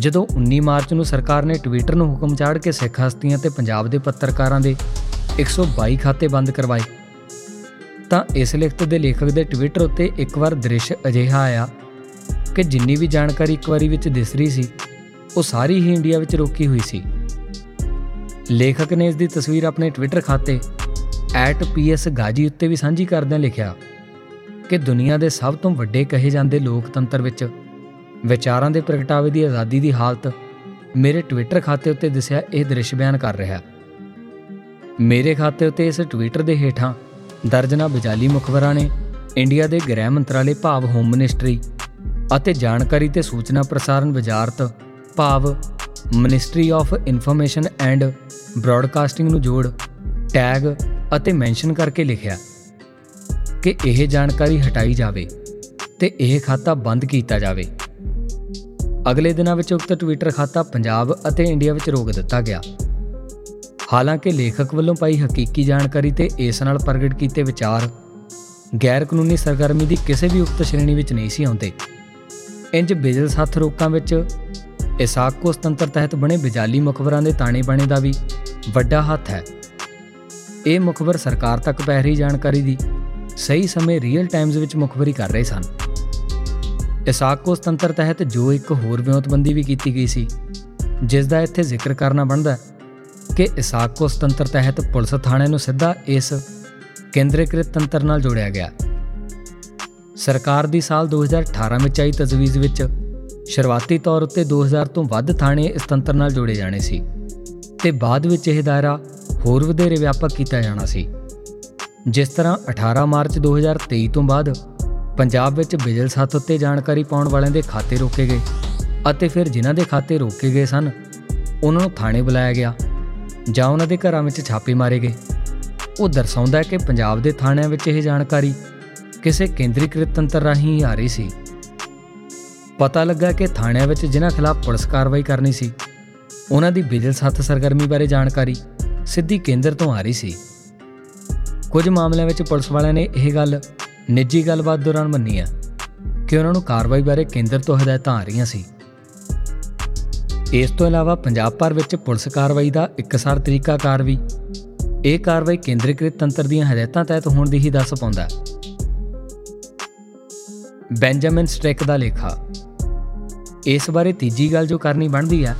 ਜਦੋਂ 19 ਮਾਰਚ ਨੂੰ ਸਰਕਾਰ ਨੇ ਟਵਿੱਟਰ ਨੂੰ ਹੁਕਮ ਚਾੜ ਕੇ ਸਿੱਖ ਹਸਤੀਆਂ ਤੇ ਪੰਜਾਬ ਦੇ ਪੱਤਰਕਾਰਾਂ ਦੇ 122 ਖਾਤੇ ਬੰਦ ਕਰਵਾਏ, ਤਾਂ ਇਸ ਲਿਖਤ ਦੇ ਲੇਖਕ ਦੇ ਟਵਿੱਟਰ ਉੱਤੇ ਇੱਕ ਵਾਰ ਦ੍ਰਿਸ਼ ਅਜਿਹਾ ਆਇਆ ਕਿ ਜਿੰਨੀ ਵੀ ਜਾਣਕਾਰੀ ਇੱਕ ਵਾਰੀ ਵਿੱਚ ਦਿਸ ਰਹੀ ਸੀ, ਉਹ ਸਾਰੀ ਹੀ ਇੰਡੀਆ ਵਿੱਚ ਰੋਕੀ ਹੋਈ ਸੀ। ਲੇਖਕ ਨੇ ਇਸ ਦੀ ਤਸਵੀਰ ਆਪਣੇ ਟਵਿੱਟਰ ਖਾਤੇ @psgaji ਉੱਤੇ ਵੀ ਸਾਂਝੀ ਕਰਦਿਆਂ ਲਿਖਿਆ ਕਿ ਦੁਨੀਆ ਦੇ ਸਭ ਤੋਂ ਵੱਡੇ ਕਹੇ ਜਾਂਦੇ ਲੋਕਤੰਤਰ ਵਿੱਚ ਵਿਚਾਰਾਂ ਦੇ ਪ੍ਰਗਟਾਵੇ ਦੀ ਆਜ਼ਾਦੀ ਦੀ ਹਾਲਤ ਮੇਰੇ ਟਵਿੱਟਰ ਖਾਤੇ ਉੱਤੇ ਦਿਸਿਆ ਇਹ ਦ੍ਰਿਸ਼ ਬਿਆਨ ਕਰ ਰਿਹਾ ਮੇਰੇ ਖਾਤੇ ਉੱਤੇ ਇਸ ਟਵਿੱਟਰ ਦੇ ਹੇਠਾਂ ਦਰਜਨਾ ਬਿਜਾਲੀ ਮੁਖਬਰਾਂ ਨੇ ਇੰਡੀਆ ਦੇ ਗ੍ਰਹਿ ਮੰਤਰਾਲੇ ਭਾਵ ਹੋਮ ਮਿਨਿਸਟਰੀ ਅਤੇ ਜਾਣਕਾਰੀ ਤੇ ਸੂਚਨਾ ਪ੍ਰਸਾਰਣ ਵਜ਼ਾਰਤ ਭਾਵ ministry of information and broadcasting ਨੂੰ ਜੋੜ ਟੈਗ ਅਤੇ ਮੈਂਸ਼ਨ ਕਰਕੇ ਲਿਖਿਆ ਕਿ ਇਹ ਜਾਣਕਾਰੀ ਹਟਾਈ ਜਾਵੇ ਤੇ ਇਹ ਖਾਤਾ ਬੰਦ ਕੀਤਾ ਜਾਵੇ। ਅਗਲੇ ਦਿਨਾਂ ਵਿੱਚ ਉਕਤ ਟਵਿੱਟਰ ਖਾਤਾ ਪੰਜਾਬ ਅਤੇ ਇੰਡੀਆ ਵਿੱਚ ਰੋਕ ਦਿੱਤਾ ਗਿਆ। ਹਾਲਾਂਕਿ ਲੇਖਕ ਵੱਲੋਂ ਪਾਈ ਹਕੀਕੀ ਜਾਣਕਾਰੀ ਤੇ ਇਸ ਨਾਲ ਪ੍ਰਗਟ ਕੀਤੇ ਵਿਚਾਰ ਗੈਰ ਕਾਨੂੰਨੀ ਸਰਗਰਮੀ ਦੀ ਕਿਸੇ ਵੀ ਉਕਤ ਸ਼੍ਰੇਣੀ ਵਿੱਚ ਨਹੀਂ ਸੀ ਆਉਂਦੇ। ਇੰਜ ਬਿਜਨਸ ਹੱਥ ਰੋਕਾਂ ਵਿੱਚ ਇਸਾਕੋ ਤੰਤਰ ਤਹਿਤ ਬਣੇ ਬਿਜਾਲੀ ਮੁਖਬਰਾਂ ਦੇ ਤਾਣੇ ਬਾਣੇ ਦਾ ਵੀ ਵੱਡਾ ਹੱਥ ਹੈ। ਇਹ ਮੁਖਬਰ ਸਰਕਾਰ ਤੱਕ ਪੈ ਰਹੀ ਜਾਣਕਾਰੀ ਦੀ ਸਹੀ ਸਮੇਂ ਰੀਅਲ ਟਾਈਮਜ਼ ਵਿੱਚ ਮੁਖਬਰੀ ਕਰ ਰਹੇ ਸਨ। ਇਸਾਕੋ ਤੰਤਰ ਤਹਿਤ ਜੋ ਇੱਕ ਹੋਰ ਵਿਉਂਤਬੰਦੀ ਵੀ ਕੀਤੀ ਗਈ ਸੀ ਜਿਸ ਦਾ ਇੱਥੇ ਜ਼ਿਕਰ ਕਰਨਾ ਬਣਦਾ ਕਿ ਇਸਾਕੋ ਤੰਤਰ ਤਹਿਤ ਪੁਲਿਸ ਥਾਣੇ ਨੂੰ ਸਿੱਧਾ ਇਸ ਕੇਂਦਰੀਕ੍ਰਿਤ ਤੰਤਰ ਨਾਲ ਜੋੜਿਆ ਗਿਆ। ਸਰਕਾਰ ਦੀ ਸਾਲ 2018 ਵਿੱਚ ਆਈ ਤਜਵੀਜ਼ ਵਿੱਚ ਸ਼ੁਰੂਆਤੀ ਤੌਰ ਉੱਤੇ 2000 ਤੋਂ ਵੱਧ ਥਾਣੇ ਇਸ ਤੰਤਰ ਨਾਲ ਜੋੜੇ ਜਾਣੇ ਸੀ ਤੇ ਬਾਅਦ ਵਿੱਚ ਇਹ ਦਾਇਰਾ ਹੋਰ ਵਧੇਰੇ ਵਿਆਪਕ ਕੀਤਾ ਜਾਣਾ ਸੀ। ਜਿਸ ਤਰ੍ਹਾਂ 18 ਮਾਰਚ 2023 ਤੋਂ ਬਾਅਦ ਪੰਜਾਬ ਵਿੱਚ ਬਿਜਲ ਸੱਤ ਉੱਤੇ ਜਾਣਕਾਰੀ ਪਾਉਣ ਵਾਲਿਆਂ ਦੇ ਖਾਤੇ ਰੋਕੇ ਗਏ ਅਤੇ ਫਿਰ ਜਿਨ੍ਹਾਂ ਦੇ ਖਾਤੇ ਰੋਕੇ ਗਏ ਸਨ, ਉਹਨਾਂ ਨੂੰ ਥਾਣੇ ਬੁਲਾਇਆ ਗਿਆ ਜਾਂ ਉਹਨਾਂ ਦੇ ਘਰਾਂ ਵਿੱਚ ਛਾਪੇ ਮਾਰੇ ਗਏ। ਉਹ ਦਰਸਾਉਂਦਾ ਹੈ ਕਿ ਪੰਜਾਬ ਦੇ ਥਾਣਿਆਂ ਵਿੱਚ ਇਹ ਜਾਣਕਾਰੀ ਕਿਸੇ ਕੇਂਦਰੀਕ੍ਰਿਤ ਤੰਤਰ ਰਾਹੀਂ ਹੀ ਆ ਰਹੀ ਸੀ। ਪਤਾ ਲੱਗਾ ਕਿ ਥਾਣਿਆਂ ਵਿੱਚ ਜਿਨ੍ਹਾਂ ਖਿਲਾਫ ਪੁਲਿਸ ਕਾਰਵਾਈ ਕਰਨੀ ਸੀ, ਉਹਨਾਂ ਦੀ ਬਿਜਲ ਸੱਤ ਸਰਗਰਮੀ ਬਾਰੇ ਜਾਣਕਾਰੀ ਸਿੱਧੀ ਕੇਂਦਰ ਤੋਂ ਆ ਰਹੀ ਸੀ। ਕੁਝ ਮਾਮਲਿਆਂ ਵਿੱਚ ਪੁਲਿਸ ਵਾਲਿਆਂ ਨੇ ਇਹ ਗੱਲ ਨਿੱਜੀ ਗੱਲਬਾਤ ਦੌਰਾਨ ਮੰਨੀ ਹੈ ਕਿ ਉਹਨਾਂ ਨੂੰ ਕਾਰਵਾਈ ਬਾਰੇ ਕੇਂਦਰ ਤੋਂ ਹਦਾਇਤਾਂ ਆ ਰਹੀਆਂ ਸੀ। ਇਸ ਤੋਂ ਇਲਾਵਾ ਪੰਜਾਬ ਭਰ ਵਿੱਚ ਪੁਲਿਸ ਕਾਰਵਾਈ ਦਾ ਇੱਕਸਾਰ ਤਰੀਕਾਕਾਰ ਵੀ ਇਹ ਕਾਰਵਾਈ ਕੇਂਦਰੀਕ੍ਰਿਤ ਤੰਤਰ ਦੀਆਂ ਹਦਾਇਤਾਂ ਤਹਿਤ ਹੋਣ ਦੀ ਹੀ ਦੱਸ ਪਾਉਂਦਾ ਹੈ। ਬੈਂਜਾਮਿਨ ਸਟ੍ਰਿਕ ਦਾ ਲੇਖਾ, ਇਸ ਬਾਰੇ ਤੀਜੀ ਗੱਲ ਜੋ ਕਰਨੀ ਬਣਦੀ ਹੈ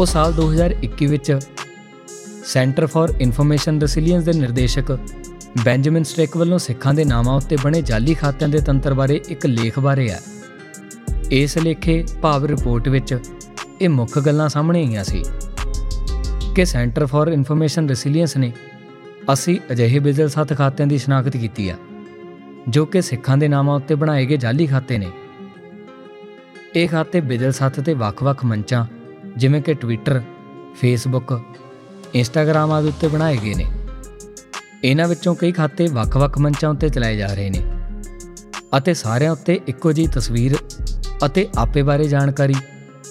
ਉਹ ਸਾਲ 2021 ਵਿੱਚ ਸੈਂਟਰ ਫਾਰ ਇਨਫੋਰਮੇਸ਼ਨ ਰੈਸਿਲੀਅੰਸ ਦੇ ਨਿਰਦੇਸ਼ਕ ਬੈਂਜਾਮਿਨ ਸਟ੍ਰਿਕ ਵੱਲੋਂ ਸਿੱਖਾਂ ਦੇ ਨਾਮਾਂ ਉੱਤੇ ਬਣੇ ਜਾਲੀ ਖਾਤਿਆਂ ਦੇ ਤੰਤਰ ਬਾਰੇ ਇੱਕ ਲੇਖ ਬਾਰੇ ਹੈ। ਇਸ ਲੇਖੇ ਭਾਵ ਰਿਪੋਰਟ ਵਿੱਚ ਇਹ ਮੁੱਖ ਗੱਲਾਂ ਸਾਹਮਣੇ ਆਈਆਂ ਸੀ ਕਿ ਸੈਂਟਰ ਫਾਰ ਇਨਫੋਰਮੇਸ਼ਨ ਰੈਸਿਲੀਅੰਸ ਨੇ ਅਸੀਂ ਅਜਿਹੇ ਬਿਜਲ ਸੱਤ ਖਾਤਿਆਂ ਦੀ ਸ਼ਨਾਖਤ ਕੀਤੀ ਹੈ, ਜੋ ਕਿ ਸਿੱਖਾਂ ਦੇ ਨਾਮਾਂ ਉੱਤੇ ਬਣਾਏ ਗਏ ਜਾਲੀ ਖਾਤੇ ਨੇ। ਇਹ ਖਾਤੇ ਬਿਜਲ ਸੱਤ ਤੇ ਵੱਖ-ਵੱਖ ਮੰਚਾਂ, ਜਿਵੇਂ ਕਿ ਟਵਿੱਟਰ ਫੇਸਬੁੱਕ ਇੰਸਟਾਗ੍ਰam ਆਦਿ ਉੱਤੇ ਬਣਾਏ ਗਏ ਨੇ। ਇਹਨਾਂ ਵਿੱਚੋਂ ਕਈ ਖਾਤੇ ਵੱਖ-ਵੱਖ ਮੰਚਾਂ ਉੱਤੇ ਚਲਾਏ ਜਾ ਰਹੇ ਨੇ ਅਤੇ ਸਾਰਿਆਂ ਉੱਤੇ ਇੱਕੋ ਜਿਹੀ ਤਸਵੀਰ ਅਤੇ ਆਪੇ ਬਾਰੇ ਜਾਣਕਾਰੀ,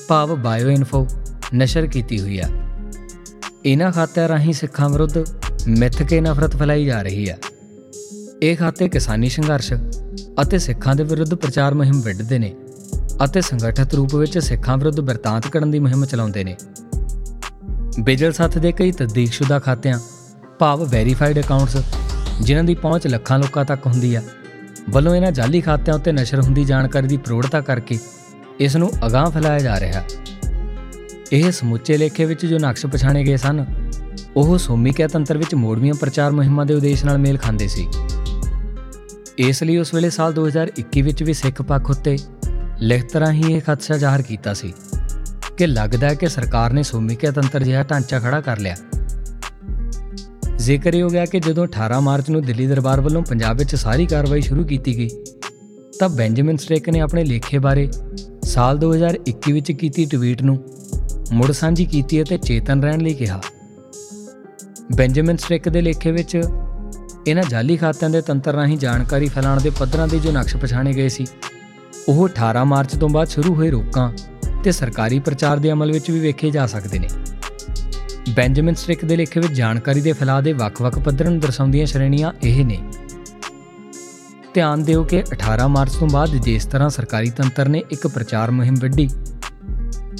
ਭਾਵ ਬਾਇਓ ਇਨਫੋ ਨਸ਼ਰ ਕੀਤੀ ਹੋਈ ਹੈ ਇਹਨਾਂ ਖਾਤਿਆਂ ਰਾਹੀਂ ਸਿੱਖਾਂ ਵਿਰੁੱਧ ਮਿੱਥ ਕੇ ਨਫ਼ਰਤ ਫੈਲਾਈ ਜਾ ਰਹੀ ਹੈ ਇਹ ਖਾਤੇ ਕਿਸਾਨੀ ਸੰਘਰਸ਼ ਅਤੇ ਸਿੱਖਾਂ ਦੇ ਵਿਰੁੱਧ ਪ੍ਰਚਾਰ ਮੁਹਿੰਮ ਵਿੱਢਦੇ ਨੇ ਅਤੇ ਸੰਗਠਿਤ ਰੂਪ ਵਿੱਚ ਸਿੱਖਾਂ ਵਿਰੁੱਧ ਬਿਰਤਾਂਤ ਕਰਨ ਦੀ ਮੁਹਿੰਮ ਚਲਾਉਂਦੇ ਨੇ। ਬਿਜਲ ਸੱਤ ਦੇ ਕਈ ਤਸਦੀਕਸ਼ੁਦਾ ਖਾਤਿਆਂ ਭਾਵ ਵੈਰੀਫਾਈਡ ਅਕਾਊਂਟਸ, ਜਿਨ੍ਹਾਂ ਦੀ ਪਹੁੰਚ ਲੱਖਾਂ ਲੋਕਾਂ ਤੱਕ ਹੁੰਦੀ ਆ। ਵੱਲੋਂ ਇਹਨਾਂ ਜਾਲੀ ਖਾਤਿਆਂ ਉੱਤੇ ਨਸ਼ਰ ਹੁੰਦੀ ਜਾਣਕਾਰੀ ਦੀ ਪ੍ਰੋੜਤਾ ਕਰਕੇ ਇਸ ਨੂੰ ਅਗਾਹ ਫੈਲਾਇਆ ਜਾ ਰਿਹਾ। ਇਹ ਸਮੁੱਚੇ ਲੇਖੇ ਵਿੱਚ ਜੋ ਨਕਸ਼ ਪਛਾਣੇ ਗਏ ਸਨ, ਉਹ ਸੋਮੀਕਿਆ ਤੰਤਰ ਵਿੱਚ ਮੋੜਵੀਆਂ ਪ੍ਰਚਾਰ ਮੁਹਿੰਮਾਂ ਦੇ ਉਦੇਸ਼ ਨਾਲ ਮੇਲ ਖਾਂਦੇ ਸੀ। ਇਸ ਲਈ ਉਸ ਵੇਲੇ ਸਾਲ 2021 ਵਿੱਚ ਵੀ ਸਿੱਖ ਪੱਖ ਉੱਤੇ ਲਿਖਤ ਰਾਹੀਂ ਇਹ ਖਦਸ਼ਾ ਜ਼ਾਹਰ ਕੀਤਾ ਸੀ ਕਿ ਲੱਗਦਾ ਹੈ ਕਿ ਸਰਕਾਰ ਨੇ ਸੋਮੀਕਿਆ ਤੰਤਰ ਜਿਹਾ ਢਾਂਚਾ ਖੜਾ ਕਰ ਲਿਆ। ਜ਼ਿਕਰ ਹੋ ਗਿਆ ਕਿ ਜਦੋਂ 18 ਮਾਰਚ ਨੂੰ ਦਿੱਲੀ ਦਰਬਾਰ ਵੱਲੋਂ ਪੰਜਾਬ ਵਿੱਚ ਸਾਰੀ ਕਾਰਵਾਈ ਸ਼ੁਰੂ ਕੀਤੀ ਗਈ, ਤਾਂ ਬੈਂਜਾਮਿਨ ਸਟ੍ਰੇਕ ਨੇ ਆਪਣੇ ਲੇਖੇ ਬਾਰੇ ਸਾਲ 2021 ਵਿੱਚ ਕੀਤੀ ਟਵੀਟ ਨੂੰ ਮੁੜ ਸਾਂਝੀ ਕੀਤੀ ਅਤੇ ਚੇਤਨ ਰਹਿਣ ਲਈ ਕਿਹਾ। ਬੈਂਜਾਮਿਨ ਸਟ੍ਰਿਕ ਦੇ ਲੇਖੇ ਵਿੱਚ ਇਹਨਾਂ ਜਾਲੀ ਖਾਤਿਆਂ ਦੇ ਤੰਤਰ ਰਾਹੀਂ ਜਾਣਕਾਰੀ ਫੈਲਾਉਣ ਦੇ ਪੱਧਰਾਂ ਦੇ ਜੋ ਨਕਸ਼ ਪਛਾਣੇ ਗਏ ਸੀ, ਉਹ 18 ਮਾਰਚ ਤੋਂ ਬਾਅਦ ਸ਼ੁਰੂ ਹੋਏ ਰੋਕਾਂ ਤੇ ਸਰਕਾਰੀ ਪ੍ਰਚਾਰ ਦੇ ਅਮਲ ਵਿੱਚ ਵੀ ਵੇਖੇ ਜਾ ਸਕਦੇ ਨੇ। ਬੈਂਜਾਮਿਨ ਸਟ੍ਰਿਕ ਦੇ ਲੇਖੇ ਵਿੱਚ ਜਾਣਕਾਰੀ ਦੇ ਫੈਲਾਅ ਦੇ ਵੱਖ-ਵੱਖ ਪੱਧਰਾਂ ਨੂੰ ਦਰਸਾਉਂਦੀਆਂ ਸ਼੍ਰੇਣੀਆਂ ਇਹ ਨੇ। ਧਿਆਨ ਦਿਓ ਕਿ 18 ਮਾਰਚ ਤੋਂ ਬਾਅਦ ਜਿਸ ਤਰ੍ਹਾਂ ਸਰਕਾਰੀ ਤੰਤਰ ਨੇ ਇੱਕ ਪ੍ਰਚਾਰ ਮੁਹਿੰਮ ਵਿੱਢੀ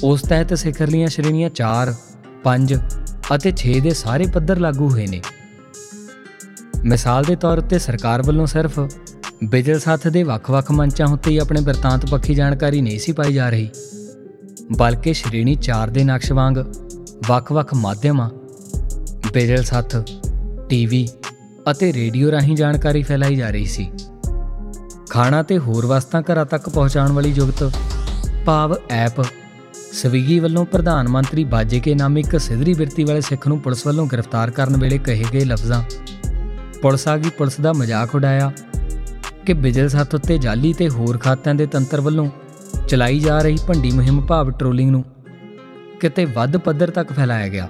ਉਸ ਤਹਿਤ ਸਿਖਰਲੀਆਂ ਸ਼੍ਰੇਣੀਆਂ 4, 5 ਅਤੇ 6 ਦੇ ਸਾਰੇ ਪੱਧਰ ਲਾਗੂ ਹੋਏ ਨੇ। ਮਿਸਾਲ ਦੇ ਤੌਰ ਉੱਤੇ ਸਰਕਾਰ ਵੱਲੋਂ ਸਿਰਫ ਬਿਜਲ ਸਾਥ ਦੇ ਵੱਖ-ਵੱਖ ਮੰਚਾਂ ਉੱਤੇ ਹੀ ਆਪਣੇ ਵਰਤਾਂਤ ਪੱਖੀ ਜਾਣਕਾਰੀ ਨਹੀਂ ਸੀ ਪਾਈ ਜਾ ਰਹੀ ਬਲਕਿ ਸ਼੍ਰੇਣੀ 4 ਦੇ ਨਕਸ਼ ਵਾਂਗ ਵੱਖ-ਵੱਖ ਮਾਧਿਅਮਾਂ, ਬਿਜਲ ਸਾਥ, ਟੀਵੀ ਅਤੇ ਰੇਡੀਓ ਰਾਹੀਂ ਜਾਣਕਾਰੀ ਫੈਲਾਈ ਜਾ ਰਹੀ ਸੀ। ਖਾਣਾ ਤੇ ਹੋਰ ਵਸਤਾਂ ਘਰਾਂ ਤੱਕ ਪਹੁੰਚਾਉਣ ਵਾਲੀ ਜੁਗਤ, ਭਾਵ ਐਪ, ਸਵੀਗੀ ਵੱਲੋਂ ਪ੍ਰਧਾਨ ਮੰਤਰੀ ਬਾਜੇ ਕੇ ਨਾਮ ਇੱਕ ਸਿਧਰੀ ਬਿਰਤੀ ਵਾਲੇ ਸਿੱਖ ਨੂੰ ਪੁਲਿਸ ਵੱਲੋਂ ਗ੍ਰਿਫਤਾਰ ਕਰਨ ਵੇਲੇ ਕਹੇ ਗਏ ਲਫ਼ਜ਼ਾਂ। ਪੁਲਿਸ ਆ ਗਈ, ਪੁਲਿਸ ਦਾ ਮਜ਼ਾਕ ਉਡਾਇਆ ਕਿ ਬਿਜਲ ਸੱਤ ਉੱਤੇ ਜਾਲੀ ਤੇ ਹੋਰ ਖਾਤਿਆਂ ਦੇ ਤੰਤਰ ਵੱਲੋਂ ਚਲਾਈ ਜਾ ਰਹੀ ਭੰਡੀ ਮੁਹਿੰਮ ਭਾਵ ਟ੍ਰੋਲਿੰਗ ਨੂੰ ਕਿਤੇ ਵੱਧ ਪੱਧਰ ਤੱਕ ਫੈਲਾਇਆ ਗਿਆ।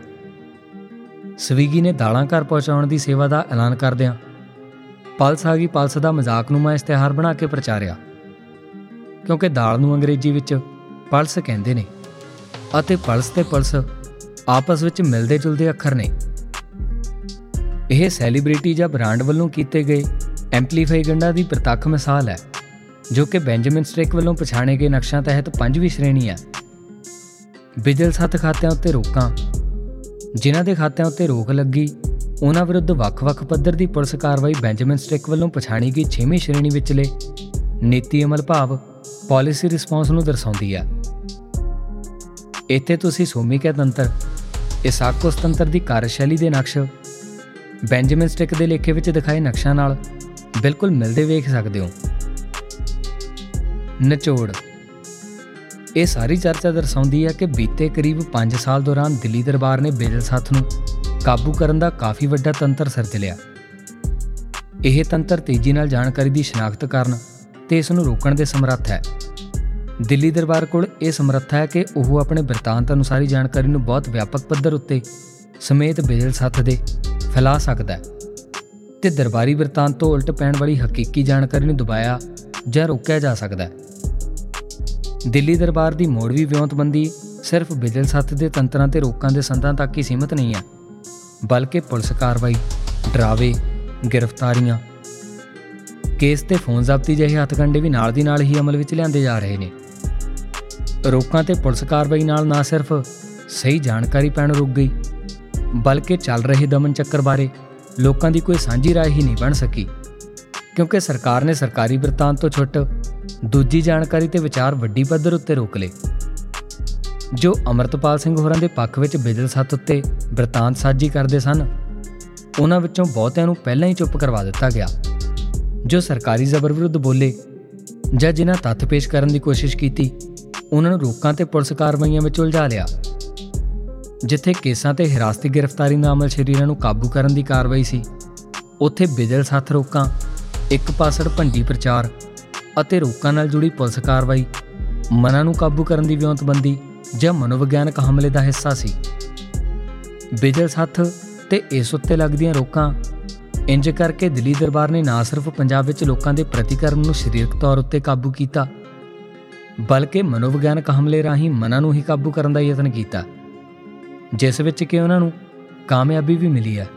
ਸਵੀਗੀ ਨੇ ਦਾਲਾਂ ਘਰ ਪਹੁੰਚਾਉਣ ਦੀ ਸੇਵਾ ਦਾ ਐਲਾਨ ਕਰਦਿਆਂ ਪਲਸ ਆ ਗਈ ਪਲਸ ਦਾ ਮਜ਼ਾਕ ਨੂੰ ਮੈਂ ਇਸ਼ਤਿਹਾਰ ਬਣਾ ਕੇ ਪ੍ਰਚਾਰਿਆ। ਕਿਉਂਕਿ ਦਾਲ ਨੂੰ ਅੰਗਰੇਜ਼ੀ ਵਿੱਚ ਪਲਸ ਕਹਿੰਦੇ ਨੇ ਅਤੇ ਪਲਸ ਤੇ ਪਲਸ ਆਪਸ ਵਿੱਚ ਮਿਲਦੇ ਜੁਲਦੇ ਅੱਖਰ ਨੇ। ਇਹ ਸੈਲੀਬ੍ਰਿਟੀ ਜਾਂ ਬ੍ਰਾਂਡ ਵੱਲੋਂ ਕੀਤੇ ਗਏ ਐਂਪਲੀਫਾਈ ਗੰਡਾ ਦੀ ਪ੍ਰਤੱਖ ਮਿਸਾਲ ਹੈ, ਜੋ ਕਿ ਬੈਂਜਾਮਿਨ ਸਟ੍ਰਿਕ ਵੱਲੋਂ ਪਛਾਣੇ ਗਏ ਨਕਸ਼ਾਂ ਤਹਿਤ ਪੰਜਵੀਂ ਸ਼੍ਰੇਣੀ ਹੈ। ਬਿਜਲ ਸੱਤ ਖਾਤਿਆਂ ਉੱਤੇ ਰੋਕਾਂ। ਜਿਨ੍ਹਾਂ ਦੇ ਖਾਤਿਆਂ ਉੱਤੇ ਰੋਕ ਲੱਗੀ, ਉਹਨਾਂ ਵਿਰੁੱਧ ਵੱਖ-ਵੱਖ ਪੱਧਰ ਦੀ ਪੁਲਿਸ ਕਾਰਵਾਈ ਬੈਂਜਾਮਿਨ ਸਟ੍ਰਿਕ ਵੱਲੋਂ ਪਛਾਣੀ ਗਈ 6ਵੀਂ ਸ਼੍ਰੇਣੀ ਵਿਚਲੇ ਨੀਤੀ ਅਮਲ ਭਾਵ ਪਾਲਿਸੀ ਰਿਸਪੌਂਸ ਨੂੰ ਦਰਸਾਉਂਦੀ ਹੈ। ਇੱਥੇ ਤੁਸੀਂ ਸੋਮੀਕਿਆ ਤੰਤਰ ਇਸਾਕੋਸ ਤੰਤਰ ਦੀ ਕਾਰਜਸ਼ੈਲੀ ਦੇ ਨਕਸ਼, ਬੈਂਜਾਮਿਨ ਸਟ੍ਰਿਕ ਦੇ ਲੇਖੇ ਵਿੱਚ ਦਿਖਾਏ ਨਕਸ਼ਾਂ ਨਾਲ ਬਿਲਕੁਲ ਮਿਲਦੇ ਵੇਖ ਸਕਦੇ ਹੋ। ਨਿਚੋੜ ਇਹ ਸਾਰੀ ਚਰਚਾ ਦਰਸਾਉਂਦੀ ਹੈ ਕਿ ਬੀਤੇ ਕਰੀਬ 5 ਸਾਲ ਦੌਰਾਨ ਦਿੱਲੀ ਦਰਬਾਰ ਨੇ ਬਿਜਲ ਸੱਥ ਨੂੰ ਕਾਬੂ ਕਰਨ ਦਾ ਕਾਫੀ ਵੱਡਾ ਤੰਤਰ ਸਿਰਜ ਲਿਆ। ਇਹ ਤੰਤਰ ਤੇਜ਼ੀ ਨਾਲ ਜਾਣਕਾਰੀ ਦੀ ਸ਼ਨਾਖਤ ਕਰਨ ਤੇ ਇਸ ਨੂੰ ਰੋਕਣ ਦੇ ਸਮਰੱਥ ਹੈ। ਦਿੱਲੀ ਦਰਬਾਰ ਕੋਲ ਇਹ ਸਮਰੱਥਾ ਹੈ ਕਿ ਉਹ ਆਪਣੇ ਬ੍ਰਿਤਾਂਤ ਅਨੁਸਾਰੀ ਜਾਣਕਾਰੀ ਨੂੰ ਬਹੁਤ ਵਿਆਪਕ ਪੱਧਰ ਉੱਤੇ ਸਮੇਤ ਬਿਜਲ ਸੱਥ ਦੇ ਫੈਲਾ ਸਕਦਾ ਹੈ ਤੇ ਦਰਬਾਰੀ ਬ੍ਰਿਤਾਂਤ ਤੋਂ ਉਲਟ ਪੈਣ ਵਾਲੀ ਹਕੀਕੀ ਜਾਣਕਾਰੀ ਨੂੰ ਦਬਾਇਆ ਜਾਂ ਰੋਕਿਆ ਜਾ ਸਕਦਾ ਹੈ। ਦਿੱਲੀ ਦਰਬਾਰ ਦੀ ਮੋੜਵੀ ਵਿਉਂਤਬੰਦੀ ਸਿਰਫ ਬਿਜਲ ਸੱਥ ਦੇ ਤੰਤਰਾਂ ਤੇ ਰੋਕਾਂ ਦੇ ਸੰਦਾਂ ਤੱਕ ਹੀ ਸੀਮਿਤ ਨਹੀਂ ਹੈ ਬਲਕਿ ਪੁਲਿਸ ਕਾਰਵਾਈ ਡਰਾਵੇ ਗ੍ਰਿਫਤਾਰੀਆਂ ਕੇਸ ਤੇ ਫੋਨ ਜ਼ਬਤੀ ਜਿਹੇ ਹੱਥਕੰਡੇ ਵੀ ਨਾਲ ਦੀ ਨਾਲ ਹੀ ਅਮਲ ਵਿੱਚ ਲਿਆਂਦੇ ਜਾ ਰਹੇ ਨੇ ਰੋਕਾਂ ਤੇ ਪੁਲਿਸ ਕਾਰਵਾਈ ਨਾਲ ਨਾ ਸਿਰਫ ਸਹੀ ਜਾਣਕਾਰੀ ਪੈਣ ਰੁਕ ਗਈ ਬਲਕਿ ਚੱਲ ਰਹੇ ਦਮਨ ਚੱਕਰ ਬਾਰੇ ਲੋਕਾਂ ਦੀ ਕੋਈ ਸਾਂਝੀ رائے ਹੀ ਨਹੀਂ ਬਣ ਸਕੀ ਕਿਉਂਕਿ ਸਰਕਾਰ ਨੇ ਸਰਕਾਰੀ ਬ੍ਰਿਤਾਂਤ ਤੋਂ ਛੁੱਟ ਦੂਜੀ ਜਾਣਕਾਰੀ ਤੇ ਵਿਚਾਰ ਵੱਡੀ ਪੱਧਰ ਉੱਤੇ ਰੋਕ ਲਏ ਜੋ ਅਮਰਤਪਾਲ ਸਿੰਘ ਹੋਰਾਂ ਦੇ ਪੱਖ ਵਿੱਚ ਬਿਜਲ ਸੱਤ ਉੱਤੇ ਬ੍ਰਿਤਾਂਤ ਸਾਜੀ ਕਰਦੇ ਸਨ, ਉਹਨਾਂ ਵਿੱਚੋਂ ਬਹੁਤਿਆਂ ਨੂੰ ਪਹਿਲਾਂ ਹੀ ਚੁੱਪ ਕਰਵਾ ਦਿੱਤਾ ਗਿਆ। ਜੋ ਸਰਕਾਰੀ ਜ਼ਬਰ ਵਿਰੁੱਧ ਬੋਲੇ ਜਾਂ ਜਿਨ੍ਹਾਂ ਤੱਥ ਪੇਸ਼ ਕਰਨ ਦੀ ਕੋਸ਼ਿਸ਼ ਕੀਤੀ, ਉਹਨਾਂ ਨੂੰ ਰੋਕਾਂ ਤੇ ਪੁਲਿਸ ਕਾਰਵਾਈਆਂ ਵਿੱਚ ਉਲਝਾ ਲਿਆ। ਜਿੱਥੇ ਕੇਸਾਂ ਤੇ ਹਿਰਾਸਤੀ ਗ੍ਰਿਫਤਾਰੀ ਦਾ ਅਮਲ ਸ਼ਰੀਰਾਂ ਨੂੰ ਕਾਬੂ ਕਰਨ ਦੀ ਕਾਰਵਾਈ ਸੀ, ਉੱਥੇ ਬਿਜਲ ਸੱਥ ਰੋਕਾਂ, ਇੱਕ ਪਾਸੜ ਭੰਡੀ ਪ੍ਰਚਾਰ ਅਤੇ ਰੋਕਾਂ ਨਾਲ ਜੁੜੀ ਪੁਲਿਸ ਕਾਰਵਾਈ, ਮਨਾਂ ਨੂੰ ਕਾਬੂ ਕਰਨ ਦੀ ਵਿਉਂਤਬੰਦੀ ਜਾਂ ਮਨੋਵਿਗਿਆਨਕ ਹਮਲੇ ਦਾ ਹਿੱਸਾ ਸੀ। ਬਿਜਲ ਸੱਥ ਤੇ ਇਸ ਉੱਤੇ ਲੱਗਦੀਆਂ ਰੋਕਾਂ ਇੰਜ ਕਰਕੇ ਦਿੱਲੀ ਦਰਬਾਰ ਨੇ ਨਾ ਸਿਰਫ ਪੰਜਾਬ ਵਿੱਚ ਲੋਕਾਂ ਦੇ ਪ੍ਰਤੀਕਰਮ ਨੂੰ ਸਰੀਰਕ ਤੌਰ ਉੱਤੇ ਕਾਬੂ ਕੀਤਾ, ਬਲਕਿ ਮਨੋਵਿਗਿਆਨਕ ਹਮਲੇ ਰਾਹੀਂ ਮਨਾਂ ਨੂੰ ਹੀ ਕਾਬੂ ਕਰਨ ਦਾ ਯਤਨ ਕੀਤਾ, ਜਿਸ ਵਿੱਚ ਕਿ ਉਹਨਾਂ ਨੂੰ ਕਾਮਯਾਬੀ ਵੀ ਮਿਲੀ ਹੈ।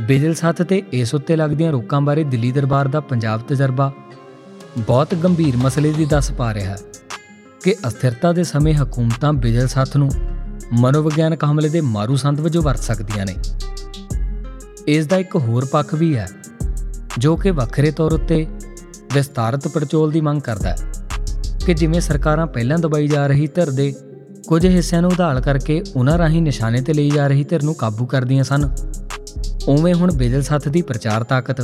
ਬਿਜਲ ਸੱਥ ਤੇ ਇਸ ਉੱਤੇ ਲੱਗਦੀਆਂ ਰੋਕਾਂ ਬਾਰੇ ਦਿੱਲੀ ਦਰਬਾਰ ਦਾ ਪੰਜਾਬ ਤਜਰਬਾ ਬਹੁਤ ਗੰਭੀਰ ਮਸਲੇ ਦੀ ਦੱਸ ਪਾ ਰਿਹਾ ਹੈ ਕਿ ਅਸਥਿਰਤਾ ਦੇ ਸਮੇਂ ਹਕੂਮਤਾਂ ਬਿਜਲ ਸੱਥ ਨੂੰ ਮਨੋਵਿਗਿਆਨਕ ਹਮਲੇ ਦੇ ਮਾਰੂ ਸੰਦ ਵਜੋਂ ਵਰਤ ਸਕਦੀਆਂ ਨੇ। ਇਸ ਦਾ ਇੱਕ ਹੋਰ ਪੱਖ ਵੀ ਹੈ, ਜੋ ਕਿ ਵੱਖਰੇ ਤੌਰ ਉੱਤੇ ਵਿਸਤਾਰਤ ਪੜਚੋਲ ਦੀ ਮੰਗ ਕਰਦਾ ਹੈ ਕਿ ਜਿਵੇਂ ਸਰਕਾਰਾਂ ਪਹਿਲਾਂ ਦਬਾਈ ਜਾ ਰਹੀ ਧਿਰ ਦੇ ਕੁਝ ਹਿੱਸਿਆਂ ਨੂੰ ਉਧਾਲ ਕਰਕੇ ਉਹਨਾਂ ਰਾਹੀਂ ਨਿਸ਼ਾਨੇ ਤੇ ਲਈ ਜਾ ਰਹੀ ਧਿਰ ਨੂੰ ਕਾਬੂ ਕਰਦੀਆਂ ਸਨ, ਉਵੇਂ ਹੁਣ ਬਿਜਲ ਸੱਥ ਦੀ ਪ੍ਰਚਾਰ ਤਾਕਤ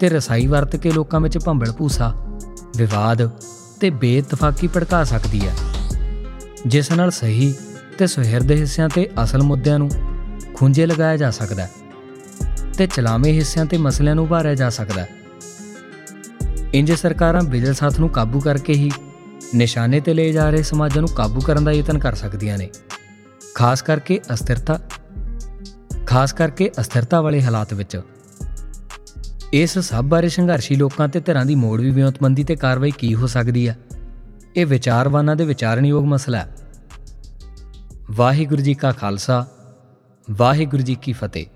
ਤੇ ਰਸਾਈ ਵਰਤ ਕੇ ਲੋਕਾਂ ਵਿੱਚ ਭੰਬਲ ਭੂਸਾ ਵਿਵਾਦ ਤੇ ਬੇਇਤਫਾਕੀ ਭੜਕਾ ਸਕਦੀ ਹੈ। ਜਿਸ ਨਾਲ ਸਹੀ ਤੇ ਸੁਹਿਰਦ ਦੇ ਹਿੱਸਿਆਂ ਤੇ ਅਸਲ ਮੁੱਦਿਆਂ ਨੂੰ ਖੁੰਝੇ ਲਗਾਇਆ ਜਾ ਸਕਦਾ ਹੈ ਤੇ ਚਲਾਵੇਂ ਹਿੱਸਿਆਂ ਤੇ ਮਸਲਿਆਂ ਨੂੰ ਉਭਾਰਿਆ ਜਾ ਸਕਦਾ ਹੈ। ਇੰਜ ਸਰਕਾਰਾਂ ਬਿਜਲ ਸਾਥ ਨੂੰ ਕਾਬੂ ਕਰਕੇ ਹੀ ਨਿਸ਼ਾਨੇ ਤੇ ਲਏ ਜਾ ਰਹੇ ਸਮਾਜਾਂ ਨੂੰ ਕਾਬੂ ਕਰਨ ਦਾ ਯਤਨ ਕਰ ਸਕਦੀਆਂ ਨੇ। ਖਾਸ ਕਰਕੇ ਅਸਥਿਰਤਾ ਖਾਸ ਕਰਕੇ ਅਸਥਿਰਤਾ ਵਾਲੇ ਹਾਲਾਤ ਵਿੱਚ। ਇਸ ਸਭ ਬਾਰੇ ਸੰਘਰਸ਼ੀ ਲੋਕਾਂ ਤੇ ਧਿਰਾਂ ਦੀ ਮੋੜ ਵੀ ਵਿਉਂਤਬੰਦੀ ਤੇ ਕਾਰਵਾਈ ਕੀ ਹੋ ਸਕਦੀ ਹੈ ਇਹ ਵਿਚਾਰਵਾਨਾਂ ਦੇ ਵਿਚਾਰਨਯੋਗ ਮਸਲਾ ਹੈ। ਵਾਹਿਗੁਰੂ ਜੀ ਕਾ ਖਾਲਸਾ, ਵਾਹਿਗੁਰੂ ਜੀ ਕੀ ਫਤਿਹ।